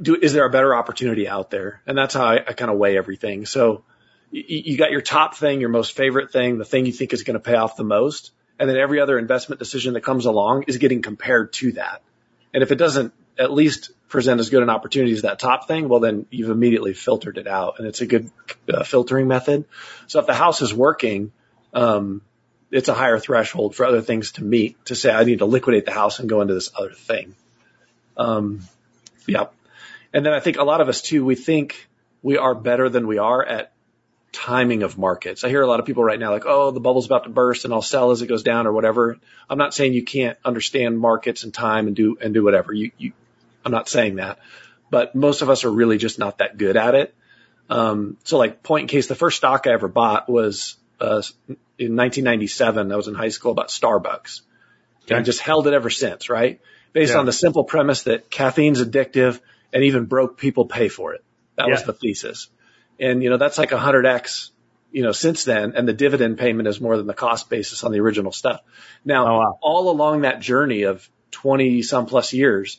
do, is there a better opportunity out there? And that's how I, I kind of weigh everything. So you, you got your top thing, your most favorite thing, the thing you think is going to pay off the most. And then every other investment decision that comes along is getting compared to that. And if it doesn't at least present as good an opportunity as that top thing, well, then you've immediately filtered it out and it's a good uh, filtering method. So if the house is working, um, it's a higher threshold for other things to meet to say, I need to liquidate the house and go into this other thing. Um, yeah. And then I think a lot of us too, we think we are better than we are at timing of markets. I hear a lot of people right now like, oh, the bubble's about to burst and I'll sell as it goes down or whatever. I'm not saying you can't understand markets and time and do, and do whatever. You, you, I'm not saying that, but most of us are really just not that good at it. Um, so like point in case, the first stock I ever bought was, uh, in 1997. I was in high school about Starbucks. And I just held it ever since, right? Based Yeah. on the simple premise that caffeine's addictive and even broke people pay for it. That was the thesis. And, you know, that's like a hundred X, you know, since then. And the dividend payment is more than the cost basis on the original stuff. Now, Oh, wow. all along that journey of 20 some plus years,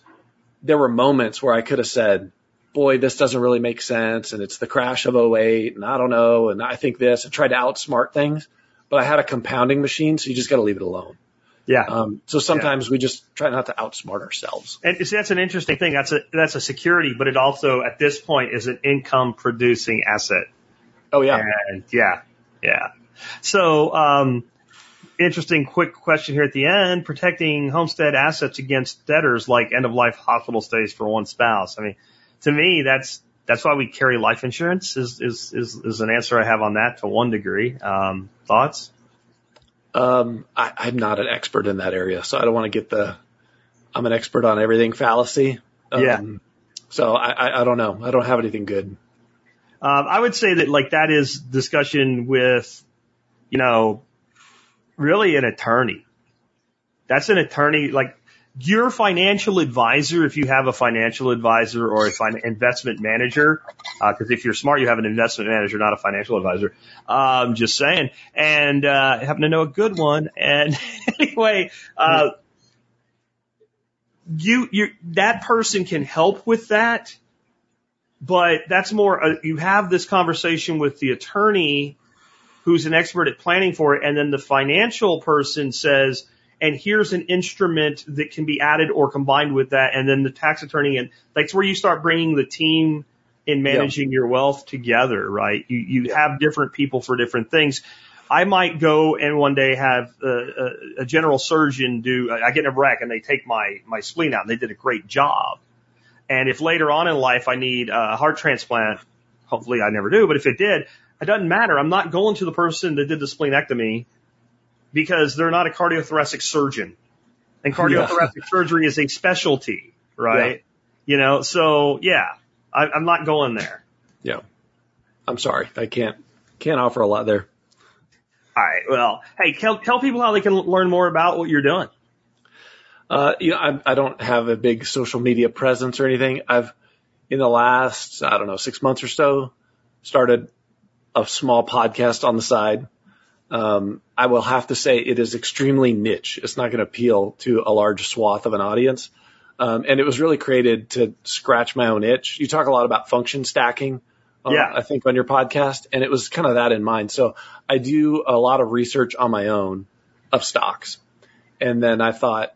there were moments where I could have said, boy, this doesn't really make sense. And it's the crash of 08 and I don't know. And I think this and tried to outsmart things, but I had a compounding machine. So you just got to leave it alone. Yeah. Um, so sometimes we just try not to outsmart ourselves. And see, that's an interesting thing. That's a, that's a security, but it also at this point is an income producing asset. Oh yeah. And yeah, yeah. So, um, interesting quick question here at the end, protecting homestead assets against debtors like end of life hospital stays for one spouse. I mean, to me, that's, that's why we carry life insurance is, is, is, is an answer I have on that to one degree. Um, thoughts? Um, I, I'm not an expert in that area, so I don't want to get the, I'm an expert on everything fallacy. Um, Yeah. So I, I, I don't know. I don't have anything good. Um, I would say that like that is discussion with, you know, really an attorney. That's an attorney, like your financial advisor, if you have a financial advisor or a fin- investment manager, because if you're smart, you have an investment manager, not a financial advisor. Um, just saying. And, uh, happen to know a good one. And anyway, uh, you, you, that person can help with that but that's more uh, you have this conversation with the attorney who's an expert at planning for it and then the financial person says and here's an instrument that can be added or combined with that. And then the tax attorney and that's where you start bringing the team in managing your wealth together right? You you have different people for different things. I might go and one day have a, a, a general surgeon do I get in a wreck and they take my my spleen out and they did a great job. And if later on in life I need a heart transplant, hopefully I never do, but if it did, it doesn't matter. I'm not going to the person that did the splenectomy because they're not a cardiothoracic surgeon. And cardiothoracic surgery is a specialty, right? You know, so yeah, I, I'm not going there. Yeah. I'm sorry. I can't, can't offer a lot there. All right. Well, hey, tell, tell people how they can learn more about what you're doing. Uh, you know, I, I don't have a big social media presence or anything. I've, in the last, I don't know, six months or so, started a small podcast on the side. Um, I will have to say it is extremely niche. It's not going to appeal to a large swath of an audience. Um, and it was really created to scratch my own itch. You talk a lot about function stacking. uh, Yeah. I think on your podcast and it was kind of that in mind. So I do a lot of research on my own of stocks. And then I thought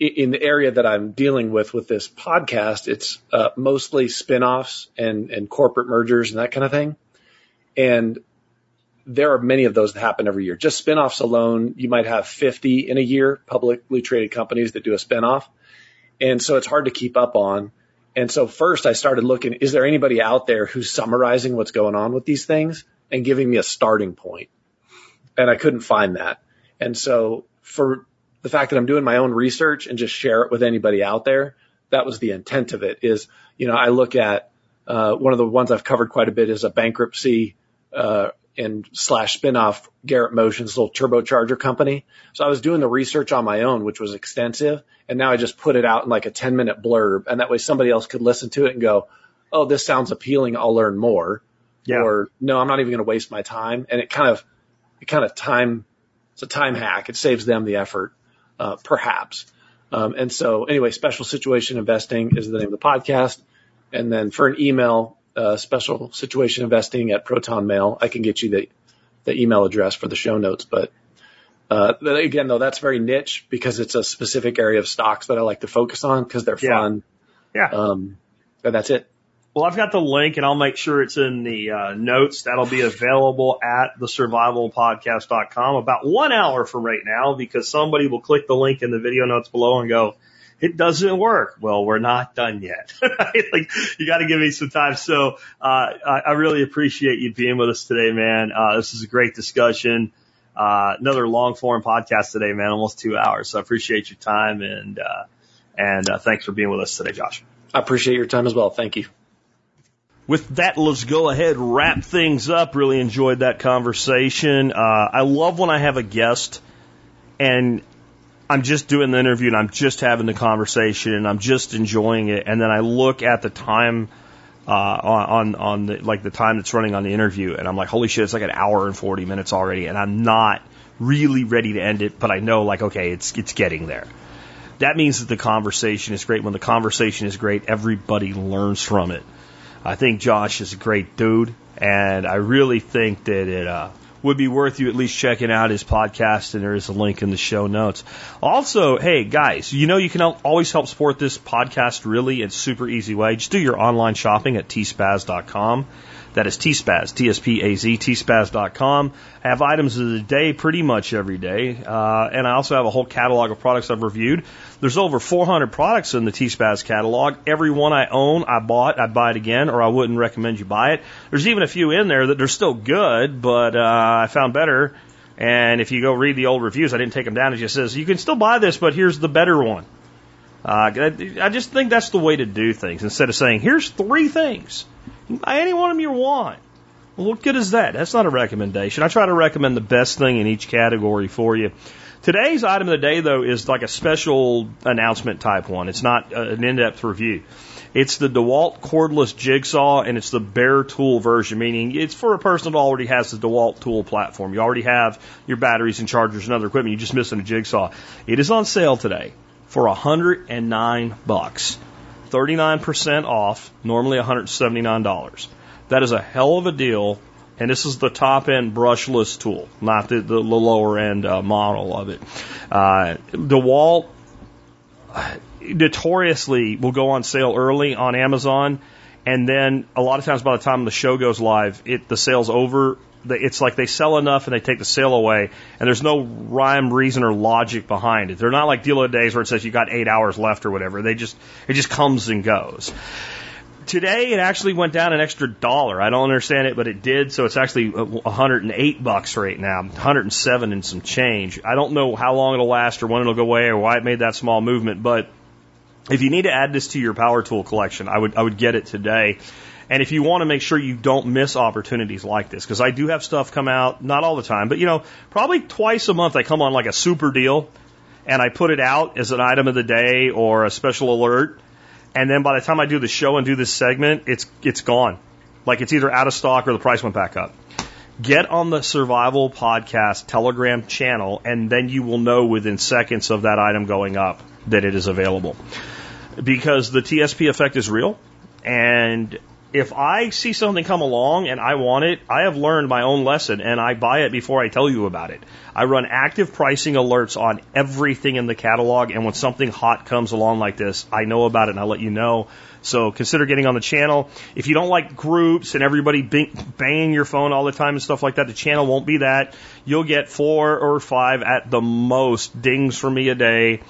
in the area that I'm dealing with with this podcast, it's uh, mostly spin-offs and, and corporate mergers and that kind of thing. And there are many of those that happen every year. Just spin-offs alone, you might have 50 in a year, publicly traded companies that do a spin-off. And so it's hard to keep up on. And so first I started looking, is there anybody out there who's summarizing what's going on with these things and giving me a starting point? And I couldn't find that. And so for the fact that I'm doing my own research and just share it with anybody out there. That was the intent of it is, you know, I look at, uh, one of the ones I've covered quite a bit is a bankruptcy, uh, and slash spinoff Garrett Motion's little turbocharger company. So I was doing the research on my own, which was extensive. And now I just put it out in like a 10 minute blurb. And that way somebody else could listen to it and go, Oh, this sounds appealing. I'll learn more. Yeah. Or no, I'm not even going to waste my time. And it kind of, it kind of time, it's a time hack. It saves them the effort, uh, perhaps. Um, and so anyway, special situation investing is the name of the podcast. And then for an email, uh, special situation investing at Proton Mail, I can get you the, the email address for the show notes. But, uh, again, though, that's very niche because it's a specific area of stocks that I like to focus on because they're Yeah. fun. Yeah. Um, and that's it. Well, I've got the link and I'll make sure it's in the uh, notes. That'll be available at thesurvivalpodcast.com about one hour from right now because somebody will click the link in the video notes below and go, it doesn't work. Well, we're not done yet. like you got to give me some time. So, uh, I, I really appreciate you being with us today, man. Uh, this is a great discussion. Uh, another long form podcast today, man, almost two hours. So I appreciate your time and, uh, and, uh, thanks for being with us today, Josh. I appreciate your time as well. Thank you. With that, let's go ahead wrap things up. Really enjoyed that conversation. Uh, I love when I have a guest and I'm just doing the interview and I'm just having the conversation and I'm just enjoying it. And then I look at the time uh, on on the, like the time that's running on the interview and I'm like, holy shit, it's like an hour and 40 minutes already, and I'm not really ready to end it, but I know like okay, it's it's getting there. That means that the conversation is great. When the conversation is great, everybody learns from it. I think Josh is a great dude, and I really think that it uh, would be worth you at least checking out his podcast, and there is a link in the show notes. Also, hey guys, you know you can al- always help support this podcast really in super easy way. Just do your online shopping at tspaz.com. That is tspaz, T-S-P-A-Z, tspaz.com. I have items of the day pretty much every day, uh, and I also have a whole catalog of products I've reviewed. There's over 400 products in the T-Spaz catalog. Every one I own, I bought, I'd buy it again, or I wouldn't recommend you buy it. There's even a few in there that they're still good, but uh, I found better. And if you go read the old reviews, I didn't take them down. It just says you can still buy this, but here's the better one. Uh, I just think that's the way to do things. Instead of saying here's three things, any one of them you want. Well, what good is that? That's not a recommendation. I try to recommend the best thing in each category for you. Today's item of the day, though, is like a special announcement type one. It's not uh, an in-depth review. It's the DeWalt cordless jigsaw, and it's the bare tool version, meaning it's for a person that already has the DeWalt tool platform. You already have your batteries and chargers and other equipment. You're just missing a jigsaw. It is on sale today for 109 bucks, 39% off. Normally 179 dollars. That is a hell of a deal and this is the top end brushless tool, not the, the, the lower end uh, model of it. Uh, DeWalt uh, notoriously will go on sale early on Amazon, and then a lot of times by the time the show goes live, it the sale's over. It's like they sell enough and they take the sale away, and there's no rhyme, reason, or logic behind it. They're not like dealer days where it says you got eight hours left or whatever. They just it just comes and goes today it actually went down an extra dollar. I don't understand it, but it did. So it's actually uh, 108 bucks right now, 107 and some change. I don't know how long it'll last or when it'll go away or why it made that small movement, but if you need to add this to your power tool collection, I would I would get it today. And if you want to make sure you don't miss opportunities like this, because I do have stuff come out, not all the time, but you know, probably twice a month I come on like a super deal and I put it out as an item of the day or a special alert. And then by the time I do the show and do this segment, it's it's gone. Like it's either out of stock or the price went back up. Get on the Survival Podcast Telegram channel, and then you will know within seconds of that item going up that it is available. Because the TSP effect is real, and if I see something come along and I want it, I have learned my own lesson and I buy it before I tell you about it. I run active pricing alerts on everything in the catalog and when something hot comes along like this, I know about it and I let you know. So consider getting on the channel. If you don't like groups and everybody bang- banging your phone all the time and stuff like that, the channel won't be that. You'll get four or five at the most dings from me a day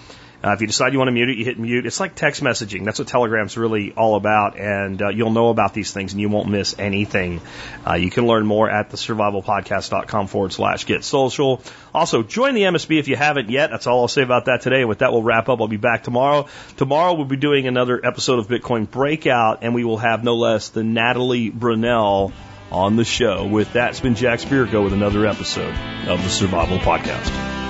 Uh, if you decide you want to mute it, you hit mute. It's like text messaging. That's what Telegram's really all about. And uh, you'll know about these things and you won't miss anything. Uh, you can learn more at the survivalpodcast.com forward slash get social. Also, join the MSB if you haven't yet. That's all I'll say about that today. With that, we'll wrap up. I'll be back tomorrow. Tomorrow, we'll be doing another episode of Bitcoin Breakout, and we will have no less than Natalie Brunell on the show. With that, it's been Jack Spirko with another episode of the Survival Podcast.